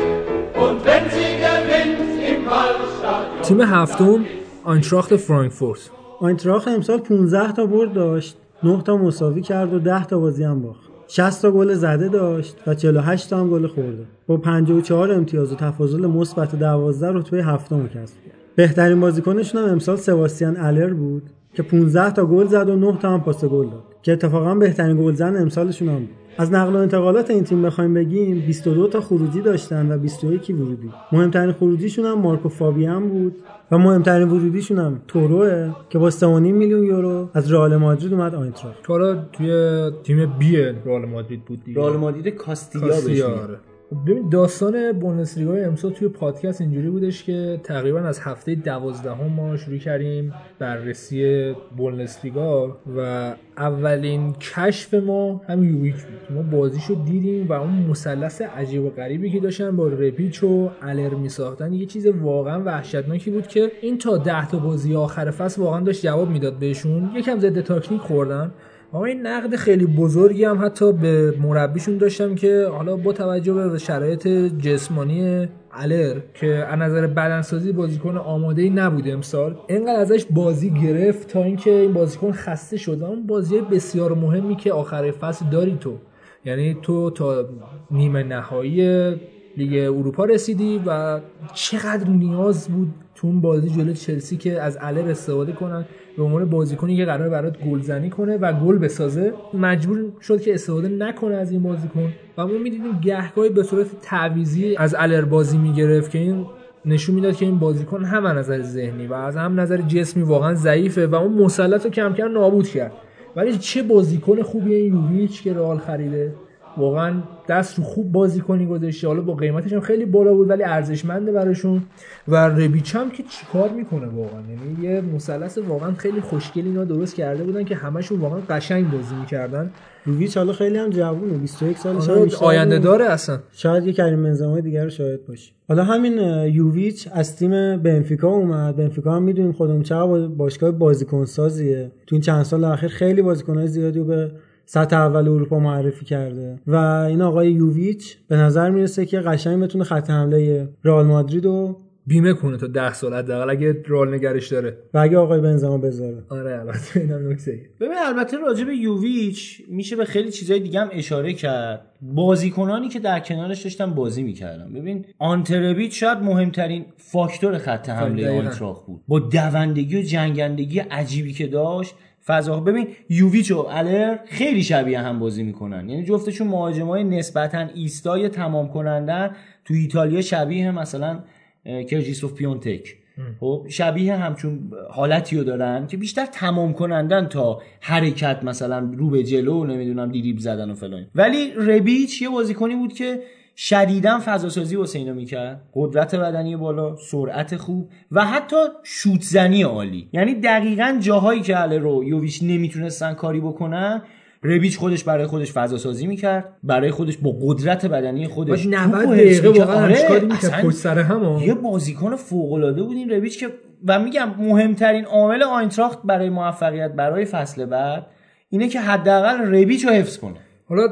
Und wenn sie gewinnt im Waldstadion... تیم هفتم آینتراخت فرانکفورت آینتراخت امسال 15 تا برد داشت 9 تا مساوی کرد و 10 تا بازی هم باخت 60 تا گل زده داشت و 48 تا هم گل خورده. با 54 امتیاز و تفاضل مثبت 12 رتبه هفتم کسب کرد. بهترین بازیکنشون هم امسال سباستیان الر بود که 15 تا گل زد و 9 تا هم پاس گل داد. که اتفاقا بهترین گلزن امسالشون هم بود. از نقل و انتقالات این تیم بخوایم بگیم 22 تا خروجی داشتن و 21 ورودی. مهمترین خروجیشون هم مارکو فابیان بود و مهمترین ورودیشون هم توروه که با 3.5 میلیون یورو از رئال مادرید اومد آینتراخت حالا توی تیم بی رئال مادرید بود دیگه. رئال مادرید کاستیا بهش کاستیا،. ببین داستان بوندسلیگا امسال توی پادکست اینجوری بودش که تقریبا از هفته دوازدهم ما شروع کردیم بررسی بوندسلیگا و اولین کشف ما همین یویچ بود. ما بازیشو دیدیم و اون مثلث عجیب و غریبی که داشتن با رپیچ و الر میساختن یه چیز واقعا وحشتناکی بود که این تا ده تا بازی آخر فصل واقعا داشت جواب می‌داد بهشون. یکم ضد تاکتیک خوردن. اما این نقد خیلی بزرگی هم حتی به مربیشون داشتم که حالا با توجه به شرایط جسمانی الر که از نظر بدنسازی بازیکن آماده ای نبود امسال اینقدر ازش بازی گرفت تا اینکه این بازیکن خسته شد. و اون بازی بسیار مهمی که آخر فصل داری تو. یعنی تو تا نیمه نهایی لیگ اروپا رسیدی و چقدر نیاز بود تو اون بازی جلوی چلسی که از الر استفاده کنن به عنوان بازیکنی که قرار برات گلزنی کنه و گل بسازه مجبور شد که استفاده نکنه از این بازیکن. و ما می‌دیدیم گهگاهی به صورت تعویزی از الر بازی می‌گرفت که این نشون می‌داد که این بازیکن هم از نظر ذهنی و از هم نظر جسمی واقعا ضعیفه و اون مسلط رو کم کم نابود کرد. ولی چه بازیکن خوبی این یوویچ که رئال خریده؟ واقعا دست رو خوب بازی کنی گذاشته حالا با قیمتش هم خیلی بالا بود ولی ارزشمنده براشون. و ربیچ هم که چیکار می‌کنه واقعا؟ یعنی یه مثلث واقعا خیلی خوشگلی اینا درست کرده بودن که همشون واقعا قشنگ بازی می‌کردن. یوویچ حالا خیلی هم جوونه 21 سالشه آره، بیشتر آینده. داره اصلا. شاید یه کریم بنزما دیگر رو شاهد باشه حالا همین یوویچ از تیم بنفیکا اومد. بنفیکا هم می‌دونیم خودمون چقدر با- باشگاه بازیکن سازیه. تو این چند سال اخیر خیلی بازیکنهای زیادی رو به سطح اول اروپا معرفی کرده. و این آقای یوویچ به نظر می‌رسه که قشنگ بتونه خط حمله رئال مادرید رو بیمه کنه تا 10 سال حداقل اگه رول نگرش داره. و اگه آقای بنزما بذاره. آره البته اینم نکته ببین البته راجع به یوویچ میشه به خیلی چیزای دیگه هم اشاره کرد. بازیکنانی که در کنارش داشتن بازی می‌کردن. ببین آنتربیت شاید مهمترین فاکتور خط حمله. آنتراخ بود. با دوندگی و جنگندگی عجیبی که داشت فضا. ببین یوویچ و الر خیلی شبیه هم بازی می‌کنن. یعنی جفتشون مهاجمای نسبتا ایستای تمام کنندن تو ایتالیا شبیه مثلا کرجیسوف پیونتک. خب شبیه همچون حالتی رو دارن که بیشتر تمام کنندن تا حرکت مثلا رو به جلو نمی‌دونم دیریب زدن و فلان. ولی ربیچ یه بازیکنی بود که شدیدا فضا سازی واسه اینا می‌کرد قدرت بدنی بالا سرعت خوب و حتی شوت زنی عالی یعنی دقیقا جاهایی که اله رو یوویچ نمی‌تونستن کاری بکنن ربیچ خودش برای خودش فضا سازی می‌کرد برای خودش با قدرت بدنی خودش باش توپ 90 و دقیقه. واقعا آره، می‌کرد پشت سر هم. یه بازیکن فوق العاده بود این رویچ که و میگم مهمترین عامل آینتراخت برای موفقیت برای فصل بعد اینه که حداقل ربیچ رو حفظ کنه حالا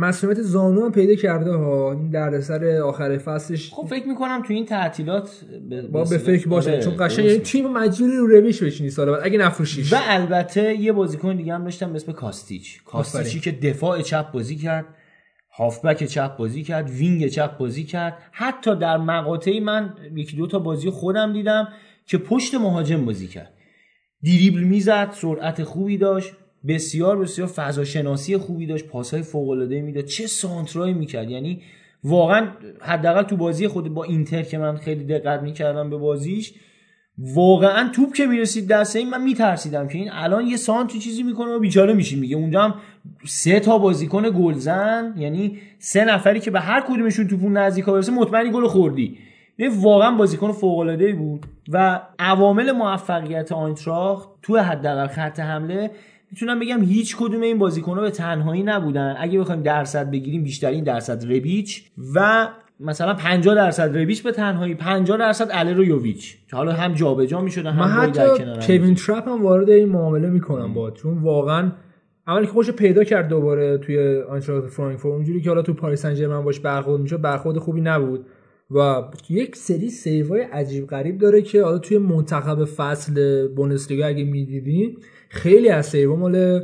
مسئولیت زانو هم پیدا کرده ها. این دردسر آخر فصلش خب فکر می‌کنم تو این تعطیلات با به فکر باشه آره، چون قشنگ یعنی. تیم مجبوری رو رویش بشینی سال بعد اگه نفروشیش. و البته یه بازیکن دیگه هم داشتم به اسم کاستیچ. کاستیچی که دفاع چپ بازی کرد هافبک چپ بازی کرد وینگ چپ بازی کرد. حتی در مقاطعی من یکی دو تا بازی خودم دیدم که پشت مهاجم بازی کرد. دریبل می‌زد سرعت خوبی داشت. بسیار بسیار فضا شناسی خوبی داشت پاسهای فوق العاده می‌داد. چه سانترایی می‌کرد. یعنی واقعا حداقل تو بازی خود با اینتر که من خیلی دقت می‌کردم به بازیش واقعا توپ که می‌رسید دست این من میترسیدم که این الان یه سانت چیزی می‌کنه و بیچاره میشیم میگه اونجا هم سه تا بازیکن گلزن. یعنی سه نفری که به هر کدومشون توپ نزدیکا برسه مطمئنی گل خوردی. یعنی واقعا بازیکن فوق بود و عوامل موفقیت آینتراخت تو حداقل خط حمله می‌تونم بگم هیچ کدوم این بازیکن‌ها به تنهایی نبودن. اگه بخوایم درصد بگیریم بیشترین درصد ربیچ و مثلا 50 درصد ربیچ به تنهایی 50 درصد هالر و یوویچ که حالا هم جابجا می‌شدن من هم در حتی کوین ترپ هم وارد این معامله می‌کنم با چون واقعا اولی که خودشو پیدا کرد دوباره توی آینتراخت فرانکفورت. اونجوری که حالا تو پاریس سن ژرمن باش برخورد میشه برخورد خوبی نبود. و یک سری سیوای عجیب غریب داره که حالا توی منتخب فصل بوندسلیگا اگه می‌دیدین خیلی از سیوا مال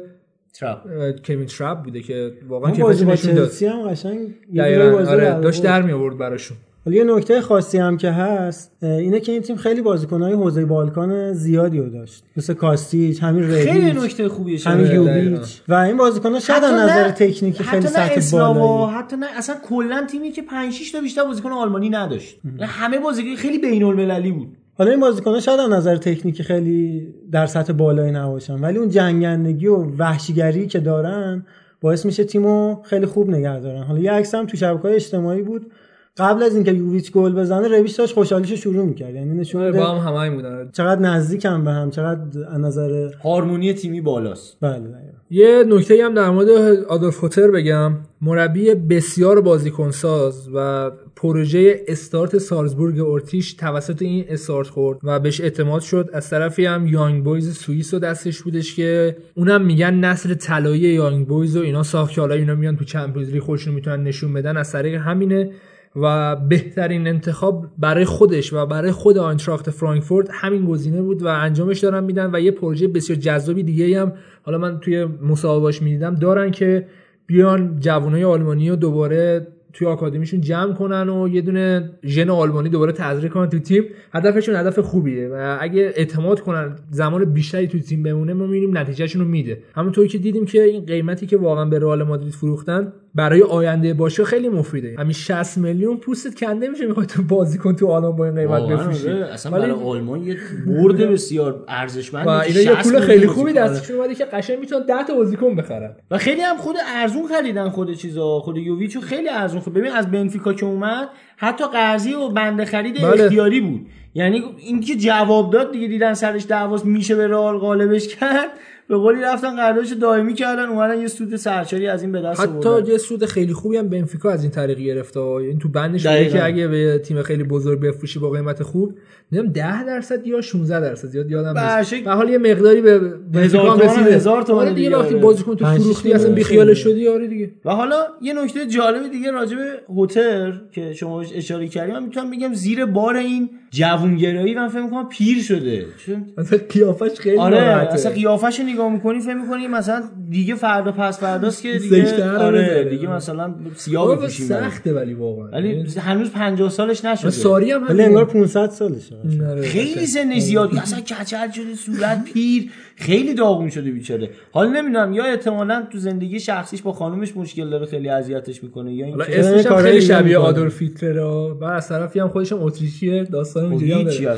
کوین ترپ. بوده که واقعا اون بازی با داد چلسی هم قشنگ آره در داشت. در می آورد براشون. حالا یه نکته خاصی هم که هست اینه که این تیم خیلی بازیکنهای حوزه بالکان زیادی رو داشت. مثل کاستیچ همین خیلی رویچ نکته خوبیه همین. دقیقاً. یوویچ. و این بازیکن‌ها شاید از نظر تکنیکی خیلی حتی نه سطح بالایی. حتی نه اصلا کلا تیمی که 5 6 تا بیشتر بازیکن آلمانی نداشت. یعنی همه بازیکن خیلی بین المللی بود. حالا این بازیکن‌ها شاید از نظر تکنیکی خیلی در سطح بالایی نباشن ولی اون جنگندگی و وحشیگری که دارن باعث میشه تیمو خیلی خوب نگه دارن. حالا یه عکس هم تو شبکه‌های اجتماعی بود. قبل از اینکه یوویچ گل بزنه رویش داشت خوشحالیشو شروع می‌کرد. یعنی نشون آره، میده با هم همه بودن. چقدر نزدیکم به هم چقدر از نظر هارمونی تیمی بالاست. بله دقیقاً. یه نکته هم در مورد آدولف هوتر بگم. مربی بسیار بازیکنساز و پروژه استارت سالزبورگ اتریش توسط این استارت خورد و بهش اعتماد شد. از طرفی هم یانگ بویز سوئیس و دستش بودش که اونم میگن نسل طلایی یانگ بویز و اینا ساخت که حالا اینا میان تو Champions League خودشون می‌تونن نشون بدن. از طریق همینه. و بهترین انتخاب برای خودش و برای خود آینتراخت فرانکفورت همین گزینه بود و انجامش دارن میدن و یه پروژه بسیار جذابی دیگه هم حالا من توی مصاحبهاش می‌دیدم دارن که بیان جوانای آلمانی رو دوباره توی آکادمیشون جمع کنن و یه دونه ژن آلمانی دوباره تزریق کنن تو تیم. هدفشون هدف خوبیه و اگه اعتماد کنن زمان بیشتری تو تیم بمونه ما می‌بینیم نتیجهشون رو میده. همونطور که دیدیم که این قیمتی که واقعا به رئال مادرید فروختن برای آینده باشه خیلی مفیده همین 60 میلیون پوستت کنده میشه می‌خوای تو بازیکن تو آلمان با این قیمت بفروشی آره. اصلا برای آلمان یه برد بسیار ارزشمند و اینا یه 60 پول خیلی خوبی. دستشون اومده که قشنگ می‌تونن 10 تا بازیکن بخرن و خیلی هم خود ارزون خریدن خود چیزا خود یوویچو خیلی ارزون خرید ببین از بنفیکا که اومد حتی قرضی و بنده خرید بله. اختیاری بود یعنی این که جواب داد دیگه دیدن سرش دعواست میشه به رئال غالبش کرد به قولی رفتن قراردادش دائمی کردن اومدن یه سود سرچاری از این به دست حتی آوردن یه سود خیلی خوبی هم بنفیکا از این طریق گرفته این تو بندش بوده. که اگه به تیم خیلی بزرگ بفروشی با قیمت خوب نمی‌دونم 10 درصد یا 16 درصد زیاد یادم نیست به حال یه مقداری به بنفیکا رسیده هزار تومن آره دیگه وقتی آره. بازیکن تو فروختی اصلا بیخیال خیلی. شدی آره دیگه و حالا یه نکته جالب دیگه راجع به هوتر که شما اشاره کردیم من می‌تونم بگم زیر بار این جوونگرایی من فکر می‌کنم پیر شده. چون اصلا قیافش خیلی آره ناراحته. اصلا قیافش رو نگاه می‌کنی فکر می‌کنی مثلا دیگه فردا پس فرداست که دیگه آره. دیگه مثلا سیاه بپوشیم سخته ولی واقعا. ولی هنوز 50 سالش نشده. ساری هم ولی انگار 500 سالشه. آره. خیلی سن زیادی اصلا کچل شده صورت پیر. خیلی داغون شده بیچاره. حالا نمی‌دونم یا احتمالا تو زندگی شخصیش با خانومش مشکل داره خیلی اذیتش می‌کنه یا اینکه اسمش هم خیلی شبیه. آدولف هیتلر و از طرفی هم خودش هم اتریشیه داستان خب اونجوری هم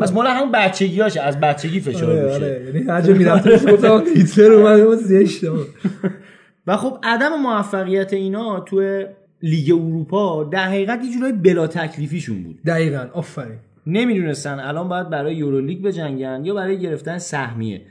پس مال همون بچگیاشه از بچگی فشار آره میشه. آره. یعنی هر جا می‌رفت گفتم هیتلر اومد زشته. و خب عدم موفقیت اینا تو لیگ اروپا در حقیقت یه جورایی بلا تکلیفیشون بود. دقیقاً. آفرین. نمی‌دونستن. الان باید برای یورولیگ بجنگن یا برای گرفتن سهمیه.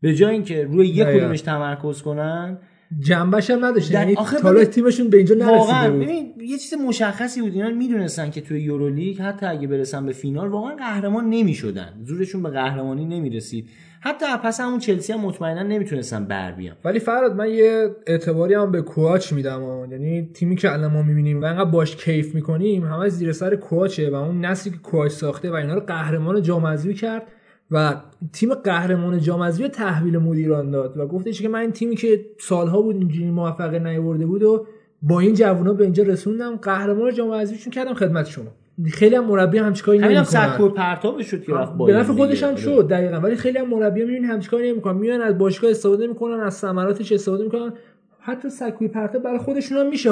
به جای اینکه روی یک. کدومش تمرکز کنن جنبش هم نداشت یعنی ببین- تیمشون به اینجا نرسیده واقعا بود. ببین یه چیز مشخصی بود. اینا می‌دونستن که توی یورولیگ حتی اگه برسن به فینال واقعا قهرمان نمی‌شدن. زورشون به قهرمانی نمی‌رسید. حتی پس همون چلسی هم مطمئنا نمی‌تونستن بر بیان ولی فراد من یه اعتباری هم به کوچ میدم ها. یعنی تیمی که الان ما می‌بینیم و انقدر باش کیف می‌کنیم همه زیر سر کوچه و اون نسلی که کوچ ساخته و اینا رو قهرمان جام کرد و تیم قهرمان جام رو تحویل مدیران داد و گفتش که من این تیمی که سالها بود اینجوری موفقه نیورده بود و با این جوونا به اینجا رسوندم قهرمان جام کردم خدمت شما خیلی هم مربی همچین کاری همین هم نمی‌کنن. سکو پرتابش شد که رفت به نفع خودش هم. شد دقیقا. ولی خیلی هم مربی می‌بینی همچین کاری نمی‌کنن. میان از باشگاه استفاده می‌کنن از ثمراتش استفاده می‌کنن. حتی سکوی پرتاب برای خودشون هم میشه.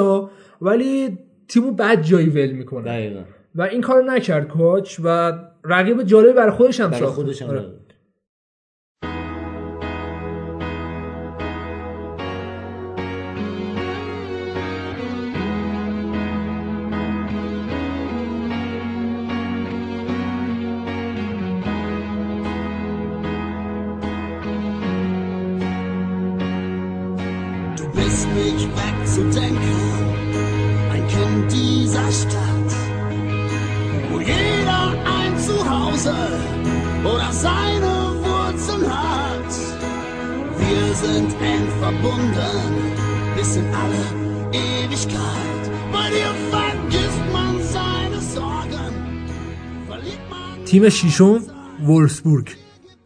ولی تیمو بد جایی ول می‌کنن. دقیقا. و این کار نکرد کوچ و رقیب جالبی برای خودش هم ساخت خودش هم تیم ششم وولفسبورگ.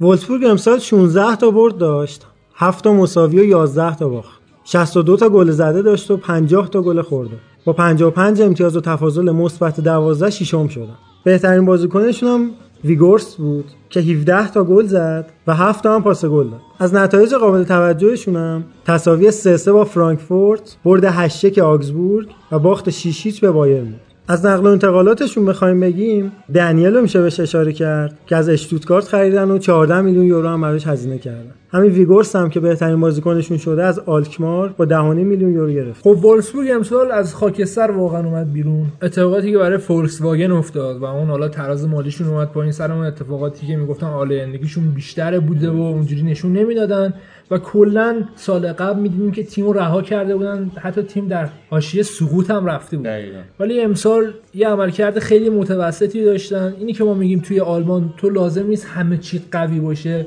وولسبورگ امسال 16 تا برد داشت. 7 تا مساوی و 11 تا باخت. 62 تا گل زده داشت و 50 تا گل خورده. با 55 امتیاز و تفاضل مثبت 12 ششم شدن. بهترین بازیکنشون هم ویگورس بود که 17 تا گل زد و 7 تا هم پاس گل داد. از نتایج قابل توجهشون هم تساوی 3 3 با فرانکفورت برد 8 1 آگزبورگ و باخت 6 هیچ به بایرن از نقل و انتقالاتشون بخوایم بگیم دنیل میشه بهش اشاره کرد که از اشتوتگارت خریدن و 14 میلیون یورو هم براش هزینه کردن. همین وگهورست هم که بهترین بازیکنشون شده از آلکمار با 10 میلیون یورو گرفت. خب وولفسبورگ امسال از خاکستر واقعا اومد بیرون. اتفاقاتی که برای فولکس واگن افتاد و اون حالا تراز مالیشون اومد پایین سر اون اتفاقاتی که می‌گفتن آلایندگیشون بیشتر بوده و اونجوری نشون نمی‌دادن. و کلا سال قبل می‌دیدیم که تیم رو رها کرده بودن. حتی تیم در حاشیه سقوط هم رفته بود. دقیقاً. ولی امسال یه عملکرد خیلی متوسطی داشتن. اینی که ما میگیم توی آلمان تو لازم نیست همه چی قوی باشه.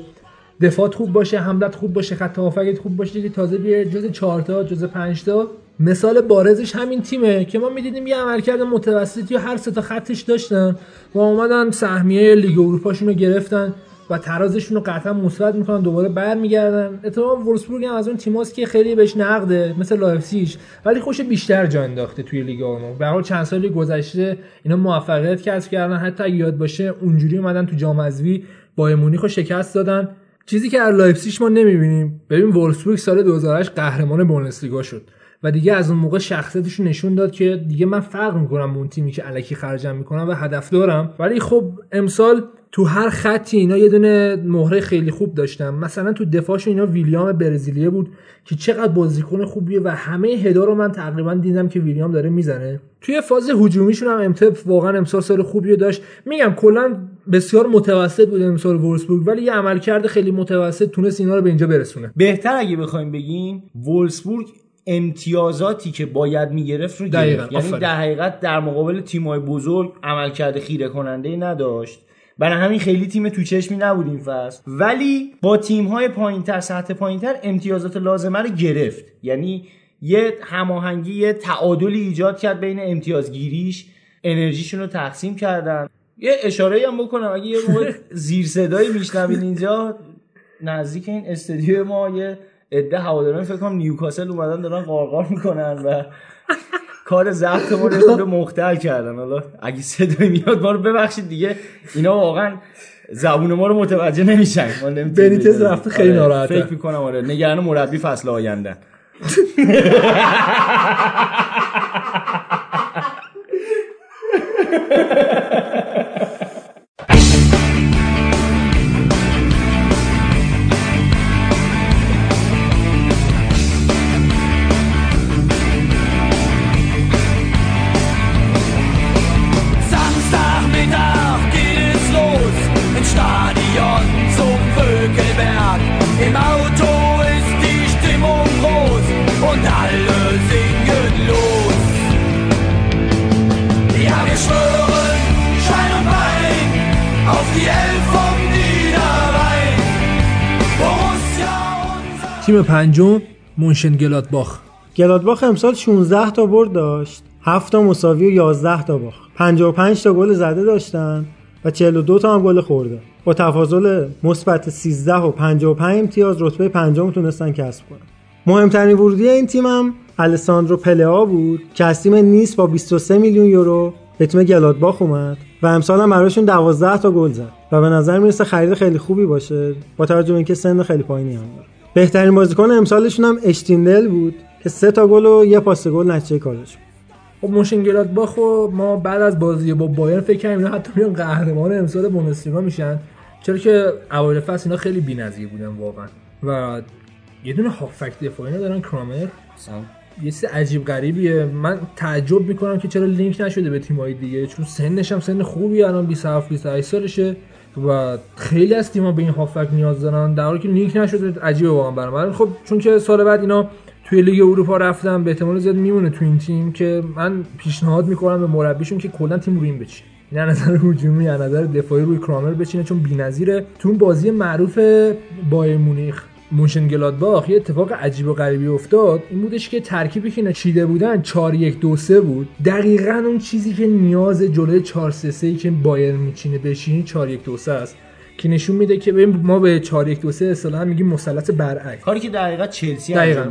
دفاعت خوب باشه حملت خوب باشه خط هافکت خوب باشه. که تازه بشی جزو 4 تا جزو 5 تا. مثال بارزش همین تیمه که ما می‌دیدیم یه عملکرد متوسطی و هر سه تا خطش داشتن. و اومدن سهمیه لیگ اروپاشون رو گرفتن. و ترازشون رو قطعا مثبت می‌کنن دوباره برمیگردن. اتفاقا وولفسبورگ هم از اون تیماست که خیلی بهش نقده مثل لایپزیگ. ولی خودشو بیشتر جا انداخته توی لیگ آلمان. به حال چند سالی گذشته اینا موفقیت کسب کردن. حتی اگه یاد باشه اونجوری اومدن تو جام حذفی بایرن مونیخ رو شکست دادن. چیزی که از لایپزیگ ما نمی‌بینیم. ببین وولفسبورگ سال 2008 قهرمان بوندسلیگا شد و دیگه از اون موقع شخصیتش نشون داد که دیگه من فرق می‌کنم با اون تیمی که الکی خرجم می‌کنم و هدف دارم. ولی خب امسال تو هر خطی اینا یه دونه مهره خیلی خوب داشتن مثلا تو دفاعش اینا ویلیام برزیلیه بود که چقدر بازیکن خوبیه و همه هدا رو من تقریبا دیدم که ویلیام داره می‌زنه. توی فاز هجومیشون هم امتپ واقعا امسال سال خوبی داشت. میگم کلا بسیار متوسط بود امسال وولسبورگ ولی یه عملکرد خیلی متوسط تونست اینا رو به اینجا برسونه. بهتر اگه بخوایم بگیم وولسبورگ امتیازاتی که باید می‌گرفت رو دقیقاً، گرفت یعنی. در حقیقت در مقابل تیم‌های بزرگ عملکرد خیره کننده نداشت. برای همین خیلی تیم تو چشمی نبود این فصل. ولی با تیم‌های پایینتر سطح پایینتر امتیازات لازمه رو گرفت. یعنی یه هماهنگی یه تعادلی ایجاد کرد بین امتیازگیریش. انرژیشون رو تقسیم کردن. یه اشاره هم بکنم. اگه یه موقع زیر صدایی میشنوین اینجا نزدیک این استودیو ما یه عده هواداران فکر کنم نیوکاسل اومدن دارن قارقار می‌کنن و کار ما رو خود مختل کردن. حالا اگه صدای میاد ما رو ببخشید دیگه. اینا واقعا زبون ما رو متوجه نمیشن. ما نمی‌تونیم بنیتز. رفته خیلی آره، ناراحته. فکر می‌کنم آره. نگران مربی فصل آینده. تیم پنجم مونشن گلادباخ گلادباخ امسال 16 تا برد داشت. 7 تا مساوی و 11 تا باخت. 55 تا گل زده داشتن و 42 تا هم گل خورده. با تفاضل مثبت 13 و 55 امتیاز رتبه پنجم تونستن کسب کنن. مهمترین ورودی این تیم هم الساندرو پلئا بود که از تیم نیس با 23 میلیون یورو به تیم گلادباخ اومد و امسال هم براشون 12 تا گل زد و به نظر می‌رسه خرید خیلی خوبی باشه با توجه به اینکه سن خیلی پایینی هم داره. بهترین بازیکن امسالشون هم اشتیندل بود. که سه تا گل و یه پاس گل نتیجه کارش بود. خب مونشن گلادباخ و ما بعد از بازی با بایرن فکر کردیم اینا حتی میان قهرمان امسال بوندسلیگا میشن. چرا که اوایل فصل اینا خیلی بی‌نظیر بودن واقعا. و یه دونه هافک دفاعی دارن کرامر. یه چیز عجیب غریبیه. من تعجب می‌کنم که چرا لینک نشده به تیم‌های دیگه چون سنش هم سن خوبی الان 27 28 سالشه. و خیلی از تیم‌ها به این هافک نیاز دارن. در حالی که لینک نشده عجیبه واقعا برام خب چون که سال بعد اینا توی لیگ اروپا رفتن به احتمال زیاد میمونه تو این تیم که من پیشنهاد می‌کنم به مربیشون که کلا تیم روی این بچینه. نه از نظر هجومی از نظر دفاعی روی کرامر بچینه چون بی‌نظیره. تو اون بازی معروف بایر مونیخ. مونشن گلادباخ یه اتفاق عجیب و غریبی افتاد. این بودش که ترکیبی که چیده بودن 4 1 2 3 بود. دقیقا اون چیزی که نیاز جلوی 4 3 3 که بایر میچینه بشینی 4 1 2 3 است. که نشون میده که ببین ما به 4 1 2 3 اصطلاحا میگیم مثلث برعکس. کاری که در حقیقت چلسی دقیقاً،.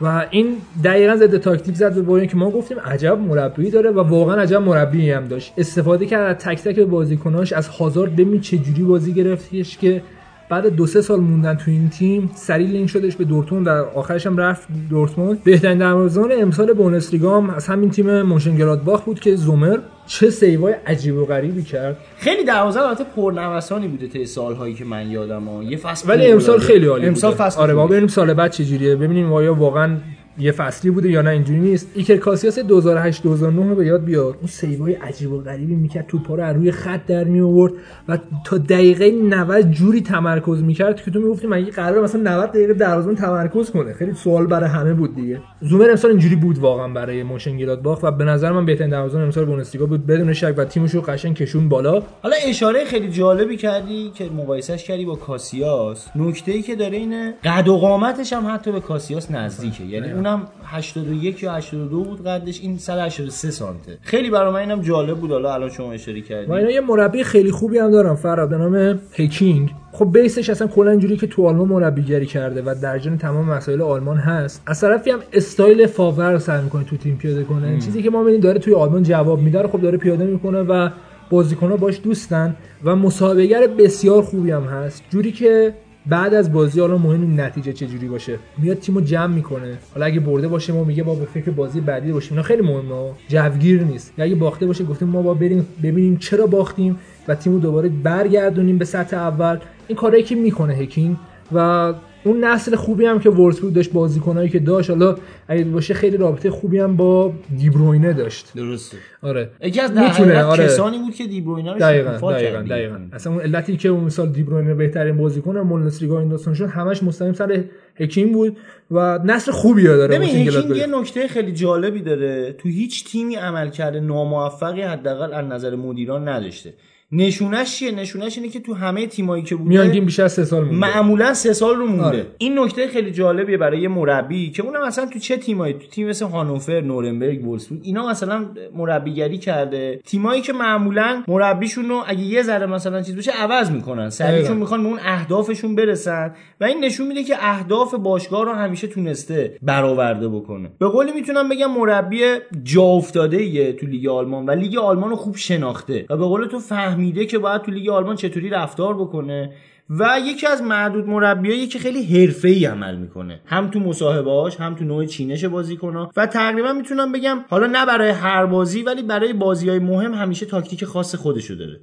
و این دقیقا ضد تاکتیک زد به بایرن که ما گفتیم عجب مربی داره و واقعا عجب مربی هم داشت. استفاده کرد از تک تک بازیکناش از هازارد ببین چه جوری بازی گرفتش که بعد دو سه سال موندن تو این تیم سری لینک شدش به دورتموند و آخرش هم رفت دورتموند بهترین دروازه‌بان امسال بوندسلیگا هم از همین تیم مونشنگلادباخ بود که زومر چه سیوای عجیب و غریبی کرد خیلی دروازه البته پرنوسانی بوده طی سالهایی که من یادم ها. یه فصل ولی امسال. خیلی عالی امسال. فصل آره ببینیم سال بعد چجوریه ببینیم آیا واقعا یه فصلی بوده یا نه اینجوری نیست. ایکر کاسیاس 2008 2009 رو به یاد بیاد اون سیوای عجیب و غریبی می‌کرد توپا رو از روی خط در می آورد و تا دقیقه 90 جوری تمرکز می‌کرد که تو می‌گفتی مگه قرار مثلا 90 دقیقه دروازه تمرکز کنه؟ خیلی سوال برای همه بود دیگه. زومر امسال اینجوری بود واقعا برای مونشن گلادباخ و به نظر من بهترین دروازه‌بان امسال بوندسلیگا بود. بدون شک و تیمش رو قشنگ کشوند بالا. حالا اشاره خیلی جالبی کردی که مقایسش کردی با کاسیاس. نکته ای که داره اینه قد و قامتش هم حتی به کاسیاس نزدیکه. یعنی اونم 81 یا 82 بود قدش این 183 سانته. خیلی برای من اینم جالب بود حالا الان شما اشاره کردید. اینا یه مربی خیلی خوبی هم دارن فراد به نام هکینگ خب بیسش اصلا کلا اینجوری که تو آلمان مربیگری کرده و در جن تمام مسائل آلمان هست از طرفی هم استایل فاور رو سعی می‌کنه تو تیم پیاده کنه. چیزی که ما می‌بینیم داره توی آلمان جواب میده رو خب داره پیاده می‌کنه و بازیکن‌ها باش دوستن و مسابقه‌گر بسیار خوبی هم هست. جوری که بعد از بازی حالا مهم نتیجه چه جوری باشه. میاد تیمو جمع می‌کنه. حالا اگه برده باشه ما میگه با به فکر بازی بعدی باشیم. اینا خیلی مهمه جوگیر نیست. یا اگه باخته باشه گفتیم ما با بریم ببینیم چرا باختیم و تیمو دوباره برگردونیم به سطح اول. این کارایی که می‌کنه هکینگ و اون نسل خوبی هم که وورسبورگ داشت بازیکنایی که داشت. حالا اگه باشه خیلی رابطه خوبی هم با دیبروینه داشت. درسته. آره. یکی از می‌تونه، آره. کسانی بود که دیبروینه رو دقیقاً دقیقاً. دقیقاً. اصلا اون علتی که اون سال دیبروینه بهترین بازیکن بوندسلیگا این داستان شد همش مستقیم سر هکین بود و نسل خوبی رو داره ببین. یه نکته خیلی جالبی داره. تو هیچ تیمی عمل کرده ناموفقی حداقل از نظر مدیران نداشته. نشونش چیه؟ نشونش اینه که تو همه تیمایی که بوده میانگین بیش از سه سال مونده. معمولا سه سال رو مونده. آره. این نکته خیلی جالبیه برای یه مربی که اونم مثلا تو چه تیمایی؟ تو تیم مثل هانوفر نورنبرگ وولسبورگ اینا مثلا مربیگری کرده. تیمایی که معمولا مربیشون رو اگه یه ذره مثلا چیز بشه عوض می‌کنن. سریعشون. می‌خوان به اون اهدافشون برسن. و این نشون میده که اهداف باشگاه رو همیشه تونسته برآورده بکنه. به قولی می‌تونم بگم مربی جا افتاده تو لیگ آلمان و لیگ آلمان رو خوب شناخته. و به قول تو فهمیده که باید تو لیگ آلمان چطوری رفتار بکنه و یکی از معدود مربیایی که خیلی حرفه‌ای عمل می‌کنه. هم تو مصاحبه‌هاش هم تو نوع چینش بازیکن‌ها. و تقریبا می‌تونم بگم حالا نه برای هر بازی ولی برای بازی‌های مهم همیشه تاکتیک خاص خودشو داره.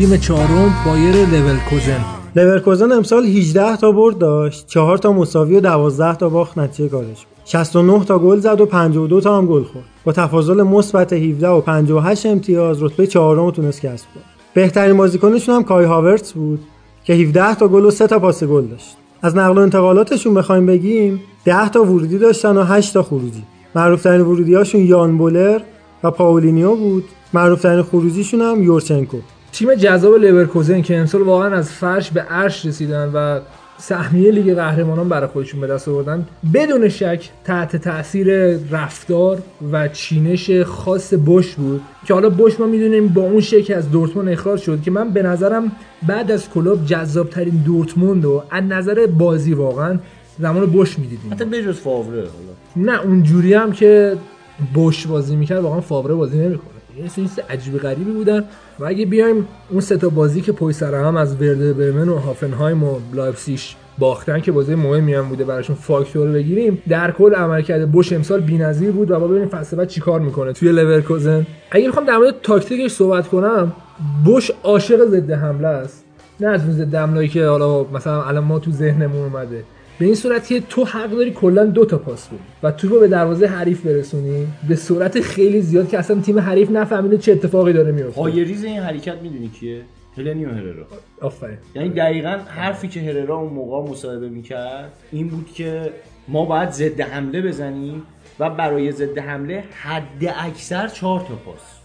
تیم چهارم بایر لورکوزن. لورکوزن امسال 18 تا برد داشت. 4 تا مساوی و 12 تا باخت نتیجه کارش بود 69 تا گل زد و 52 تا هم گل خورد. با تفاضل مثبت 17 و 58 امتیاز رتبه چهارم رو تونست کسب کنه. بهترین بازیکنشون هم کای هاورتس بود که 17 تا گل و 3 تا پاس گل داشت. از نقل و انتقالاتشون بخوایم بگیم 10 تا ورودی داشتن و 8 تا خروجی. معروفترین ورودیاشون یان بولر و پاولینیو بود. معروفترین خروجیشون هم یورچنکو. تیم جذاب لورکوزن که امسال واقعا از فرش به عرش رسیدن و سهمیه لیگ قهرمانان برای خودشون به دست آوردن بدون شک تحت تاثیر رفتار و چینش خاص بش بود. که حالا بش ما می‌دونیم با اون شکل از دورتموند اخراج شد که من به نظرم بعد از کلوپ جذاب ترین دورتموند رو از نظر بازی واقعا زمان بش می‌دیدیم. حتی بجز فاوره حالا. نه اونجوری هم که بش بازی می‌کرد واقعا فاوره بازی نمی‌کنه. یه سری چیز عجیب غریبی بودن و اگه بیایم اون سه تا بازی که پشت سر هم از وردر برمن و هافنهایم و لایپزیش باختن که بازی مهمی هم بوده براشون فاکتور بگیریم در کل عملکرد بش امسال بی‌نظیر بود و با ببینیم فصل بعد چیکار می‌کنه توی لورکوزن. اگه بخوام در مورد تاکتیکش صحبت کنم بش عاشق ضد حمله است. نه از اون ضد حمله‌ای که حالا مثلا الان ما تو ذهنمون اومده. به این صورت که تو حق داری کلا دو تا پاس بدی و تو رو به دروازه حریف برسونی. به صورت خیلی زیاد که اصلا تیم حریف نفهمیده چه اتفاقی داره میفته. پایه‌ریز این حرکت می‌دونی کیه؟ هلنیو هررا. آفرین. یعنی دقیقا حرفی که هررا اون موقع مصاحبه می‌کرد این بود که ما باید ضد حمله بزنیم و برای ضد حمله حد اکثر چهار تا پاس.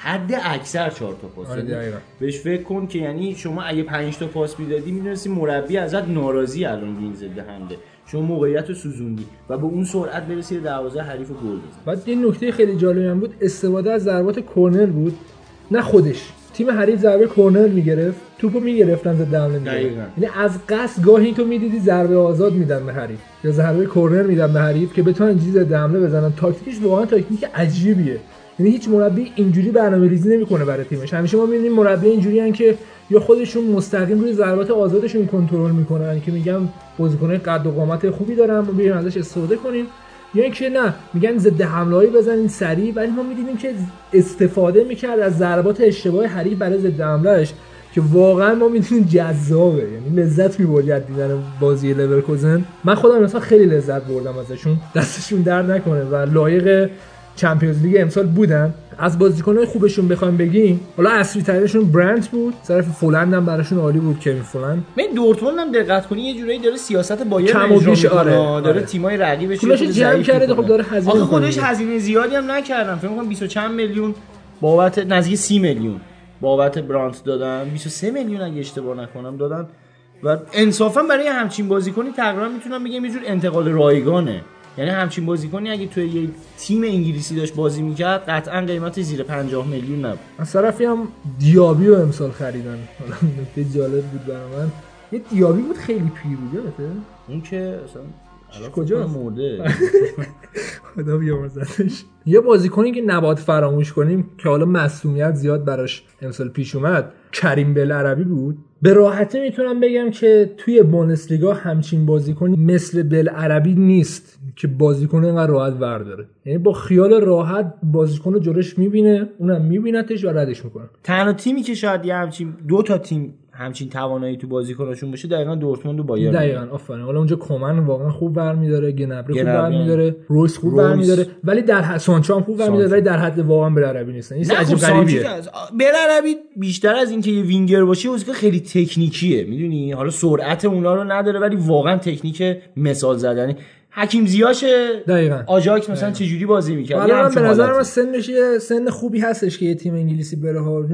حد اکثر چهار تا پاس آره،. بهش فکر کن که یعنی شما اگه پنج تا پاس می‌دادی می‌دونستی مربی ازت ناراضی الان این ضد حمله. شما موقعیت رو سوزوندی و به اون سرعت برسی به دروازه حریف گل بزنی. بعد یه نکته خیلی جالبی هم بود. استفاده از ضربات کرنر بود نه خودش. تیم حریف ضربه کرنر می‌گرفت توپو می‌گرفتن ضد حمله. یعنی از قصد گاهی تو می‌دیدی ضربه آزاد میدن به حریف یا ضربه کرنر میدن به حریف که بتونن اینجوری ضد حمله بزنن. تاکتیکش واقعا تاکتیک عجیبیه. یعنی هیچ مربی اینجوری برنامه‌ریزی نمی‌کنه برای تیمش. همیشه ما می‌بینیم مربی اینجوری که یا خودشون مستقیم روی ضربات آزادشون کنترل می‌کنن که میگم بازیکنای قد و قامت خوبی دارن ما بیایم ازش استفاده کنیم. یا اینکه نه میگن ضد حملهایی بزنین سریع ولی ما می‌دیدیم که استفاده می‌کرد از ضربات اشتباه حریف برای ضد حملهش که واقعا ما می‌دونیم جذابه. یعنی لذت میبردی از دیدن بازی لورکوزن. من خودم مثلا خیلی لذت بردم ازشون. دستشون درد نکنه و لایق چمپیونز لیگ امسال بودن از بازیکنهای خوبشون بخوایم بگیم حالا اصلی ترینشون برنت بود طرف فولند هم براشون عالی بود کوین فولند من دورتموند هم دقت کنی یه جورایی داره سیاست بایرن کم و بیش، می‌کنه. آره. داره آره. تیمای رقیبش رو جمع کرده،. خب داره هزینه آخه خودش. هزینه زیادی هم نکردن فکر کنم 20 و چند میلیون بابت نزدیک 30 میلیون بابت برانت دادن 23 میلیون اگه اشتباه نکنم دادن و انصافا برای همچین بازیکنی تقریبا می‌تونم بگم یه جور انتقال رایگانه یعنی همچین بازیکنی اگه توی یه تیم انگلیسی داشت بازی می‌کرد قطعا قیمت زیر 50 میلیون نبود. از طرفی هم دیابی رو امسال خریدن. نکته جالب بود برای من. یه دیابی بود خیلی پیر بود یادته؟ اون که اصلا؟ کنم مرده. خدا بیامرزتش یه بازیکنی که نباید فراموش کنیم که حالا مسئولیت زیاد براش امسال پیش اومد کریم بل عربی بود. به راحتی می‌تونم بگم که توی بوندسلیگا همچین بازیکنی مثل بل عربی نیست. که بازیکن اینقدر راحت ورداره. یعنی با خیال راحت بازیکن رو جلوش می‌بینه اونم میبینتش و ردش می‌کنه. تنها تیمی که شاید یه همچین دو تا تیم همچین توانایی تو بازیکناشون باشه دقیقا دورتموند و بایرن. دقیقا آفرین. حالا اونجا کومن واقعا خوب برمیداره گنبری خوب. برمیداره رویس خوب. برمیداره ولی در حد سانچو هم خوب برمیداره. ولی در حد واقعا بل عربی نیستن این عجیب خب سانچو غریبیه. که از- بل عربی بیشتر از اینکه یه وینگر باشه بازیکن خیلی تکنیکیه می‌دونی؟ حالا سرعت اونا رو نداره ولی واقعا تکنیک مثال زدنی. حکیم زیاشه دقیقا. آجاکس مثلا چجوری بازی می‌کرد؟ من به نظر من سنش یه سن خوبی هستش که یه تیم انگلیسی بره ها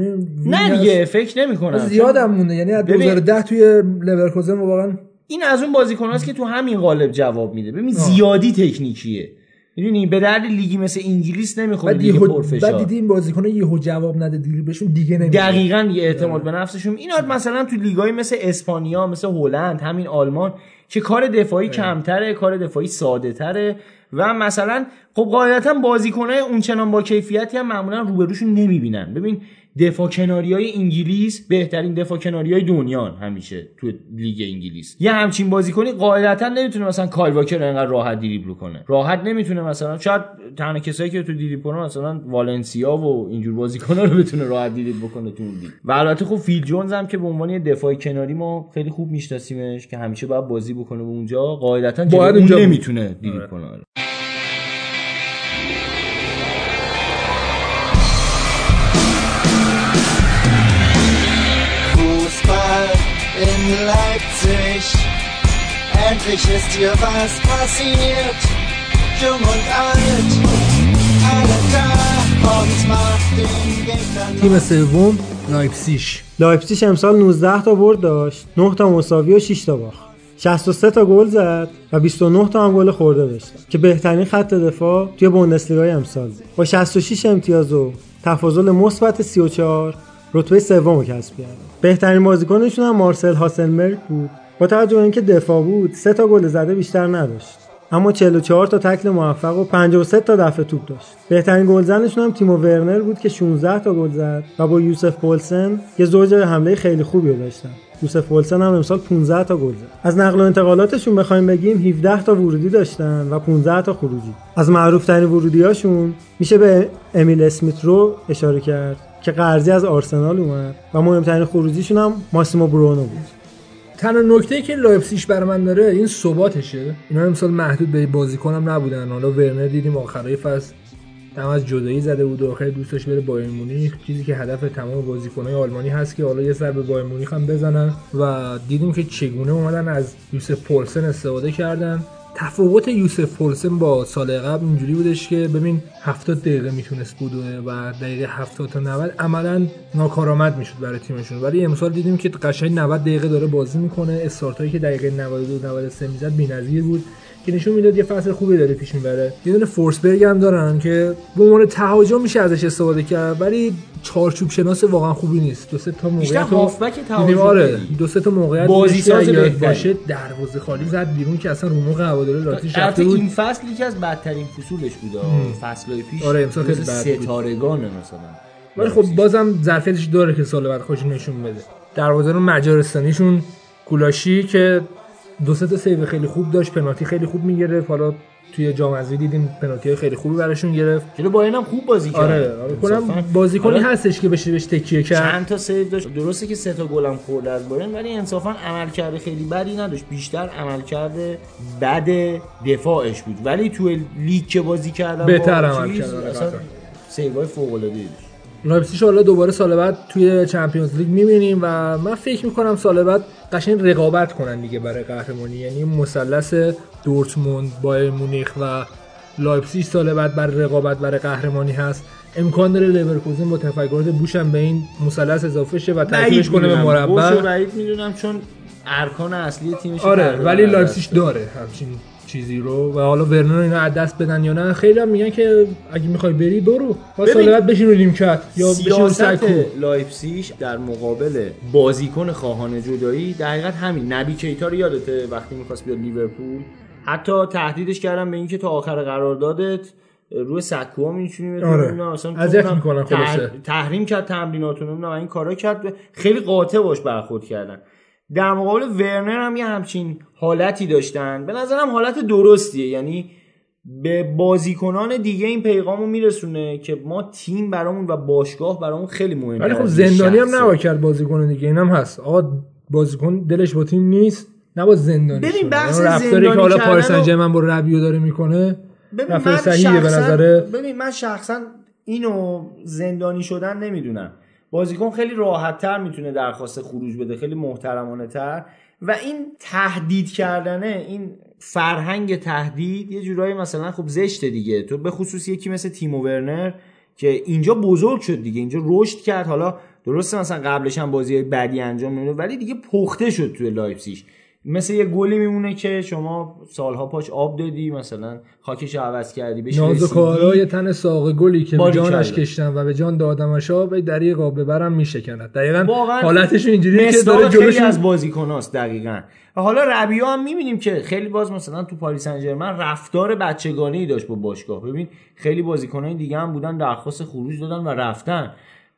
نه دیگه فکر نمی‌کنم. زیادم مونده. یعنی از ببین. 2010 توی لورکوزن واقعا این از اون بازیکناست که تو همین قالب جواب میده. ببین زیادی تکنیکیه. می‌دونی؟ به درد لیگی مثل انگلیس نمی‌خوره یهو پرفشار. بعد دیدی این بازیکن یهو جواب نده دیگه بهشون دیگه نمیده دقیقا یه اعتماد به نفسشون. اینا مثلا تو لیگای مثل اسپانیا مثل هلند همین آلمان که کار دفاعی کمتره کار دفاعی ساده تره و مثلا خب قاعدتا بازیکنای اونچنان با کیفیتی هم معمولا روبروشون نمی‌بینن. ببین دفاع کناری های انگلیس بهترین دفاع کناری های دنیا همیشه تو لیگ انگلیس. یه همچین بازیکنی قاعدتا نمی‌تونه مثلا کایل واکر انقدر راحت دریبل کنه. راحت نمی‌تونه مثلا شاید تنها کسایی که تو دریبل کنه مثلا والنسیا و اینجور بازیکن‌ها رو بتونه راحت دریبل بکنه تو لیگ. و البته خب فیل جونز هم که به عنوان یه دفاع کناری ما خیلی خوب میشناسیمش که همیشه باید بازی بکنه به اونجا قاعدتا باید اون اونجا. نمی‌تونه دریبل کنه. In Leipzig. Endlich ist hier was passiert. Jung und alt, alle da und macht den Gegnern تیم سوم لایپسیش لایپزیگ امسال 19 تا برد داشت. 9 تا مساوی و 6 تا باخت. 63 تا گل زد و 29 تا هم گل خورده داشت که بهترین خط دفاع توی بوندسلیگای امسال بود. با 66 امتیاز و تفاضل مثبت 34 رتبه سوم کسب کرد بهترین بازیکنشون هم مارسل هاسنبرگ بود. با توجه به اینکه دفاع بود 3 تا گل زده بیشتر نداشت. اما 44 تا تکل موفق و 53 تا دفع توپ داشت. بهترین گلزنشون هم تیمو ورنر بود که 16 تا گل زد و با یوسف پولسن یه زوج حمله خیلی خوبی رو داشتن. یوسف پولسن هم امسال 15 تا گل زد. از نقل و انتقالاتشون بخوایم بگیم 17 تا ورودی داشتن و 15 تا خروجی. از معروف ترین ورودیاشون میشه به امیل اسمیت رو اشاره کرد. که قرضی از آرسنال اومد و مهمترین خروجیشون هم ماسیمو برونو بود. تنها نکته که لایپسیش بر من داره این ثباتشه. اینا امسال محدود به بازیکنم نبودن. حالا ورنر دیدیم آخرای فصل دم از جدایی زده بود و آخر دوست داشت بره بایر مونیخ. چیزی که هدف تمام بازیکنهای آلمانی هست که حالا یه سر به بایر مونیخ هم بزنن. و دیدیم که چگونه اومدن از یوسف پولسن استفاده کردن. تفاوت یوسف پولسن با سال قبل اینجوری بودش که ببین 70 دقیقه می‌تونست بوده و دقیقه 70 تا 90 عملا ناکارآمد می‌شد برای تیمشون. ولی امسال دیدیم که قشنگ 90 دقیقه داره بازی می‌کنه. استارتایی که دقیقه 92 93 می‌زد بی‌نظیر بود. که نشون می‌داد یه فصل خوبی داره پیش می‌بره. یه دونه فورسبرگ هم دارن که به عنوان تهاجم میشه ازش استفاده کرد ولی چارچوب شناس واقعا خوبی نیست. دو سه تا موقعیت هافبک. آره دو سه تا موقعیت بازی ساز. باشه دروازه خالی زد بیرون که اصلا رو موقع هواداری لاتیش رفته بود. این فصل یکی از بدترین فصولش بوده. فصلهای پیش آره، امسال خیلی بود. ستارگانه مثلا. ولی خب بازم ظرفیتش داره که سال بعد خوش نشون بده. دروازه رو مجارستانیشون کولاشی که دو سه تا سیو خیلی خوب داشت پنالتی خیلی خوب می‌گرفت. حالا توی جام حذفی دیدیم پنالتی های خیلی خوبی براشون گرفت. جلو بایرن هم خوب بازی کرد. آره آره کنم. بازیکنی هستش که بشه بهش تکیه کرد. چند تا سیو داشت. درسته که سه تا گلم خورده از بایرن ولی انصافا عملکرد خیلی بدی نداشت. بیشتر عملکرد بد دفاعش بود. ولی تو لیگ که بازی کردن بهتر با عمل کرد، آره،. سیوای فوق العاده داشت لایپزیگ حالا دوباره سال بعد توی Champions League می‌بینیم و من فکر می‌کنم سال بعد قشنگ رقابت کنن دیگه برای قهرمانی. یعنی مثلث دورتموند بایرن مونیخ و لایپزیگ سال بعد برای رقابت برای قهرمانی هست. امکان داره لورکوزن با تفکرات بوش هم به این مثلث اضافه شه و ترکیبش کنه به مربع. بعید می‌دونم چون ارکان اصلی تیمش آره ولی لایپزیگ. داره همچین چیزی رو و حالا ورنر اینا از دست بدن یا نه خیلی هم میگن که اگه می‌خوای بری برو. یا سال بعد بشین رو نیمکت یا بشین رو سکو. لایپزیگ در مقابل بازیکن خواهان جدایی در حقیقت همین. نبی کیتا رو یادته وقتی می‌خواست بیاد لیورپول؟ حتی تهدیدش کردن به اینکه تا آخر قراردادت روی سکو هم می‌تونی آره. اذیت می‌کنن خلاصه. تحریم کرد تمریناتون نمی‌دونم این کارا کرد. خیلی قاطع باش برخورد کردن. در مقابل ورنر هم یه همچین حالتی داشتن. به نظرم حالت درستیه. یعنی به بازیکنان دیگه این پیغامو میرسونه که ما تیم برامون و باشگاه برامون خیلی مهمه. ولی خب زندانی هم نباید کرد بازیکن دیگه. اینم هست. آقا بازیکن دلش با تیم نیست نباید زندانی ببین،. بحث یعنی رفتاری زندانی که حالا پاریس رو- سن با ربیو داره می‌کنه ببین رفتار من صحیحه به شخصا نظر ببین من شخصا اینو زندانی شدن نمی‌دونم. بازیکن خیلی راحت تر می‌تونه درخواست خروج بده خیلی محترمانه تر. و این تهدید کردنه این فرهنگ تهدید یه جورایی مثلا خب زشته دیگه. تو به خصوص یکی مثل تیمو ورنر که اینجا بزرگ شد دیگه اینجا رشد کرد. حالا درسته مثلا قبلش هم بازی بدی انجام نمیده ولی دیگه پخته شد توی لایپزیگ. مثل یه گلی میمونه که شما سالها پاش آب دادی مثلا خاکش عوض کردی بهش ناز و رسیدی. کارای تن ساق گلی که به. جانش کشتن و به جان دادمش آب ببرم میشکند دقیقا حالتش اینجوریه که داره جلوشون از بازیکناست دقیقا و حالا ربیو هم می‌بینیم که خیلی باز مثلا تو پاریس سن ژرمن رفتار بچگانه ای داشت با باشگاه ببین خیلی بازیکنای دیگه هم بودن درخواست خروج دادن و رفتن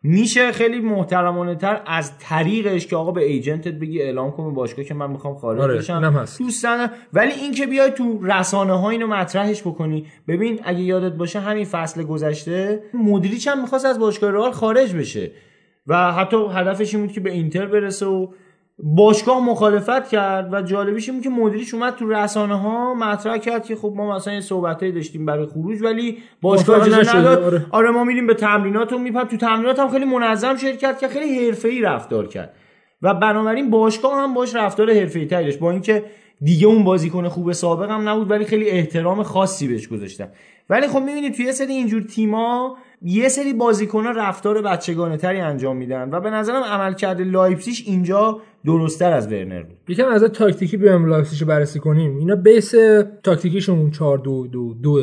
میشه خیلی محترمانه تر از طریقش که آقا به ایجنتت بگی اعلام کن به باشگاه که من می‌خوام خارج آره، بشم اینم هست. دوست ندارم. ولی این که بیای تو رسانه ها اینو مطرحش بکنی ببین اگه یادت باشه همین فصل گذشته مدریچ هم می‌خواست از باشگاه رئال خارج بشه و حتی هدفش این بود که به اینتر برسه و باشگاه مخالفت کرد و جالبیش این که مدیریش اومد تو رسانه ها مطرح کرد که خب ما مثلا یه صحبتایی داشتیم برای خروج ولی باشگاه اجازه نداد. آره. آره ما میریم به تمرینات و میپرد تو تمرینات هم خیلی منظم شرکت کرد خیلی حرفه‌ای رفتار کرد. و بنابراین باشگاه هم باش رفتار حرفه‌ای تری داشت. با اینکه دیگه اون بازیکن خوب سابق هم نبود ولی خیلی احترام خاصی بهش گذاشتن. ولی خب می‌بینید توی سری اینجور تیما یه سری بازیکن‌ها رفتار بچگانه تری انجام میدن و به نظرم عملکرد لایپزیگ اینجا درستتر از ورنر بود. یکم از تاکتیکی بیام لایپزیگ رو بررسی کنیم. اینا بیس تاکتیکیشون 4 2 2 2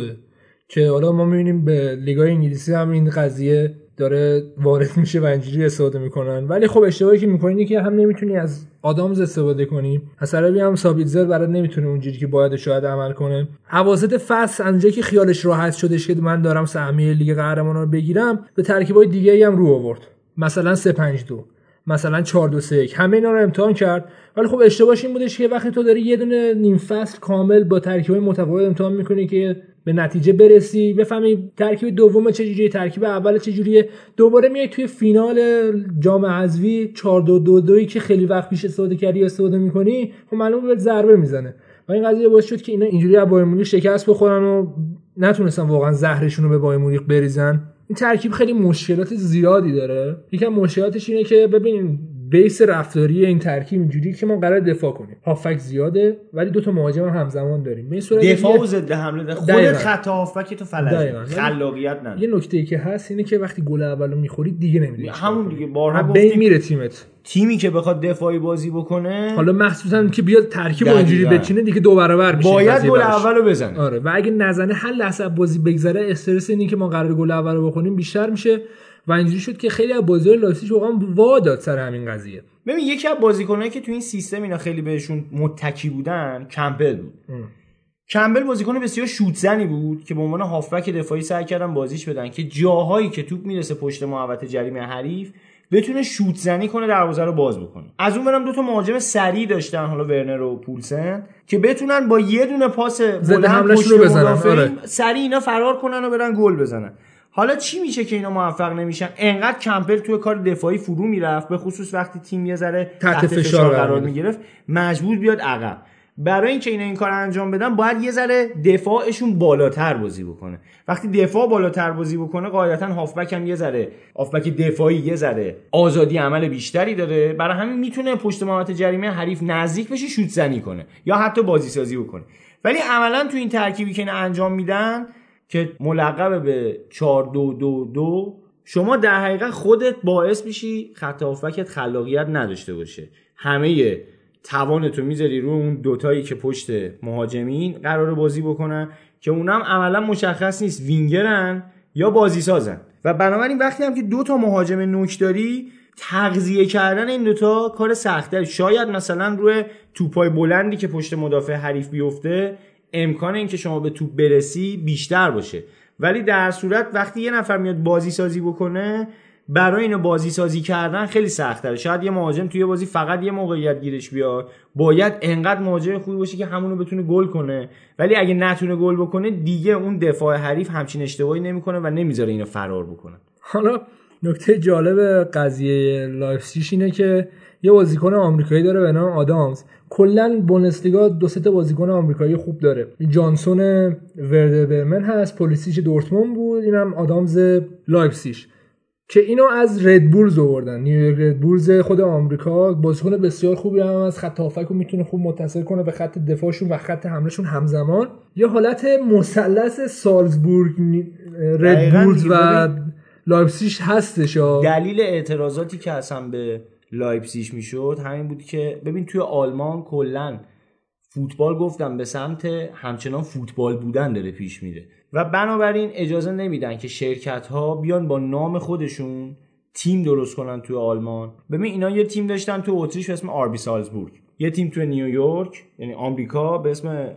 که حالا ما می‌بینیم به لیگای انگلیسی هم این قضیه داره وارد میشه و اینجوری استفاده می‌کنن. ولی خب اشتباهی که می‌کنین اینه که هم نمی‌تونی از آدامز استفاده کنی. از طرفی هم سابیتزر برات نمی‌تونه اونجوری که باید شاید عمل کنه. اواسط فصل اونجایی که خیالش راحت شدش که من دارم سهمیه لیگ قهرمانان رو بگیرم به ترکیبای دیگه هم رو آورد. مثلا 3 5 2 مثلا 4 2 3 1 همه اینا رو امتحان کرد. ولی خب اشتباهش این بودش که وقتی تو داری یه دونه نیم فصل کامل با ترکیبای متفاوت امتحان می‌کنی که به نتیجه برسی بفهمی ترکیب دوم چجوریه ترکیب اول چجوریه. دوباره میای توی فینال جام حذفی 4 2 2 2 که خیلی وقت پیش استفاده کردی استفاده می‌کنی خب معلومه بهت ضربه می‌زنه. و این قضیه باعث شد که اینا اینجوری از بایر شکست بخورن و نتونستن واقعا زهرشون رو به بایر مونیخ بریزن. این ترکیب خیلی مشکلات زیادی داره. یکم مشکلاتش اینه که ببینیم بیس رفتاری این ترکیب اینجوری که ما قرار دفاع کنیم. هافک زیاده ولی دو تا مهاجم هم همزمان داریم. به دفاع و ضد حمله ده. خود. خط هافبک تو فلج. خلاقیت نداره. یه نکته که هست اینه که وقتی گل اولو می‌خوری دیگه نمی‌دونی همون دیگه. بارها گفتیم میره تیمت. تیمی که بخواد دفاعی بازی بکنه حالا مخصوصا که بیاد ترکیب دقیقاً. اینجوری بچینه دیگه دو برابر میشه. باید گل. اولو بزنه. آره. و اگه نزنه هر لحظه از بازی بگذره استرس اینی که ما قرار گل اول رو بخونیم بیشتر میشه. و اینجوری شد که خیلی از بازی‌های لایپزیگ واقعا وا داد سر همین قضیه. ببین یکی از بازیکنایی که تو این سیستم اینا خیلی بهشون متکی بودن کمپل بود. کمپل بازیکن بسیار شوت زنی بود که به عنوان هافبک دفاعی سعی کردن بازیش بدن که جاهایی که توپ می‌رسه پشت محوطه جریمه حریف بتونه شوت زنی کنه دروازه رو باز بکنه. از اون برم دو تا مهاجم سریع داشتن حالا ورنر و پولسن که بتونن با یه دونه پاس بلند رو بزنن، آره. سریع اینا فرار کنن و برن گل بزنن. حالا چی میشه که اینا موفق نمیشن؟ انقدر کمپل توی کار دفاعی فرو می‌رفت به خصوص وقتی تیم یه ذره تحت فشار قرار می‌گرفت. مجبور بیاد عقب. برای اینکه اینا این کار انجام بدن باید یه ذره دفاعشون بالاتر بازی بکنه. وقتی دفاع بالاتر بازی بکنه قاعدتا هافبک هم یه ذره هافبک دفاعی یه ذره آزادی عمل بیشتری داره. برای همین می‌تونه پشت محوطه جریمه حریف نزدیک بشه شوت زنی کنه یا حتی بازی سازی بکنه. ولی عملا تو این ترکیبی که اینا انجام میدن که ملقب به 4 2 2 2 شما در حقیقت خودت باعث میشی خط هافبکت خلاقیت نداشته باشه. همه توانتو می‌ذاری رو اون دوتایی که پشت مهاجمین قرار بازی بکنن که اونم عملا مشخص نیست وینگرن یا بازی سازن و بنابراین وقتی هم که دو تا مهاجم نوک داری تغذیه کردن این دوتا کار سختتری شاید مثلا روی توپای بلندی که پشت مدافع حریف بیفته امکان اینکه شما به توپ برسی بیشتر باشه. ولی در صورت وقتی یه نفر میاد بازی سازی بکنه برای اینو بازی سازی کردن خیلی سخت‌تره شاید یه مهاجم توی بازی فقط یه موقعیت گیرش بیاد. باید انقدر مهاجم خوبی باشه که همونو بتونه گل کنه. ولی اگه نتونه گل بکنه دیگه اون دفاع حریف همچین اشتباهی نمی‌کنه و نمی‌ذاره اینو فرار بکنه. حالا نکته جالب قضیه لایپزیگ اینه که یه بازیکن آمریکایی داره به نام آدامز. کلا بوندسلیگا دو سه بازیکن آمریکایی خوب داره. جانسون وردربرمن هست پلیسیچ دورتموند بود اینم آدامز لایپزیگ که اینو از ردبولز آوردن. نیویورک ردبولز خود آمریکا بازیکن بسیار خوبی هم از خط هافبک رو می‌تونه خوب متصل کنه به خط دفاعشون و خط حملهشون همزمان. یه حالت مثلث سالزبورگ ردبولز و. لایپزیگ هستش. دلیل اعتراضاتی که اصلا به لایپزیگ می‌شد همین بود که ببین توی آلمان کلا فوتبال گفتم به سمت همچنان فوتبال بودن داره پیش میره. و بنابراین اجازه نمیدن که شرکت ها بیان با نام خودشون تیم درست کنن توی آلمان. ببین اینا یه تیم داشتن تو اتریش به اسم آربی سالزبورگ. یه تیم توی نیویورک یعنی آمریکا به اسم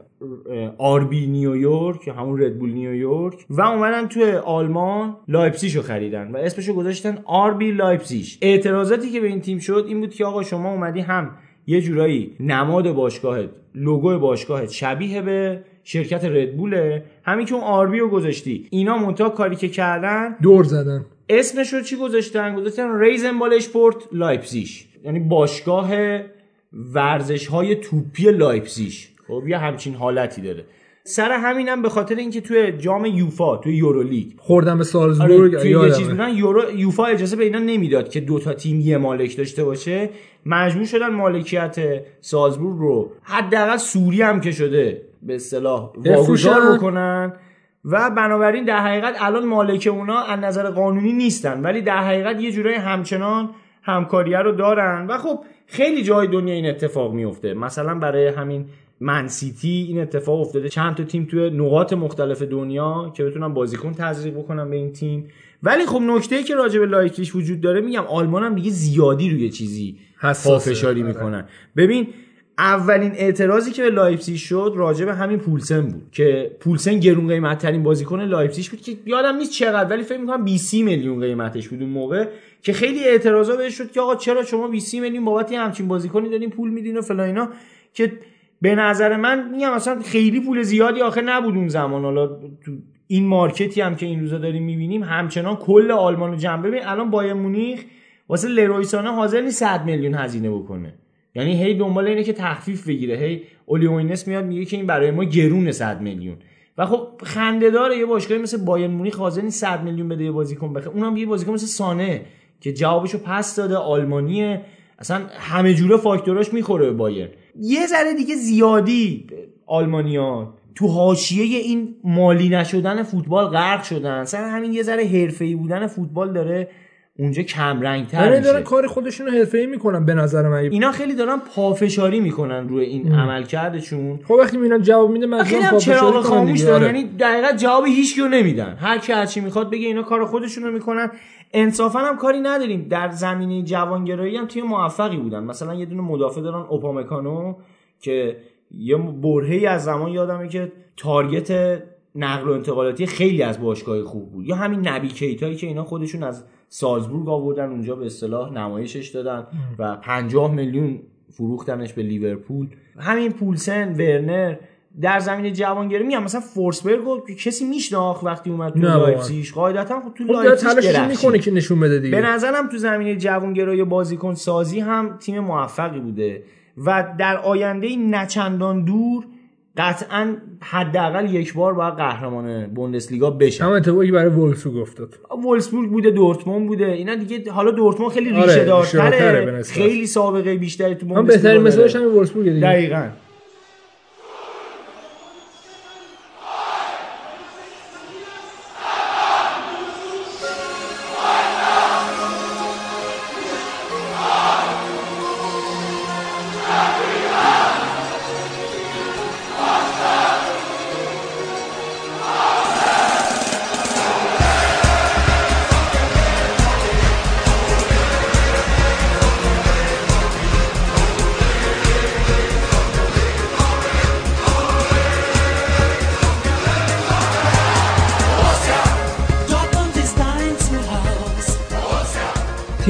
آربی نیویورک یا همون ردبول نیویورک و اومدن توی آلمان لایپزیگ رو خریدن و اسمشو گذاشتن آربی لایپزیگ. اعتراضاتی که به این تیم شد این بود که آقا شما اومدی هم یه جورایی نماد باشگاهت لوگو باشگاهت شبیه به شرکت ردبوله همین که اون آربی رو گذاشتی. اینا منتها کاری که کردن دور زدن. اسمش رو چی گذاشتن؟ گذاشتن RasenBallsport لایپزیگ. یعنی باشگاه ورزش های توپی لایپزیگ. خب یه همچین حالتی داره. سر همینم به خاطر اینکه توی جام یوفا توی یورولیگ. خوردن به سالزبورگ آره توی یه. چیز بودن یورو یوفا اجازه به اینا نمی‌داد که دو تا تیم یه مالک داشته باشه. مجبور شدن مالکیت سالزبورگ رو حداقل صوری هم که شده به اصطلاح واگذار. بکنن. و بنابراین در حقیقت الان مالک اونا از نظر قانونی نیستن ولی در حقیقت یه جورای همچنان همکاریه رو دارن. و خب خیلی جای دنیا این اتفاق میفته. مثلا برای همین من سیتی این اتفاق افتاده. چند تا تیم توی نقاط مختلف دنیا که بتونن بازیکن تزریق بکنن به این تیم. ولی خب نکته ای که راجع به لایپزیگ وجود داره میگم آلمان هم دیگه زیادی روی چیزی حساسه. پافشاری می‌کنن. ببین اولین اعتراضی که به لایپزیگ شد راجع به همین پولسن بود که پولسن گرون قیمت ترین بازیکن لایپزیگ بود که یادم نیست چقدر ولی فکر می‌کنم 20 میلیون قیمتش بود اون موقع که خیلی اعتراضا بهش شد که آقا چرا شما 20 میلیون بابت یه همچین بازیکنی دارین پول میدین و فلان اینا که به نظر من میگم اصلا خیلی پول زیادی آخه نبود اون زمان. حالا این مارکتی هم که این روزا داریم می‌بینیم همچنان کل آلمان رو ببین الان بایر مونیخ واسه لروی سانه حاضر نیست 100 میلیون هزینه بکنه. یعنی هی دنبال اینه که تخفیف بگیره. هی اولیوینس میاد میگه که این برای ما گرونه 100 میلیون. و خب خنده داره یه باشگاهی مثل بایر مونیخ حاضر نیست 100 میلیون بده یه بازیکن بخره. اونم یه بازیکن مثل سانه که جوابشو پس داده آلمانیه. اصلا همه جوره فاکتوراش می‌خوره بایر یه ذره دیگه زیادی آلمانیا تو حاشیه این مالی نشدن فوتبال غرق شدن. سر همین یه ذره حرفه‌ای بودن فوتبال داره اونجا کم رنگتر یعنی میشه. دارن کار خودشون رو حرفه‌ای می‌کنن به نظر من. اینا خیلی دارن پافشاری می‌کنن روی این عملکردشون. خب وقتی میرن جواب میده مجبورن پافشاری خاموش دیگه. دارن آره. یعنی دقیقا جواب هیچ نمیدن. هر کی هرچی می‌خواد بگه اینا کار خودشون رو می‌کنن. انصافا هم کاری نداریم. در زمینه جوانگرایی هم تیم موفقی بودن. مثلا یه دونه مدافع دارن اوپامکانو که یه برهه‌ای از زمان یادمه که target نقل و انتقالاتی خیلی از باشگاه خوب بود. یا همین نبی کیتایی که اینا خودشون از سالزبورگ آوردن اونجا به اصطلاح نمایشش دادن و 50 میلیون فروختنش به لیورپول همین پولسن ورنر در زمین جوانگری میگم مثلا فورسبرگ کسی میشناخت وقتی اومد تو نه. لایپزیگ قاعدتا خب تو خب لایپزیگ. می‌کنه که نشون بده دیگه به نظرم تو زمینه جوانگرایی بازیکن سازی هم تیم موفقی بوده و در آینده نچندان دور قطعا حداقل یک بار باید قهرمان بوندسلیگا بشه هم اتفاقی برای وولفسبورگ افتاد وولسبورگ بوده دورتموند بوده اینا دیگه حالا دورتموند خیلی آره، ریشه به دارتره. خیلی سابقه بیشتری تو هم بوندسلیگا بهترین. مثالش همین وولفسبورگ دیگه دقیقاً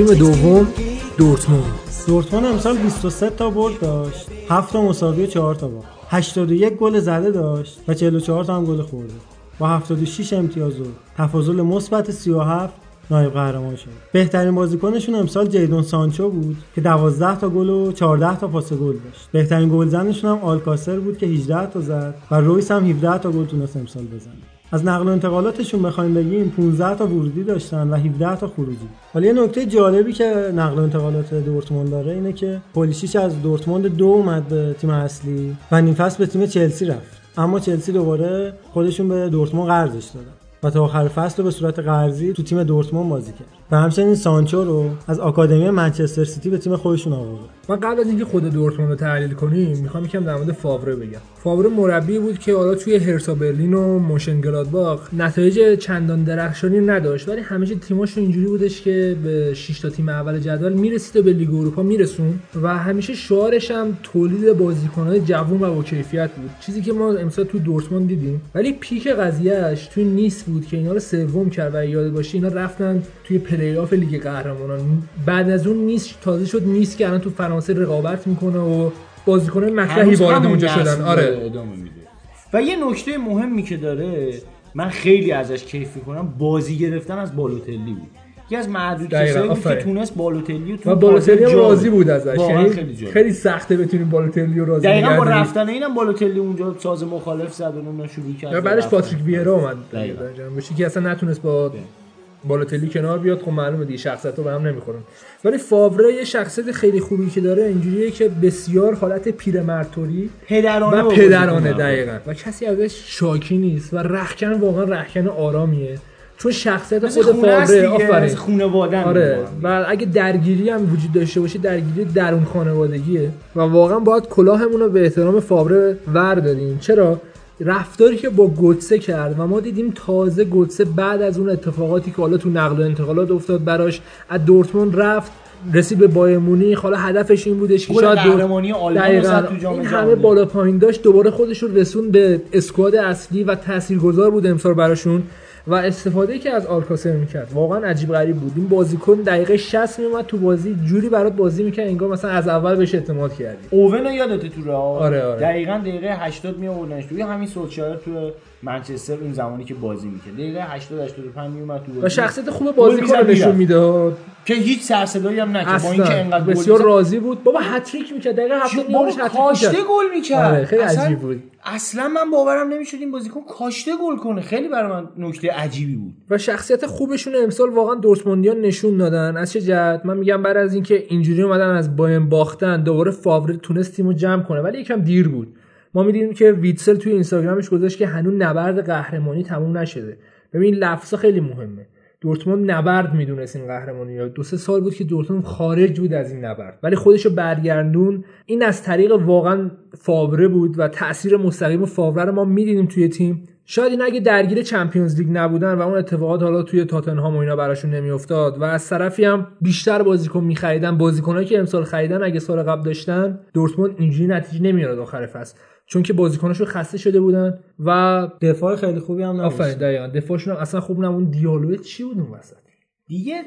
تیم دوم دورتموند. دورتموند امسال 23 تا برد داشت. 7 تا مساوی و 4 تا باخت. 81 گل زده داشت و 44 تا هم گل خورده. با 76 امتیاز و تفاضل مثبت 37 نایب قهرمان شد. بهترین بازیکنشون امسال جیدون سانچو بود که 12 تا گل و 14 تا پاس گل داشت. بهترین گلزنشون هم آلکاسر بود که 18 تا زد و رویس هم 17 تا گل تونست امسال بزنه. از نقل و انتقالاتشون بخوایم بگیم 15 تا ورودی داشتن و 17 تا خروجی. حالا یه نکته جالبی که نقل و انتقالات دورتموند داره اینه که پولیشیچ از دورتموند دو اومد به تیم اصلی و نیم فصل به تیم چلسی رفت. اما چلسی دوباره خودشون به دورتموند قرضش دادن و تا آخر فصل رو به صورت قرضی تو تیم دورتموند بازی کرد. و همچنین سانچو رو از آکادمی منچستر سیتی به تیم خودشون آورد. من قبل از اینکه خود دورتموند رو تحلیل کنیم می‌خوام یکم در مورد فاوره بگم. فاوره مربی بود که حالا توی هرسا برلین و مونشن گلادباخ نتایج چندان درخشانی نداشت ولی همیشه تیماش اینجوری بودش که به 6 تا تیم اول جدول می‌رسید و به لیگ اروپا میرسون و همیشه شعارش هم تولید بازیکن‌های جوان و با کیفیت بود. چیزی که ما امسال تو دورتموند دیدیم ولی peak قضیهش توی نیس بود که اینا رو سوم کرد و یاد باشه اینا رفتن توی پلی لیگ قهرمانان. بعد از اون نیس تازه شد نیس که الان تو فرانسه رقابت می‌کنه و بازیکنان مطرحی وارد اونجا شدن آره و یه نکته مهمی که داره من خیلی ازش کیف می‌کنم بازی گرفتن از بالوتلی بود یکی از معدود کسایی بود که. تونست بالوتلی تو و بالوتلی راضی. بود ازش یعنی خیلی. خیلی سخته بتونیم بالوتلی رو راضی دقیقا با. رفتن اینم بالوتلی اونجا ساز مخالف زد و شروع کرد بعدش. پاتریک ویرا اومد دقیقاً. که اصلا نتونست با بالوتلی کنار بیاد خب معلومه دیگه شخصیت‌ها به هم نمی‌خورن. ولی فاوره یه شخصیت خیلی خوبی که داره اینجوریه که بسیار حالت پیرمرطوری پدرانه و پدرانه دقیقا. و کسی ازش شاکی نیست و رخکن واقعا رخکن آرامیه. چون شخصیت خود فاوره آفرین. مثل خونوادن آره. و اگه درگیری هم وجود داشته باشه درگیری درون خانوادگیه. و واقعا باید کلاهمون رو به احترام فاوره ور داریم چرا؟ رفتاری که با گوتسه کرد و ما دیدیم تازه گوتسه بعد از اون اتفاقاتی که حالا تو نقل و انتقالات افتاد براش از دورتموند رفت رسید به بایر مونیخ حالا هدفش این بودش که شاید قهرمانی آلمان تو جام این. همه بالا پایین داشت دوباره خودش رو رسون به اسکواد اصلی و تاثیرگذار بود امسال براشون و استفاده که از آلکاسر می‌کرد. واقعا عجیب غریب بود. این بازیکن دقیقه 60 میومد تو بازی جوری برات بازی می‌کرد انگار مثلا از اول بهش اعتماد کردی. اوون رو یادته تو رئال؟ آره، آره. دقیقا دقیقه 80 می آوردنش توی همین سولشایر تو منچستر اون زمانی که بازی می‌کرد. دقیقه 80 85 می اومد تو بازی. و شخصیت خوب بازیکن نشون. می‌داد. که هیچ سرصدایی هم نکرد. با اینکه انقدر بسیار. راضی بود. بابا هتریک می‌کرد. دقیقه 70 بابا میومدش هتریک کاشته گل می‌کرد. آره خیلی اصلا- عجیب بود. اصلا من باورم نمی‌شد این بازیکن کاشته گل کنه. خیلی برای من نکته عجیبی بود. و شخصیت خوبشون امسال واقعا دورتموندیان نشون دادن. از چه جهت؟ من میگم بعد از اینکه اینجوری اومدن از باین باختن دوباره فاوره تونست تیمو جمع کنه. ولی یکم دیر بود. ما می‌دیدیم که ویتسل توی اینستاگرامش گذاشت که هنوز نبرد قهرمانی تموم نشده. ببین لفظا خیلی مهمه. دورتموند نبرد می‌دونست این قهرمانی یا دو سه سال بود که دورتموند خارج بود از این نبرد. ولی خودشو برگردون این از طریق واقعا فاوره بود و تاثیر مستقیم فاوره رو ما می‌دیدیم توی تیم. شاید این اگه درگیر چمپیونز لیگ نبودن و اون اتفاقات حالا توی تاتنهام و اینا براشون نمیافتاد و از طرفی هم بیشتر بازیکن میخریدن بازیکنایی که امسال خریدن اگه سال قبل داشتن دورتموند اینجوری نتیجه نمیاد آخر فصل. چون که بازیکناشون خسته شده بودن و دفاع خیلی خوبی هم آفرین نداشت دقیقاً. دفاعشون هم اصلا خوب نبود. دیالوگ چی بود اون وسط؟ دیگه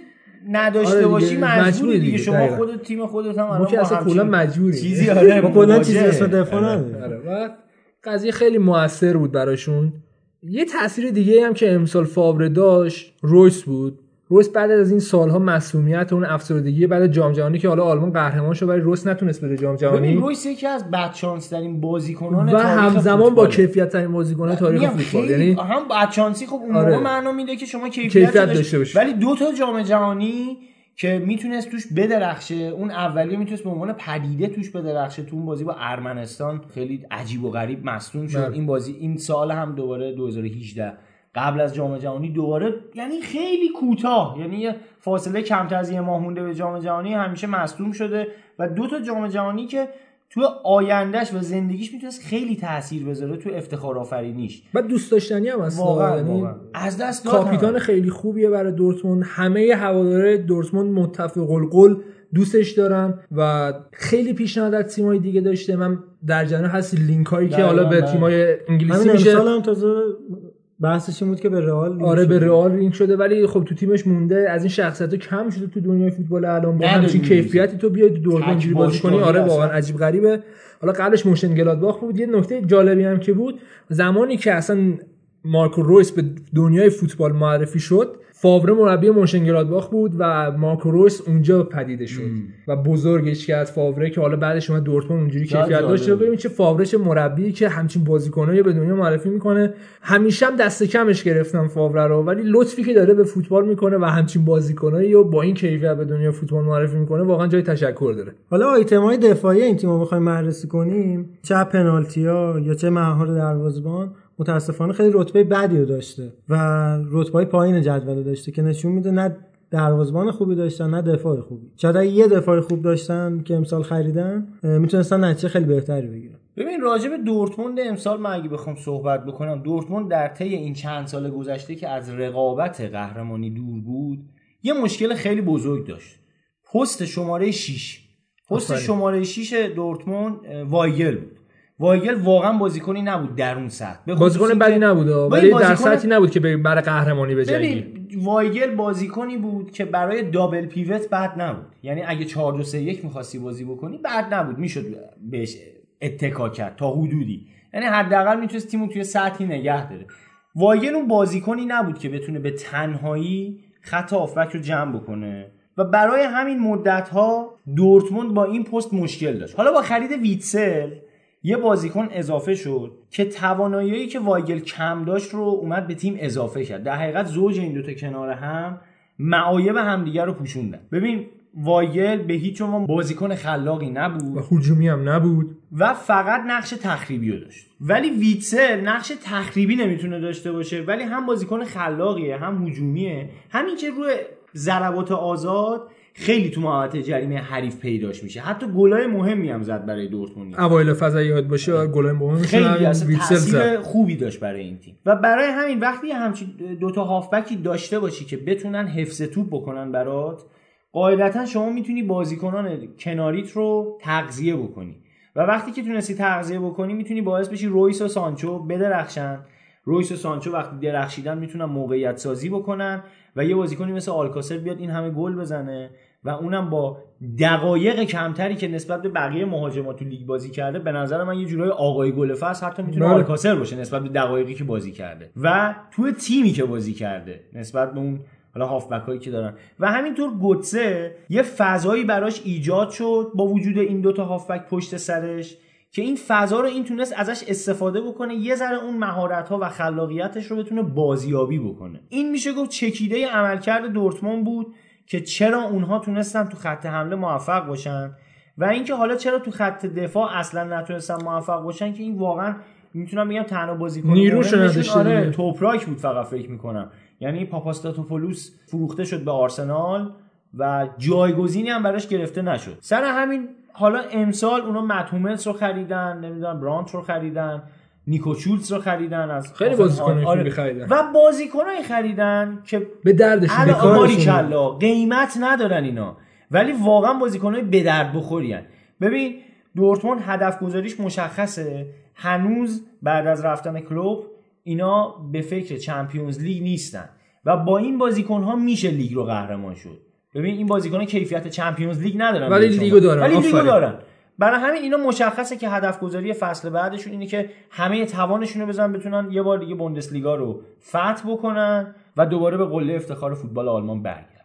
نداشته آره باشی مجبوری مجبوری دیگه دیگه، شما دقیقاً. خودت تیم خودت هم الان اصلا کلا مجبوریم. چیزی آره ما کلا چیزی. اسم دفاع آره. نداریم. آره و قضیه خیلی موثر بود براشون. یه تاثیر دیگه هم که امسال فابر داشت رویس بود. رویس بعد از این سالها مسئولیت اون افسردگی بعد جام جهانی که حالا آلمان قهرمان شد ولی رویس نتونست بره جام جهانی رویس یکی از بدشانس ترین بازیکنان و همزمان با. کیفیت ترین بازیکن تاریخ فوتبال یعنی هم بدشانسی خب اون آره. معنا میده که شما کیفیت, کیفیت داشت. داشته باشی. ولی دو تا جام جهانی که می‌تونست توش بدرخشه اون اولیه می‌تونست به عنوان پدیده توش بدرخشه تو اون بازی با ارمنستان خیلی عجیب و غریب مصدوم شد بله. این بازی این سال هم دوباره 2018 قبل از جام جهانی دوباره یعنی خیلی کوتاه یعنی یه فاصله کمتر از یه ماه مونده به جام جهانی همیشه مصدوم شده و دو تا جام جهانی که تو آیندهش و زندگیش می‌تونست خیلی تاثیر بذاره تو افتخار آفرینیش بعد دوست داشتنی هم اصلا واقعا یعنی واقعا. از دست کاپیتان هم. خیلی خوبیه برای دورتموند همه هواداره دورتموند متفق القول دوستش دارن و خیلی پیشنهاد از تیمای دیگه داشته من در جریان هست لینک هایی که حالا به. تیمای انگلیسی میشه هم تازه بحثش این بود که به رئال آره به شده. رئال لینک شده ولی خب تو تیمش مونده از این شخصیت کم شده تو دنیای فوتبال الان با همچین. کیفیتی تو بیای تو دورتموند اینجوری بازی کنی آره. واقعا عجیب غریبه حالا قبلش مونشن گلادباخ بود یه نکته جالبی هم که بود زمانی که اصلا مارکو رویس به دنیای فوتبال معرفی شد فاوره مربی مونشن گلادباخ بود و مارکو رویس اونجا پدیده شد. و بزرگش کرد فاوره که حالا بعدش اومد دورتموند اونجوری کیفیت داشت. ببین چه فاوره چه مربی که همچین بازیکنایی به دنیا معرفی می‌کنه. همیشه هم دست کمش گرفتم فاوره رو ولی لطفی که داره به فوتبال می‌کنه و همچین بازیکنایی رو با این کیفیت به دنیا فوتبال معرفی می‌کنه واقعا جای تشکر داره. حالا آیتم های دفاعی این تیم رو بخوایم بررسی کنیم. چه پنالتی ها یا چه مهار دروازبان متاسفانه خیلی رتبه بدی رو داشته و رتبه های پایین جدول رو داشته که نشون میده نه دروازبان خوبی داشتن نه دفاع خوبی. شاید یه دفاع خوب داشتن که امسال خریدن می‌تونستن نتیجه خیلی بهتری بگیرن. ببین راجع به دورتموند امسال من اگه بخوام صحبت بکنم دورتموند در طی این چند سال گذشته که از رقابت قهرمانی دور بود یه مشکل خیلی بزرگ داشت. پست شماره 6 پست. شماره 6 دورتموند وایگل بود. وایگل واقعا بازیکنی نبود در اون سطح. بازیکن بدی نبود ولی در سطحی نبود که برای قهرمانی بجنگی ببین وایگل بازیکنی بود که برای double pivot بد نبود. یعنی اگه 4 2 3 1 می‌خواستی بازی بکنی بد نبود. می‌شد بهش اتکا کرد تا حدودی. یعنی حداقل می‌تونست تیمو توی سطحی نگه داره. وایگل اون بازیکنی نبود که بتونه به تنهایی خط هافبک رو جمع بکنه. و برای همین مدت ها دورتموند با این پست مشکل داشت. حالا با خرید ویتسل یه بازیکن اضافه شد که توانایی که وایگل کم داشت رو اومد به تیم اضافه کرد. در حقیقت زوج این دوتا کنار هم معایب همدیگه رو پوشوندن. ببین وایگل به هیچ عنوان بازیکن خلاقی نبود و هجومی هم نبود. و فقط نقش تخریبی رو داشت. ولی ویتسل نقش تخریبی نمی‌تونه داشته باشه. ولی هم بازیکن خلاقیه هم هجومیه. همین که روی ضربات آزاد خیلی تو محوطه جریمه حریف پیداش میشه. حتی گلای مهمی هم زد برای دورتموند. اوایل فضا یاد باشه گل مهمش خیلی اصلا ویتسل زد. تاثیر خوبی داشت برای این تیم. و برای همین وقتی همچین دوتا هافبکی داشته باشی که بتونن حفظ توپ بکنن برات قاعدتا شما می‌تونی بازیکنان کناریت رو تغذیه بکنی. و وقتی که تونستی تغذیه بکنی می‌تونی باعث بشی رویس و سانچو بدرخشن. رویس و سانچو وقتی درخشیدن می‌تونن موقعیت سازی بکنن و یه بازیکنی مثل آلکاسر بیاد این همه گل بزنه و اونم با دقایق کمتری که نسبت به بقیه مهاجما تو لیگ بازی کرده به نظر من یه جورای آقای گل فصل حتی می‌تونه بله. آلکاسر باشه نسبت به دقایقی که بازی کرده و تو تیمی که بازی کرده نسبت به اون حالا هافبک هایی که دارن و همینطور گوتسه یه فضایی براش ایجاد شد با وجود این دوتا هافبک پشت سرش که این فضا رو این تونست ازش استفاده بکنه یه ذره اون مهارت ها و خلاقیتش رو بتونه بازیابی بکنه. این میشه گفت چکیده عملکرد دورتموند بود که چرا اونها تونستن تو خط حمله موفق باشن و اینکه حالا چرا تو خط دفاع اصلا نتونستن موفق باشن که این واقعا می‌تونم بگم تنها بازیکن نداشته آره. توپراک بود فقط فکر می‌کنم. یعنی پاپاستاتوپولوس فروخته شد به آرسنال و جایگزینی هم براش گرفته نشد. سر همین حالا امسال اونا متوملس رو خریدن نمی‌دونم برانت رو خریدن نیکو شولز رو خریدن از خیلی هوفنهایم. بازیکنای خوبی آره. خریدن. و بازیکنایی خریدن که به دردشون به قیمت ندارن اینا ولی واقعا بازیکنای به درد بخورین ببین دورتموند هدف گذاریش مشخصه هنوز بعد از رفتن کلوپ اینا به فکر Champions League نیستن و با این بازیکن ها میشه لیگ رو قهرمان شد ببین این بازیکن کیفیت Champions League ندارن ولی. لیگو دارن. ولی لیگو. دارن برای همین اینا مشخصه که هدف گذاری فصل بعدشون اینه که همه توانشون رو بزنن بتونن یه بار دیگه بوندسلیگا رو فتح بکنن و دوباره به قله افتخار فوتبال آلمان برگردن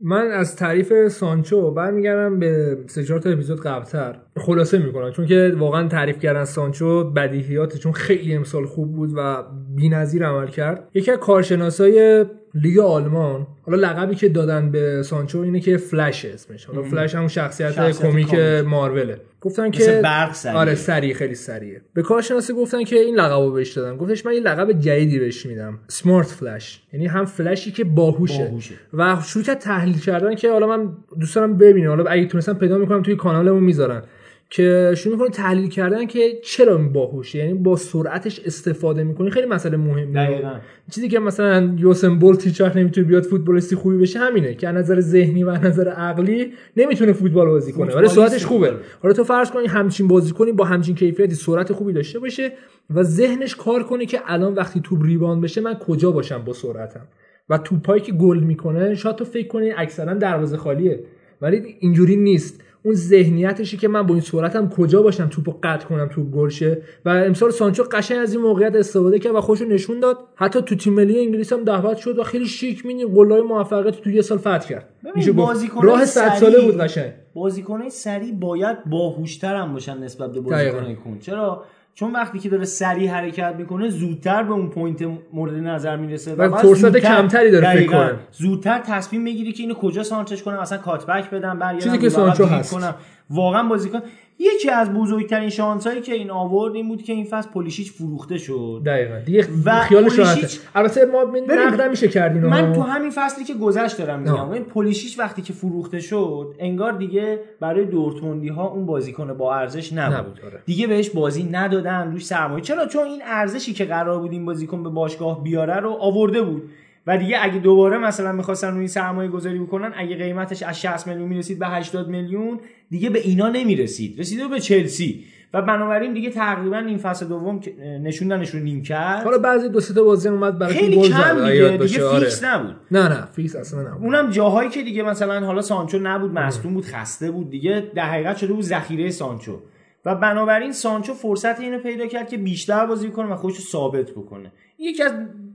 من از تعریف سانچو برمیگردم به سه چهار تا اپیزود قبلتر خلاصه می‌کنم چون که واقعا تعریف کردن سانچو بدیهیات چون خیلی امسال خوب بود و بی‌نظیر عمل کرد یکی از کارشناسای لیگ آلمان حالا لقبی که دادن به سانچو اینه که فلش اسمش. حالا فلش همون شخصیت, شخصیت کمیک. ماروله گفتن که برق سریعه. آره سریع خیلی سریعه به کارشناسی گفتن که این لقبو بهش دادن. گفتش من یه لقب جدیدی بهش میدم. سمارت فلش یعنی هم فلشی که باهوشه, باهوشه. و شروع کرد تحلیل کردن که حالا من دوست دارم ببینم. حالا اگه تونستم پیدا می‌کنم توی کانالمون می‌ذارن. که شروع می‌کنه تحلیل کردن که چرا این باهوشه یعنی با سرعتش استفاده می‌کنه خیلی مسئله مهمه. دقیقاً. چیزی که مثلا یوسن بولت هیچ نمی‌تونه بیاد فوتبالیستی خوبی بشه همینه که از نظر ذهنی و از نظر عقلی نمی‌تونه فوتبال بازی کنه. ولی فوتبالیست سرعتش خوبه. حالا تو فرض کن همچین بازیکنی با همچین کیفیتی سرعت خوبی داشته باشه و ذهنش کار کنه که الان وقتی توپ ریباند بشه من کجا باشم با سرعتم؟ و توپایی که گل می‌کنه شاید تو فکر کنی اکثرا دروازه خالیه. ولی اینجوری نیست. اون ذهنیتشه که من با این سرعتم کجا باشم توپو قطع کنم توپ گل شه و امسال سانچو قشنگ از این موقعیت استفاده کرد و خودشو نشون داد. حتی تو تیم ملی انگلیس هم دعوت شد و خیلی شیک مینی گلای موفقیت تو یه سال فتح کرد. بازیکنای راه 100 سریع- ساله بود قشنگ. بازیکنای سریع باید باهوشتر هم باشن نسبت به. بازیکنای کند چرا؟ چون وقتی که داره سریع حرکت می‌کنه زودتر به اون point مورد نظر می‌رسه و فرصت کمتری داره فکر. کنه. زودتر تصمیم می‌گیری که اینو کجا سانترش کنم اصلا cutback بدم برگردم چیزی که سانچو هست. کنم واقعا بازیکن یکی از بزرگترین شانس هایی که این آورد این بود که این فصل پولیشیچ فروخته شد. دقیقاً. دیگه و خیالش پولیشیچ- البته ما نقد میشه کردین من تو همین فصلی که گذشت دارم میگم. این پولیشیچ وقتی که فروخته شد انگار دیگه برای دورتموندی ها اون بازیکن با ارزش نبود, نبود، آره. دیگه بهش بازی ندادن روش سرمایه. چرا؟ چون این ارزشی که قرار بود این بازیکن به باشگاه بیاره رو آورده بود. و دیگه اگه دوباره مثلا می‌خواستن روی سرمایه گذاری بکنن اگه قیمتش از 60 میلیون می‌رسید به 80 میلیون دیگه به اینا نمی‌رسید. رسیده به چلسی. و بنابراین دیگه تقریبا این فصل دوم نشوندنش رو نیمکت. حالا بعضی دو سه تا بازی اومد برای خیلی گل کم دیگه. دیگه آره فیکس نبود. نه نه فیکس اصلا نبود. اونم جاهایی که دیگه مثلا حالا سانچو نبود مصدوم بود خسته بود دیگه. در حقیقت شده بود ذخیره سانچو. و بنابراین سانچو فرصت اینو پیدا کرد که بیشتر بازی کنه و خودش رو ثابت بکنه. یکی از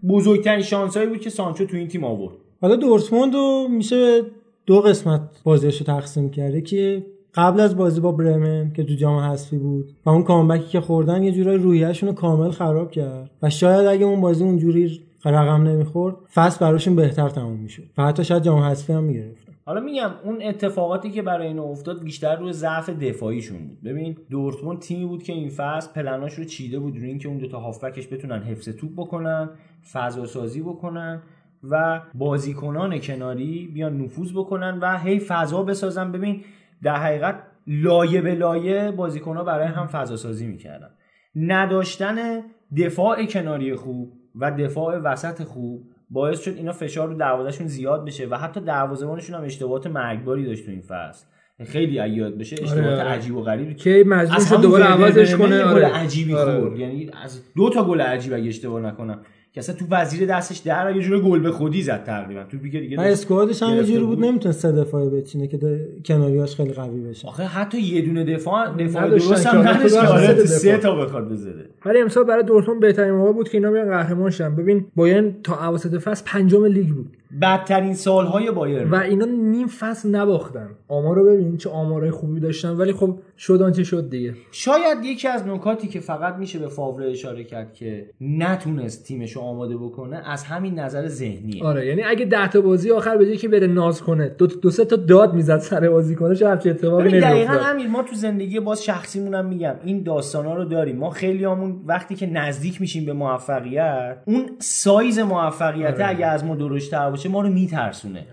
بزرگترین شانسایی بود که سانچو تو این تیم آورد. حالا دورتموند رو میشه دو قسمت بازیش رو تقسیم کرده که قبل از بازی با برمن که تو جام حذفی بود و اون comeback ی که خوردن یه جورای رویهشون رو کامل خراب کرد و شاید اگه اون بازی اونجوری رقم نمی‌خورد فصل براشون بهتر تموم می‌شد و حتی شاید جام حذفی هم می‌گرفتن حالا میگم اون اتفاقاتی که برای اینو افتاد بیشتر روی ضعف دفاعیشون بود. ببین دورتموند تیمی بود که این فصل پلناش رو چیده بود روی اینکه اون دوتا هافبکش بتونن حفظ توپ بکنن فضا سازی بکنن و بازیکنان کناری بیان نفوذ بکنن و هی فضا بسازن. ببین در حقیقت لایه به لایه بازیکنها برای هم فضا سازی می‌کردن. نداشتن دفاع کناری خوب و دفاع وسط خوب باعث شد اینا فشار رو دروازهشون زیاد بشه و حتی دروازه‌بانشون هم اشتباهات مرگباری داشت تو این فصل خیلی اگه یاد بشه اشتباهات آره. عجیب و غریبی که مجبور شد دوباره عوضش کنه آره. گل عجیبی آره. خورد یعنی از دو تا گل عجیب اگه اشتباه نکنم که اصلا تو وزیر دستش در یه جوری گل به خودی زد تقریبا. تو دیگه دیگه اسکوادش هم یه جوری بود. نمی‌تونه سه دفاعه بچینه که کناریاش خیلی قوی بشه. آخه حتی یه دونه دفاع دفاع درست هم نداشت. که آره سه. تا بخواد بزنه. ولی امسال برای دورتموند بهترین موقع بود که اینا بیان قهرمان شدن ببین بایرن تا اواسط فصل پنجم لیگ بود. بدترین سالهای بایرن. و اینا نیم فصل نباختن. آمار رو ببین چه آمارای خوبی داشتن ولی خب شد آنچه شد دیگه. شاید یکی از نکاتی که فقط میشه به فاوره اشاره کرد که نتونست تیمش رو آماده بکنه از همین نظر ذهنیه. آره یعنی اگه ده تا بازی آخر به که بره ناز کنه دو, دو سه تا داد می‌زد سر بازی کنه چه همچین اتفاقی ببین دقیقا همین. ما تو زندگی باز شخصیمون هم میگم این داستانا رو داریم. ما خیلی همون وقتی که نزدیک میشیم به موفقیت اون سایز موفقیت آره. اگه از ما درشتر باشه ما رو میترسونه.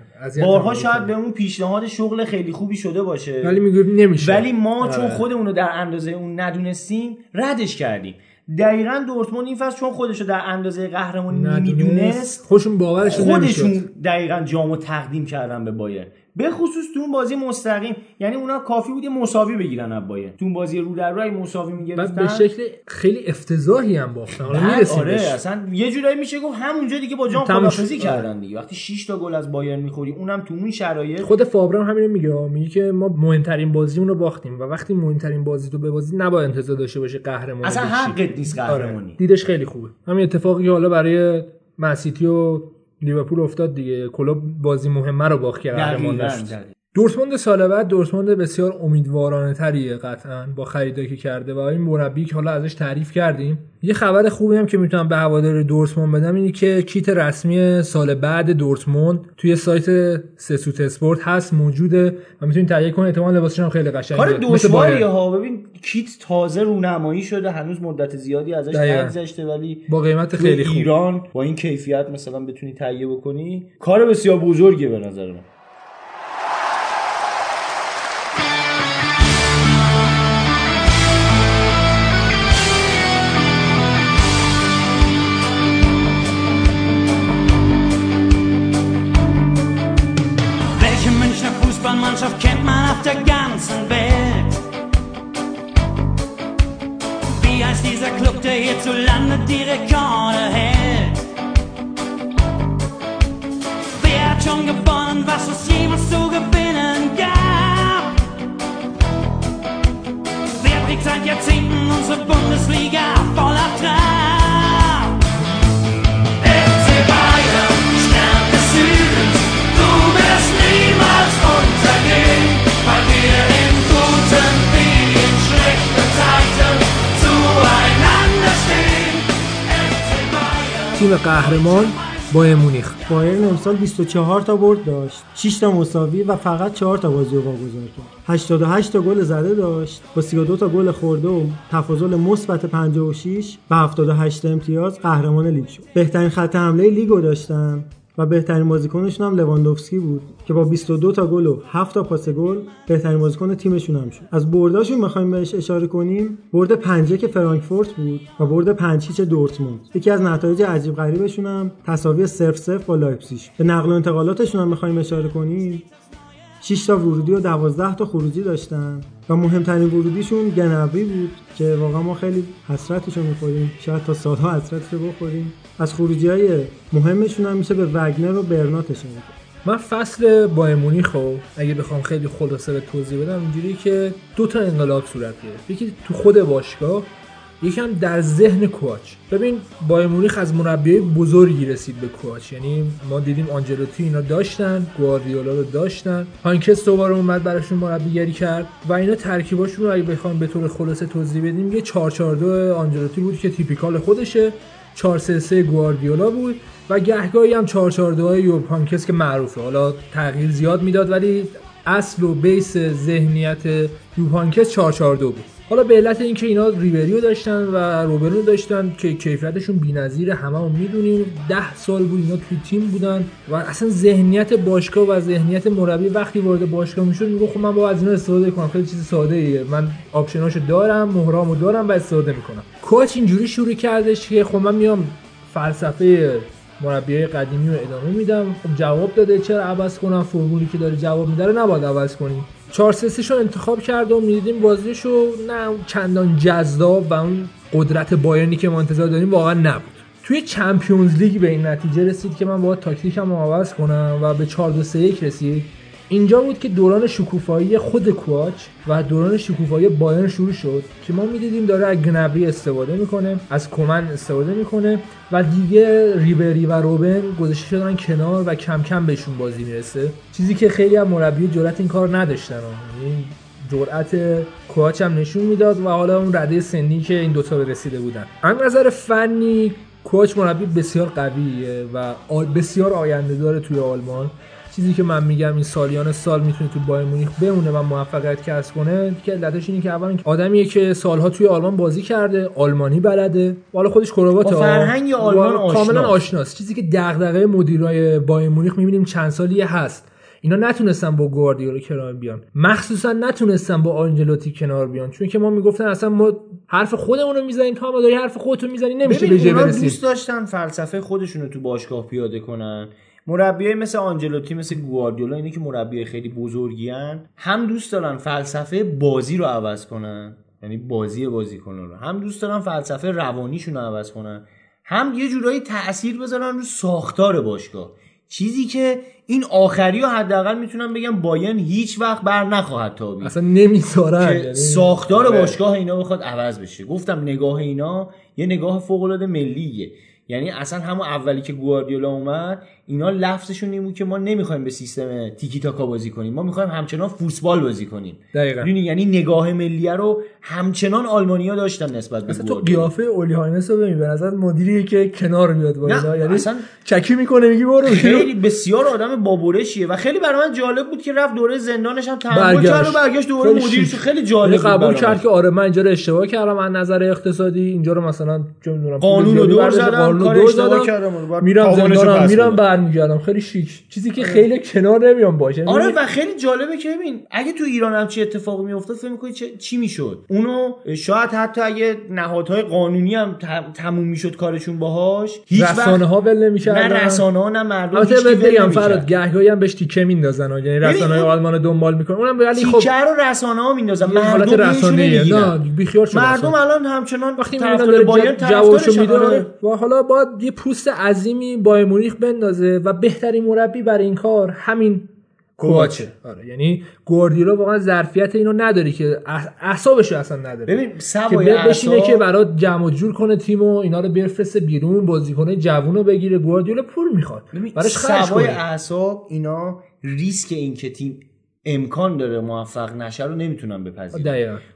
بارها شاید. به اون پیشنهاد شغل خیلی خوبی شده باشه. ولی میگه نمیشه. ولی ما چون آره. خودمون رو در اندازه اون ندونستیم ردش کردیم. دقیقا دورتموند این فصل چون خودش رو در اندازه قهرمانی نمی‌دونست خوشون باورش خودشون دقیقا جامو تقدیم کردن به بایر به خصوص تو اون بازی مستقیم یعنی اونا کافی بود یه مساوی بگیرن از بایرن تو اون بازی رو در رو اگه مساوی بعد می‌گرفتن به شکل خیلی افتضاحی هم باختن حالا می‌رسیم آره. اصلا یه جورایی میشه گفت همونجا دیگه با جام خدافظی. کردن دیگه وقتی 6 تا گل از بایرن می‌خوری اونم تو اون شرایط خود فابرام همین میگه میگه که ما مهمترین بازیمون رو باختیم و وقتی مهمترین بازی تو ببازی نباید انتظار داشته باشه قهرمان اصلا. حقت نیست آره. قهرمانی دیدش خیلی خوبه همین اتفاقی که حالا برای مسیتی و لیورپول افتاد دیگه. کلا بازی مهمه رو باخت که دورتموند سال بعد دورتموند بسیار امیدوارانه تریه قطعا با خریدایی که کرده و این مربی که حالا ازش تعریف کردیم. یه خبر خوبی هم که می‌تونم به هوادار دورتموند بدم اینه که کیت رسمی سال بعد دورتموند توی سایت سسوت اسپورت هست موجوده و می‌تونید تهیه کنید. احتمال لباسش هم خیلی قشنگه. کار دشواریه. ها. ببین کیت تازه رونمایی شده هنوز مدت زیادی ازش. نگذشته ولی با قیمت خیلی خوب. ایران با این کیفیت مثلا بتونی تهیه بکنی کار بسیار بزرگیه به نظر من. Die Rekorde hält? Wer hat schon gewonnen, was es jemals zu gewinnen gab? Wer trägt seit Jahrzehnten unsere Bundesliga voller Trab? تیم قهرمان بایرن مونیخ. بایرن امسال 24 تا برد داشت. 6 تا مساوی و فقط 4 تا بازی واگذار کرد. 88 تا گل زده داشت. با 32 تا گل خورده و تفاضل مثبت 56 و 78 امتیاز قهرمان لیگ شد. بهترین خط حمله لیگ رو داشتن. و بهترین بازیکنشون هم لواندوفسکی بود که با 22 تا گل و 7 تا پاس گل بهترین بازیکن تیمشون هم شد. از برداشون می‌خوایم بهش اشاره کنیم برد 5 یک فرانکفورت بود و برد 5 هیچ دورتموند. یکی از نتایج عجیب غریبشون هم تساوی 0 0 با لایپزیگ به نقل و انتقالاتشون هم می‌خوایم اشاره کنیم. 6 تا ورودی و 12 تا خروجی داشتن. و مهمترین ورودیشون گنبری بود که واقعا ما خیلی حسرتش رو می‌خوریم. شاید تا سالها حسرتش رو بخوریم. از خروجی های مهمشون هم میشه به وگنر و برنات اشاره من فصل با مونیخ رو اگه بخوام خیلی خلاصه به توضیح بدم اینجوری که دو تا انقلاب صورت گرفت یکی تو خود باشگاه یکم در ذهن کوچ. ببین با مونیخ از مربیای بزرگی رسید به کوچ. یعنی ما دیدیم آنجلوتی اینا داشتن گواردیولا رو داشتن. هانکس دوباره اومد براشون مربیگری کرد. و اینا ترکیباشون رو اگه بخوام به طور خلاصه توضیح بدیم یه 442 آنجلوتی بود که تیپیکال خودشه. 433 گواردیولا بود. و گهگاهی هم 442 یوب هانکس که معروفه. حالا تغییر زیاد می‌داد ولی اصل و بیس ذهنیت یوب هانکس 442 بود. حالا به علت اینکه اینا ریبریو داشتن و روبرو داشتن که کیفیتشون بی‌نظیره هممون می‌دونیم 10 سال بود اینا توی تیم بودن و اصلا ذهنیت باشگاه و ذهنیت مربی وقتی وارد باشگاه می‌شد میگه خب من با از اینا استفاده کنم خیلی چیز ساده ایه من آپشناشو دارم مهرامو دارم و استفاده می‌کنم. کوچ اینجوری شروع کردش که خب من میام فلسفه مربیای قدیمی رو ادامه میدم. خب جواب داده چرا عوض کنم؟ فرمولی که داره جواب میده رو نباید عوض کنیم. 4 3 رو انتخاب کرد و می‌دیدیم بازیشو نه چندان جذاب و اون قدرت بایرنی که ما انتظار داریم واقعا نبود. توی چمپیونز لیگ به این نتیجه رسید که من باید تاکتیکم رو عوض کنم و به 4 2 3 1 رسید. اینجا بود که دوران شکوفایی خود کواچ و دوران شکوفایی بایرن شروع شد که ما می‌دیدیم داره از گنبری استفاده می‌کنه از کومن استفاده می‌کنه و دیگه ریبری و روبن گذاشته شدن کنار و کم کم بهشون بازی می‌رسه. چیزی که خیلی از مربی جرأت این کار نداشتن. یعنی جرأت کواچ هم نشون می‌داد و حالا اون رده سنی که این دوتا به رسیده بودن. از نظر فنی کوچ مربی بسیار قویه و بسیار آینده داره توی آلمان. چیزی که من میگم این سالیان سال می‌تونه تو بایر مونیخ بمونه و موفقیت کسب کنه که علتش اینه که اولا آدمیه که سالها توی آلمان بازی کرده آلمانی بلده. حالا خودش کرواته فرهنگ آلمان آشناست. کاملا آشناست. چیزی که دغدغه مدیرای بایر مونیخ می‌بینیم چند سالی هست. اینا نتونستن با گواردیولا کنار بیان. مخصوصا نتونستن با آنجلوتی کنار بیان. چون که ما می‌گفتن اصلا ما حرف خودمون رو می‌زنیم تا ما داری حرف خودتو می‌زنی نمیشه به دوست داشتن فلسفه خودشون رو تو باشگاه پیاده کنن. مربیای مثل آنجلوتی مثل گواردیولا اینه که مربیای خیلی بزرگیان هم دوست دارن فلسفه بازی رو عوض کنن یعنی بازی بازیکنان رو. هم دوست دارن فلسفه روانیشون رو عوض کنن. هم یه جورایی تاثیر بذارن رو ساختار باشگاه. چیزی که این آخری رو حداقل می‌تونم بگم بایرن هیچ وقت بر نخواهد تابید. اصلا نمی‌ذارن که یعنی- ساختار آره. باشگاه اینا بخواد عوض بشه. گفتم نگاه اینا یه نگاه فوق العاده ملیه. یعنی اصلا همون اولی که گواردیولا اومد اینا لفظشون این بود که ما نمی‌خوایم به سیستم تیکی تاکا بازی کنیم ما می‌خوایم همچنان فوتبال بازی کنیم دقیقاً. می‌دونی؟ یعنی نگاه ملیه رو همچنان آلمانیا داشتن نسبت به تو قیافه اولی هاینس رو ببین به نظر مدیریه که کنار میاد با یعنی اصلا- چکی می‌کنه میگی برو خیلی بسیار آدم بابرشیه و خیلی برای من جالب بود که رفت دوره زندانش هم تحمل کرد و برگشت دوباره خیلی مدیر شیک. شد. خیلی یعنی جالب بود قبول. کرد که آره من اینجا رو اشتباه کردم از نظر اقتصادی اینجا رو مثلا چه می‌دونم قانون رو دور زدم، کار اشتباه زدم، کردم، میرم زندانم میرم. برمیگردم خیلی شیک چیزی که خیلی کنار نمیام باشه آره یعنی و خیلی جالبه که ببین اگه تو ایران هم چی اتفاقی میافتاد فکر می‌کنی چه چی می‌شد اونو شاید حتی اگه نهادهای قانونی هم تموم می‌شد کارشون باهاش هیچ رسانه ها ول نمی‌کردن نه رسانه ها نه مردم البته بهت بگم. فراد گهگاهی هم بهش تیکه میندازن یعنی رسانه های آلمان دنبال می‌کنن اونم ولی خب تیکه رو رسانه ها میندازن حالت. رسانه نه بیخیال شد مردم. الان همچنان وقتی می‌بینن بایرن آره. آره. و حالا باید یه پوست عظیمی با مونیخ بندازه و بهترین مربی برای این کار همین کوواچه آره یعنی گواردیولا واقعا ظرفیت اینو نداری که اعصابشو اصلا نداره. ببین سوای اعصاب- که برات جمع و جور کنه تیم و اینا رو بفرسته بیرون بازیکنه جوون رو بگیره گواردیولا پول می‌خواد. براش خرج سوای اعصاب اینا ریسک این که تیم امکان داره موفق نشه رو نمی‌تونن بپذیرن.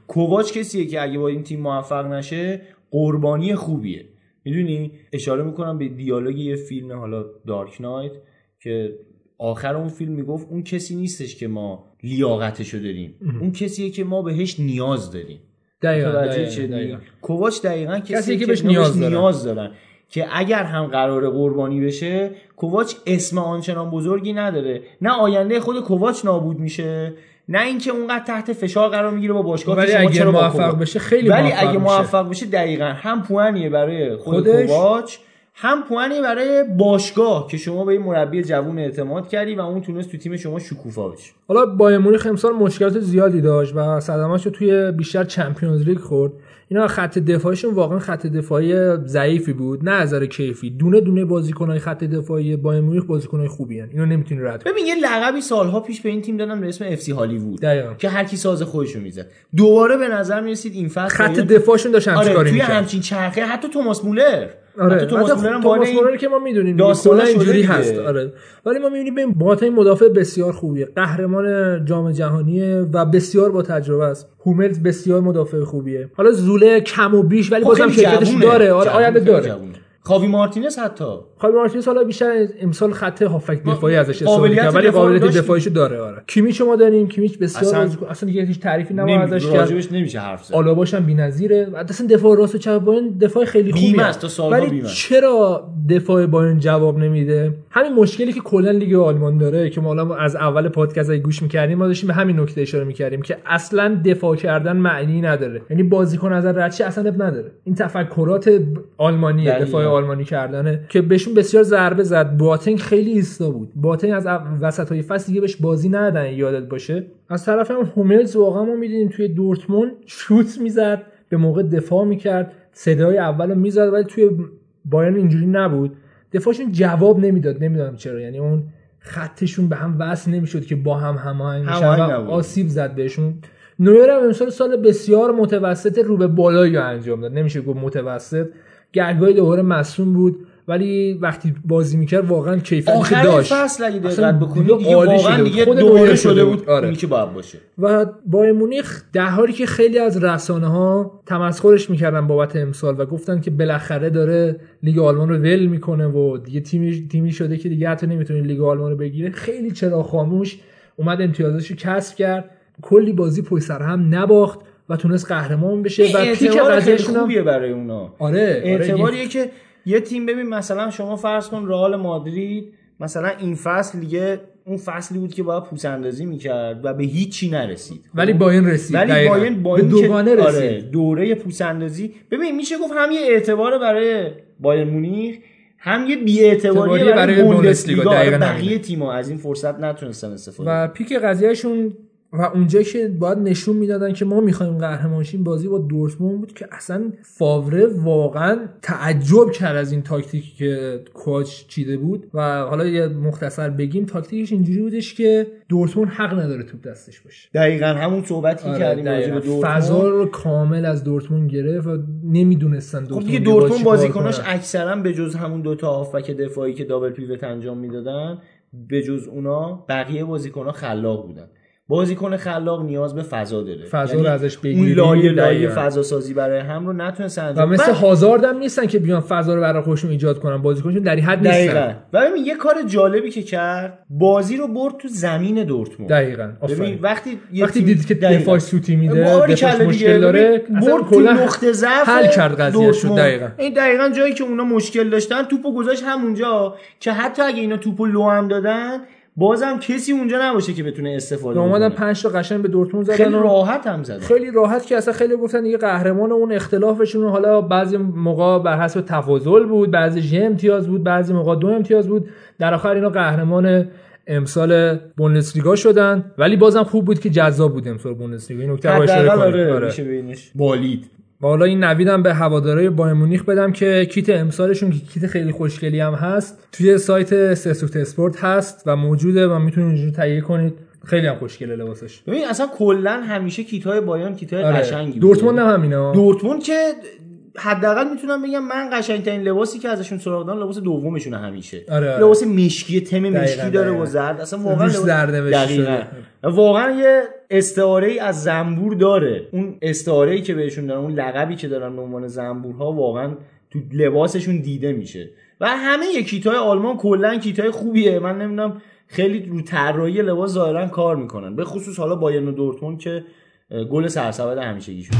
کوواچ کسیه که اگه با این تیم موفق نشه قربانی خوبیه. می‌دونی اشاره می‌کنم به دیالوگ یه فیلم حالا دارک نایت که آخر اون فیلم می‌گفت اون کسی نیستش که ما لیاقتشو داریم اون کسیه که ما بهش نیاز داریم دقیقاً متوجه دقیقاً، شدی؟ دقیقاً. کوواچ دقیقا کسی کسی که بهش نیاز دارن. نیاز دارن که اگر هم قرار قربانی بشه کوواچ اسم آنچنان بزرگی نداره نه آینده خود کوواچ نابود میشه نه اینکه اونقدر تحت فشار قرار می‌گیره با باشگاه ولی اگه موفق بشه خیلی ولی موفق اگه. موفق بشه دقیقا هم پوانیه برای خود خودش. کوواچ هم پوانیه برای باشگاه که شما به این مربی جوون اعتماد کردی و اون تونست تو تیم شما شکوفا بشه حالا بایرن مونیخ امسال مشکلات زیادی داشت و صدماتش رو توی بیشتر Champions League خورد اینا خط دفاعشون واقعا خط دفاعی ضعیفی بود. نه از کیفی. دونه دونه بازیکنای خط دفاعی بایرن مونیخ بازیکنای خوبی هن. اینو نمی‌تونی رد کنی. ببین یه لقبی سالها پیش به این تیم دادن به اسم FC Hollywood دقیقاً. که هر کی ساز خودشو می‌زد. دوباره به نظر می‌رسید این فصل خط دفاعشون داشت آره توی همچین چرخه حتی توماس مولر. آره این- مولر که ما می‌دونیم شده اینجوری. هست. آره. ولی ما می‌بینیم ببین باتا این مدافع بسیار خوبیه. قهرمان جام جهانیه و بسیار با تجربه است. هوملز بسیار مدافع خوبیه. حالا زوله کم و بیش ولی خب بازم جوونه. داره. آره آینده داره. جوونه. خاوی مارتینز حتی. خاوی مارتینز حالا بیشتر امسال خط هافک دفاعی ازش استفاده کرد ولی قابلیت. دفاعیشو داره آره. کیمیچ ما داریم کیمیچ بسیار اصلا- اصلا, اصلا دیگه هیچ تعریفی نمی- ازش کرد. راجبش نمیشه حرف زد. آلاباش هم بی‌نظیره. اصلا دفاع راست و چپ باین دفاع خیلی خوبی بیمه هست. است، تا سالها ولی بیمه. چرا دفاع باین جواب نمیده؟ همین مشکلی که کلا لیگ آلمان داره که ما حالا از اول پادکست اگه گوش می‌کردیم ما داشتیم به همین نکته اشاره می‌کردیم که اصلا دفاع کردن معنی نداره. یعنی بازیکن از ردچی اصلا اب نداره. این تفکرات دقیقاً. دفاع آلمانی کردنه که بهشون بسیار ضربه زد. باتنگ خیلی ایستا بود. باتنگ از وسط های فصل دیگه بهش بازی ندادن یادت باشه. از طرف هم هوملز واقعا ما می‌دیدیم توی دورتموند شوت می‌زد به موقع دفاع می‌کرد. صدای اول رو می‌زد ولی توی بایرن اینجوری نبود. دفاعشون جواب نمی‌داد. نمی‌دونم چرا. یعنی اون خطشون به هم وصل نمی‌شد که با هم هماهنگ نبود. آسیب زد بهشون. نویر هم امسال سال بسیار متوسط رو به بالایی انجام داد. نمیشه گفت متوسط. گرگای دوباره مصوم بود ولی وقتی بازی می‌کرد واقعا کیفیتی آخر داشت. فصل اگه دقت بکنی دیگه واقعا. دیگه دوره شده بود آره. که باید باشه. و بایر مونیخ در حالی که خیلی از رسانه ها تمسخرش می‌کردن بابت امسال و گفتن که بالاخره داره لیگ آلمان رو ول می‌کنه و دیگه تیمی تیمی شده که دیگه حتی نمی‌تونه لیگ آلمان رو بگیره. خیلی چرا خاموش اومد امتیازش رو کسب کرد. کلی بازی پشت سر هم نباخت. و تونست قهرمان بشه و پیک هم خوبیه برای اونا. آره اعتباریه که یه تیم ببین مثلا شما فرض کن رئال مادرید مثلا این فصل دیگه اون فصلی بود که باید پوس اندازی می‌کرد و به هیچی نرسید. ولی بایرن رسید. ولی. بایرن با به دوگانه رسید. آره دوره پوس اندازی ببین میشه گفت هم یه اعتبار برای بایرن مونیخ هم یه بی‌اعتباری اعتباری برای برای بوندسلیگا دقیقاً. بقیه. تیم‌ها از این فرصت نتونستن استفاده و پیک قضیهشون و اونجا که باید نشون می‌دادن که ما می‌خوایم قهرمان شیم بازی با دورتموند بود که اصلا فاوره واقعا تعجب کرد از این تاکتیکی که کوچ چیده بود. و حالا یه مختصر بگیم تاکتیکش اینجوری بودش که دورتموند حق نداره توپ دستش باشه. دقیقا همون صحبتی که آره، کردیم فضا رو کامل از دورتموند گرفت و نمی‌دونستن خب دورتموند دورتموند چیکار بازیکناش. اکثرا به جز همون دوتا هافبک دفاعی که دابل پیوت انجام می‌دادن به جز اونا بقیه بازیکنها خلاق بودن. بازیکن خلاق نیاز به فضا داره یعنی فضا رو ازش اون بگیری، لایه لایه. فضا سازی برای هم رو نتونستن و مثل هازارد هم نیستن که بیان فضا رو برای خودشون ایجاد کنن بازیکنشون در حد دقیقا نیستن و ببین یه کار جالبی که کرد بازی رو برد تو زمین دورتموند دقیقاً ببین. وقتی یه وقتی دید که. دفاع سوتی میده مشکل. داره برد تو نقطه ضعف حل کرد قضیه‌شو دورتموند. دقیقاً این دقیقا جایی که اونا مشکل داشتن توپو گذاشت همونجا که حتی اگه اینا توپو لو هم دادن بازم کسی اونجا نباشه که بتونه استفاده و اومدن کنه. 5 تا قشنگ به دورتموند زدن خیلی و راحت هم زدن. خیلی راحت که اصلا خیلی گفتن دیگه قهرمان اون اختلافشون رو حالا بعضی موقع بر حسب تفاضل بود بعضی یه امتیاز بود بعضی موقع دو امتیاز بود. در آخر اینا قهرمان امسال بوندسلیگا شدن. ولی بازم خوب بود که جذاب بود امسال بوندسلیگا. این نکته رو اشاره کنیم. آره آره. بالید و حالا این نویدم به هوادارهای بایر مونیخ بدم که کیت امسالشون که کیت خیلی خوشگلی هم هست توی سایت سسوت اسپورت هست و موجوده و می‌تونید اونجوری تهیه کنید خیلی هم خوشگله لباسش ببین اصلا کلا همیشه kit ای بایرن kit ای آره. قشنگی بوده. دورتموند هم همینه دورتموند که حداقل می‌تونم بگم من قشنگترین لباسی که ازشون سراغ دارم لباس دومشونه همیشه آره، آره. لباس مشکی تم مشکی داره. و زرد اصلا واقعا لباس- دقیقاً. شده. واقعا یه استعاره ای از زنبور داره اون استعاره ای که بهشون دارن اون لقبی که دارن به عنوان زنبورها واقعا تو لباسشون دیده میشه و همه کیتای آلمان کلا کیتای خوبیه من نمی‌دونم خیلی رو طراحی لباس ظاهرا کار می‌کنن به خصوص حالا بایرن و دورتموند که گل سرسبد همیشگیشون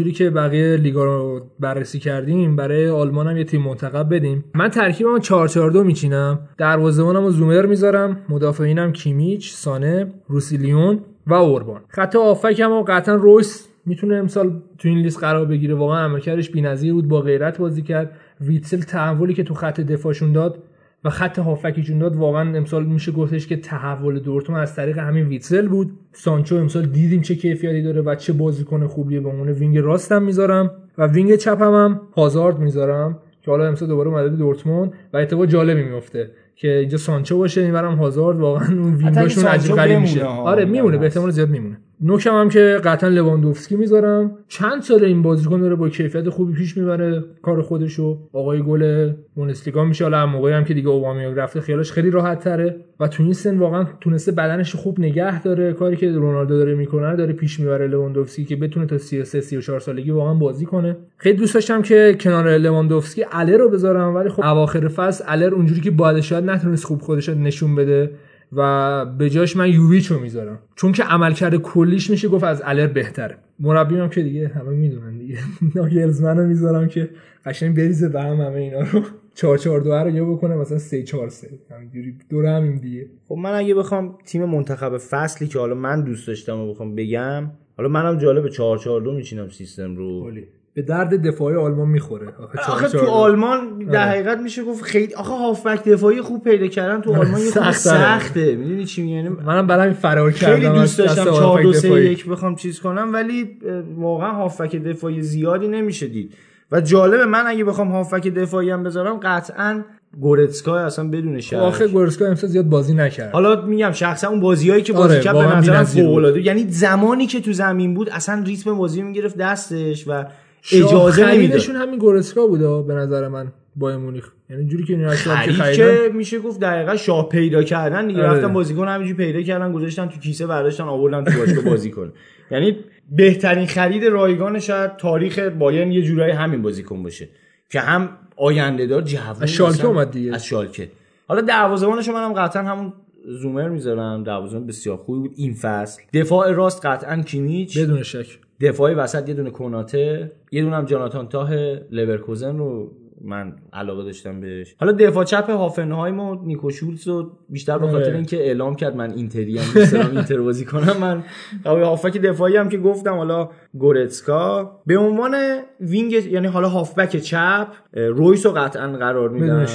حالا اونجوری که بقیه لیگا رو بررسی کردیم برای آلمان هم یه تیم منتخب بدیم. من ترکیبم 4 4 2 میچینم. دروازه‌بانم رو زومر می‌ذارم. مدافعینم کیمیچ سانه روسیلیون و اوربان. خط هافبکم و قطعا رویس می‌تونه امسال تو این لیست قرار بگیره. واقعا عملکردش بی‌نظیر بود با غیرت بازی کرد. ویتسل تحولی که تو خط دفاعشون داد و خط هافبکشون داد واقعا امسال میشه گفتش که تحول دورتموند از طریق همین ویتسل بود. سانچو امسال دیدیم چه کیفیتی داره و چه بازیکن خوبیه. به عنوان wing راستم می‌ذارم و wing چپم هم هازارد می‌ذارم که حالا امسال دوباره اومده دورتموند و اتفاق جالبی میفته که اینجا سانچو باشه. اینورم هازارد واقعا اون wing اشون سانچو عجیب غریب میشه. آره میمونه به احتمال زیاد میمونه. نوکم هم که قطعا لواندوفسکی می‌ذارم. چند سال این بازیکن داره با کیفیت خوبی پیش می‌بره کار خودشو. آقای گل بوندسلیگا میشه. حالا موقعی هم که دیگه اوبامیانگ رفته خیالش خیلی راحت تره و تو این سن واقعا تونسته بدنش خوب نگه داره. کاری که رونالدو داره می‌کنه داره پیش می‌بره لواندوفسکی که بتونه تا 33 34 سالگی واقعا بازی کنه. خیلی دوست داشتم که کنار لواندوفسکی الر رو بذارم. ولی خب اواخر فصل الر اونجوری که باید شاید نتونست خوب خودش نشون بده. و به جاش من یوویچ رو می‌ذارم. چون که عملکرد کلیش میشه گفت از الر بهتره. مربی هم که دیگه همه می‌دونن دیگه. ناگلزمن رو می‌ذارم که قشنگ بریزه به هم همه اینا رو. 4 4 2 رو یا بکنه مثلا 3 4 3 همینجوری. دور همین دیگه. خب من اگه بخوام تیم منتخب فصلی که حالا من دوست داشتم و بخوام بگم حالا منم جالب 4 4 2 میچینم سیستم رو. به درد دفاعی آلمان می‌خوره. آخه تو آلمان در حقیقت میشه گفت خیلی آخه هافبک دفاعی خوب پیدا کردن تو آلمان یه سخت. سخته. می‌دونی چی میگم؟ یعنی منم برای فرار کردم خیلی دوست داشتم 4 هافبک 2 3 دفاعی. 1 بخوام چیز کنم ولی واقعا هافبک دفاعی زیادی نمیشه دید. و جالبه من اگه بخوام هافبک دفاعی هم بذارم قطعا گورتسکا اصلا بدون شک. آخه گورسکا امسال زیاد بازی نکرد. حالا میگم شخصا اون بازیایی که بازی آره، کرد به نظرم. فوق یعنی زمانی که تو زمین بود اصلا ریتم بازی می‌گرفت دستش و اجازه نمی‌داد همین گورسکا بود به نظر من با مونیخ. یعنی جوری که که خرید که میشه گفت دقیقا شاه پیدا کردن دیگه. آره. رفتن بازیکن همینجوری پیدا کردن گذاشتن تو کیسه برداشتن آوردن تو باشگاه بازی کنه یعنی بهترین خرید رایگان شاید تاریخ بایرن یه جورایی همین بازیکن باشه که هم آینده دار جوون از شالکه اومد دیگه. از شالکه. حالا دروازه‌بانش رو منم قطعا همون زومر می‌ذارم. دروازه‌بان بسیار خوبی بود. این فصل. دفاع راست قطعا کیمیچ بدون شک. دفاعی وسط یه دونه کناته یه دونه هم جاناتان تاه لورکوزن رو من علاقه داشتم بهش. حالا دفاع چپ هافنهایم و نیکو شولز رو بیشتر به خاطر آره. اینکه اعلام کرد من اینتری هم دوست دارم اینتر بازی کنم من هافبک دفاعی هم که گفتم حالا گورتسکا. به عنوان wing یعنی حالا هافبک چپ رویس رو قطعا قرار میدم.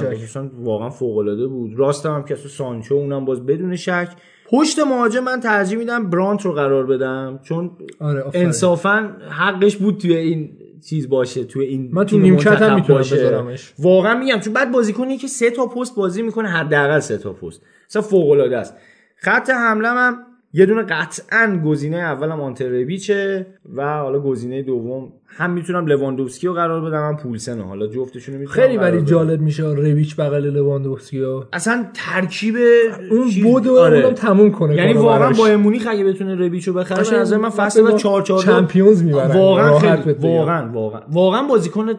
واقعا فوق العاده بود. راستم هم که سانچو اونم باز بدون شک. پشت مهاجم من ترجیح میدم برانت رو قرار بدم چون آره. انصافا حقش بود توی این چیز باشه توی این من تو نیمکت هم می‌تونم باشه. بذارمش. واقعا میگم چون بعد بازیکنی که سه تا پست بازی می‌کنه حداقل سه تا پست مثلا فوق العاده است خط حمله هم یه دونه قطعا گزینه اولم آنتربیچه و حالا گزینه دوم هم می‌تونم لواندوفسکی رو قرار بدم هم پولسن رو. حالا جفتشون رو می‌تونم خیلی ولی. جالب میشه رویچ بغل لواندوفسکی ها اصلا ترکیب اون بود و آره. اونم تموم کنه یعنی واقعا. با مونیخ اگه بتونه ربیچو بخره به قشنگ نظر من فصل بعد 4 4 چمپیونز بگم. واقعا واقعا واقعا بازیکن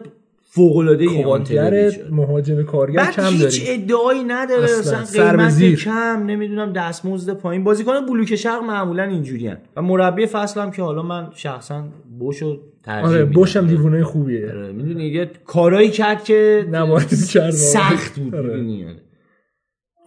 فوق العاده ای کارگر مهاجم کارگر بعد کم هیچ ادعایی نداره اصلا. اصلا قیمت. کم نمی‌دونم دستمزد پایین بازیکن بلوک شرق معمولا اینجوریان و مربی فصلم که حالا من شخصا بوشو ترجیح آره. بوشم دیوونه خوبیه آره، می‌دونی یه کارایی کرد که. سخت بود آره. می‌دونی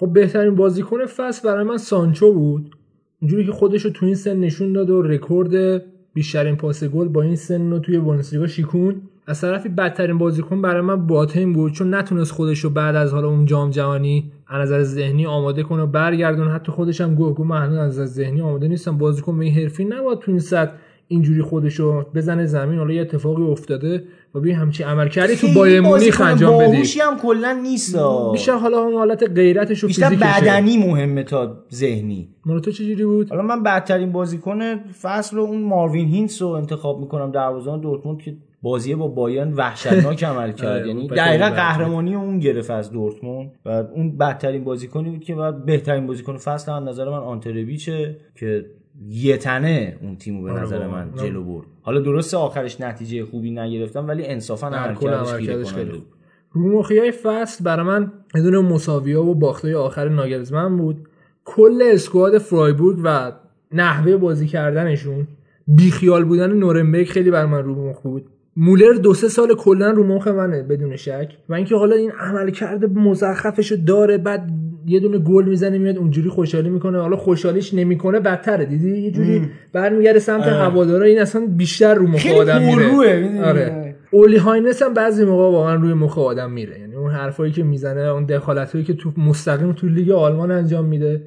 خب بهترین بازیکن فصل برای من سانچو بود اونجوری که خودش رو تو این سن نشون داد و رکورد بیشترین پاس گل با این سن رو توی بوندسلیگا شیکون از طرفی بدترین بازیکن برای من باتین بود چون نتونست خودش رو بعد از حالا اون جام جهانی از نظر ذهنی آماده کنه و برگردون حتی خودش هم گفت من هنوز از نظر ذهنی آماده نیستم بازیکن به این حرفی نباید تو این سطح اینجوری خودش رو بزنه زمین. حالا یه اتفاقی افتاده و بیا همچین عملکردی تو بایر مونیخ انجام بدی. باهوشی هم کلا نیست. بیشتر حالا اون حالت غیرتش و بیشتر. بدنی مهمه تا ذهنی. مال تو چجوری بود؟ حالا من بدترین بازیکن فصل رو اون ماروین هینس رو انتخاب می‌کنم دروازه‌بان دورتموند که بازی با بایرن وحشتناک عمل کرد. آره، یعنی دقیقا قهرمانی اون گرفت از دورتموند و اون بدترین بازیکنی بود که بعد بهترین بازیکن فصل هم نظر من آنتربیچه که یه تنه اون تیمو به آره نظر. من جلو برد. حالا درسته آخرش نتیجه خوبی نگرفتم ولی انصافا عملکردش خیلی بود. رو مخی های فصل برای من یه دونه مساوی ها و باختای آخر ناگلزمن بود. کل squad فرایبورگ و نحوه بازی کردنشون بیخیال بودن نورنبرگ خیلی بر من رو مخ بود. مولر دو سه سال کلا رو مخ منه بدون شک و اینکه حالا این عملکرد مزخرفشو داره بعد یه دونه گل می‌زنه میاد اونجوری خوشحالی می‌کنه. حالا خوشحالیش نمی‌کنه بدتره دیدی؟ یه جوری برمیگرده سمت هوادارا. این اصلا بیشتر رو مخ آدم میره؟ آره. اولی هاینس هم بعضی موقع واقعا روی مخ آدم میره. یعنی اون حرفایی که می‌زنه اون دخالتایی که تو مستقیم تو لیگ آلمان انجام میده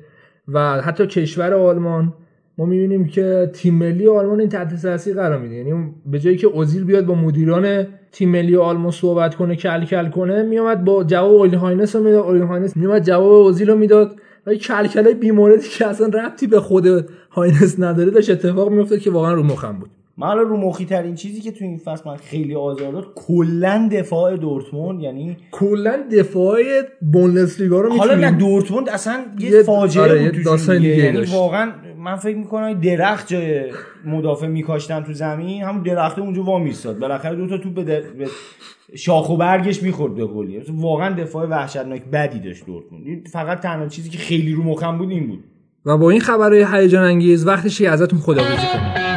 و حتی کشور آلمان ما می‌بینیم که تیم ملی آلمان این تحت تاثیر قرار میده. یعنی به جایی که اوزیل بیاد با مدیران تیم ملی آلمان صحبت کنه کل کل کنه میومد با جواب اولی هاینس رو می‌داد. اولی هاینس میومد جواب اوزیل رو می‌داد. و این کلکلای بیموردی که اصلا ربطی به خود هاینس نداره داشت اتفاق میافتاد که واقعا رو مخم بود. من حالا رو مخی ترین چیزی که تو این فصل من خیلی آزار داد کلا دفاع دورتموند یعنی کلا دفاع بوندسلیگا رو حالا نه دورتموند اصلا یه, یه- فاجعه آره، بود داستان دیگه. یعنی. واقعا من فکر می‌کنم درخت جای مدافع میکاشتن تو زمین همون درخت اونجا وا میستاد بالاخره دو تا توپ به, در- به شاخ و برگش می‌خورد به گلی. واقعا دفاع وحشتناک بدی داشت دورتموند. فقط تنها چیزی که خیلی رو مخم بود این بود. و با این خبرهای هیجان انگیز وقتشه که ازتون خداحافظی کنیم.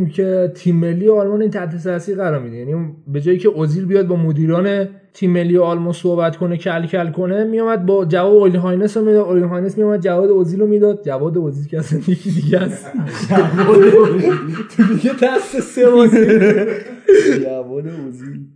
می‌بینیم که تیم ملی آلمان این تحت تاثیر قرار میده. یعنی به جایی که اوزیل بیاد با مدیران تیم ملی آلمان صحبت کنه کل کل کنه میومد با جواب اولی هاینس رو می‌داد. اولی هاینس میومد جواد اوزیل رو می‌داد. جواد اوزیل که اصلا یکی دیگه است. تو دیگه دست سه بازی جواد اوزیل.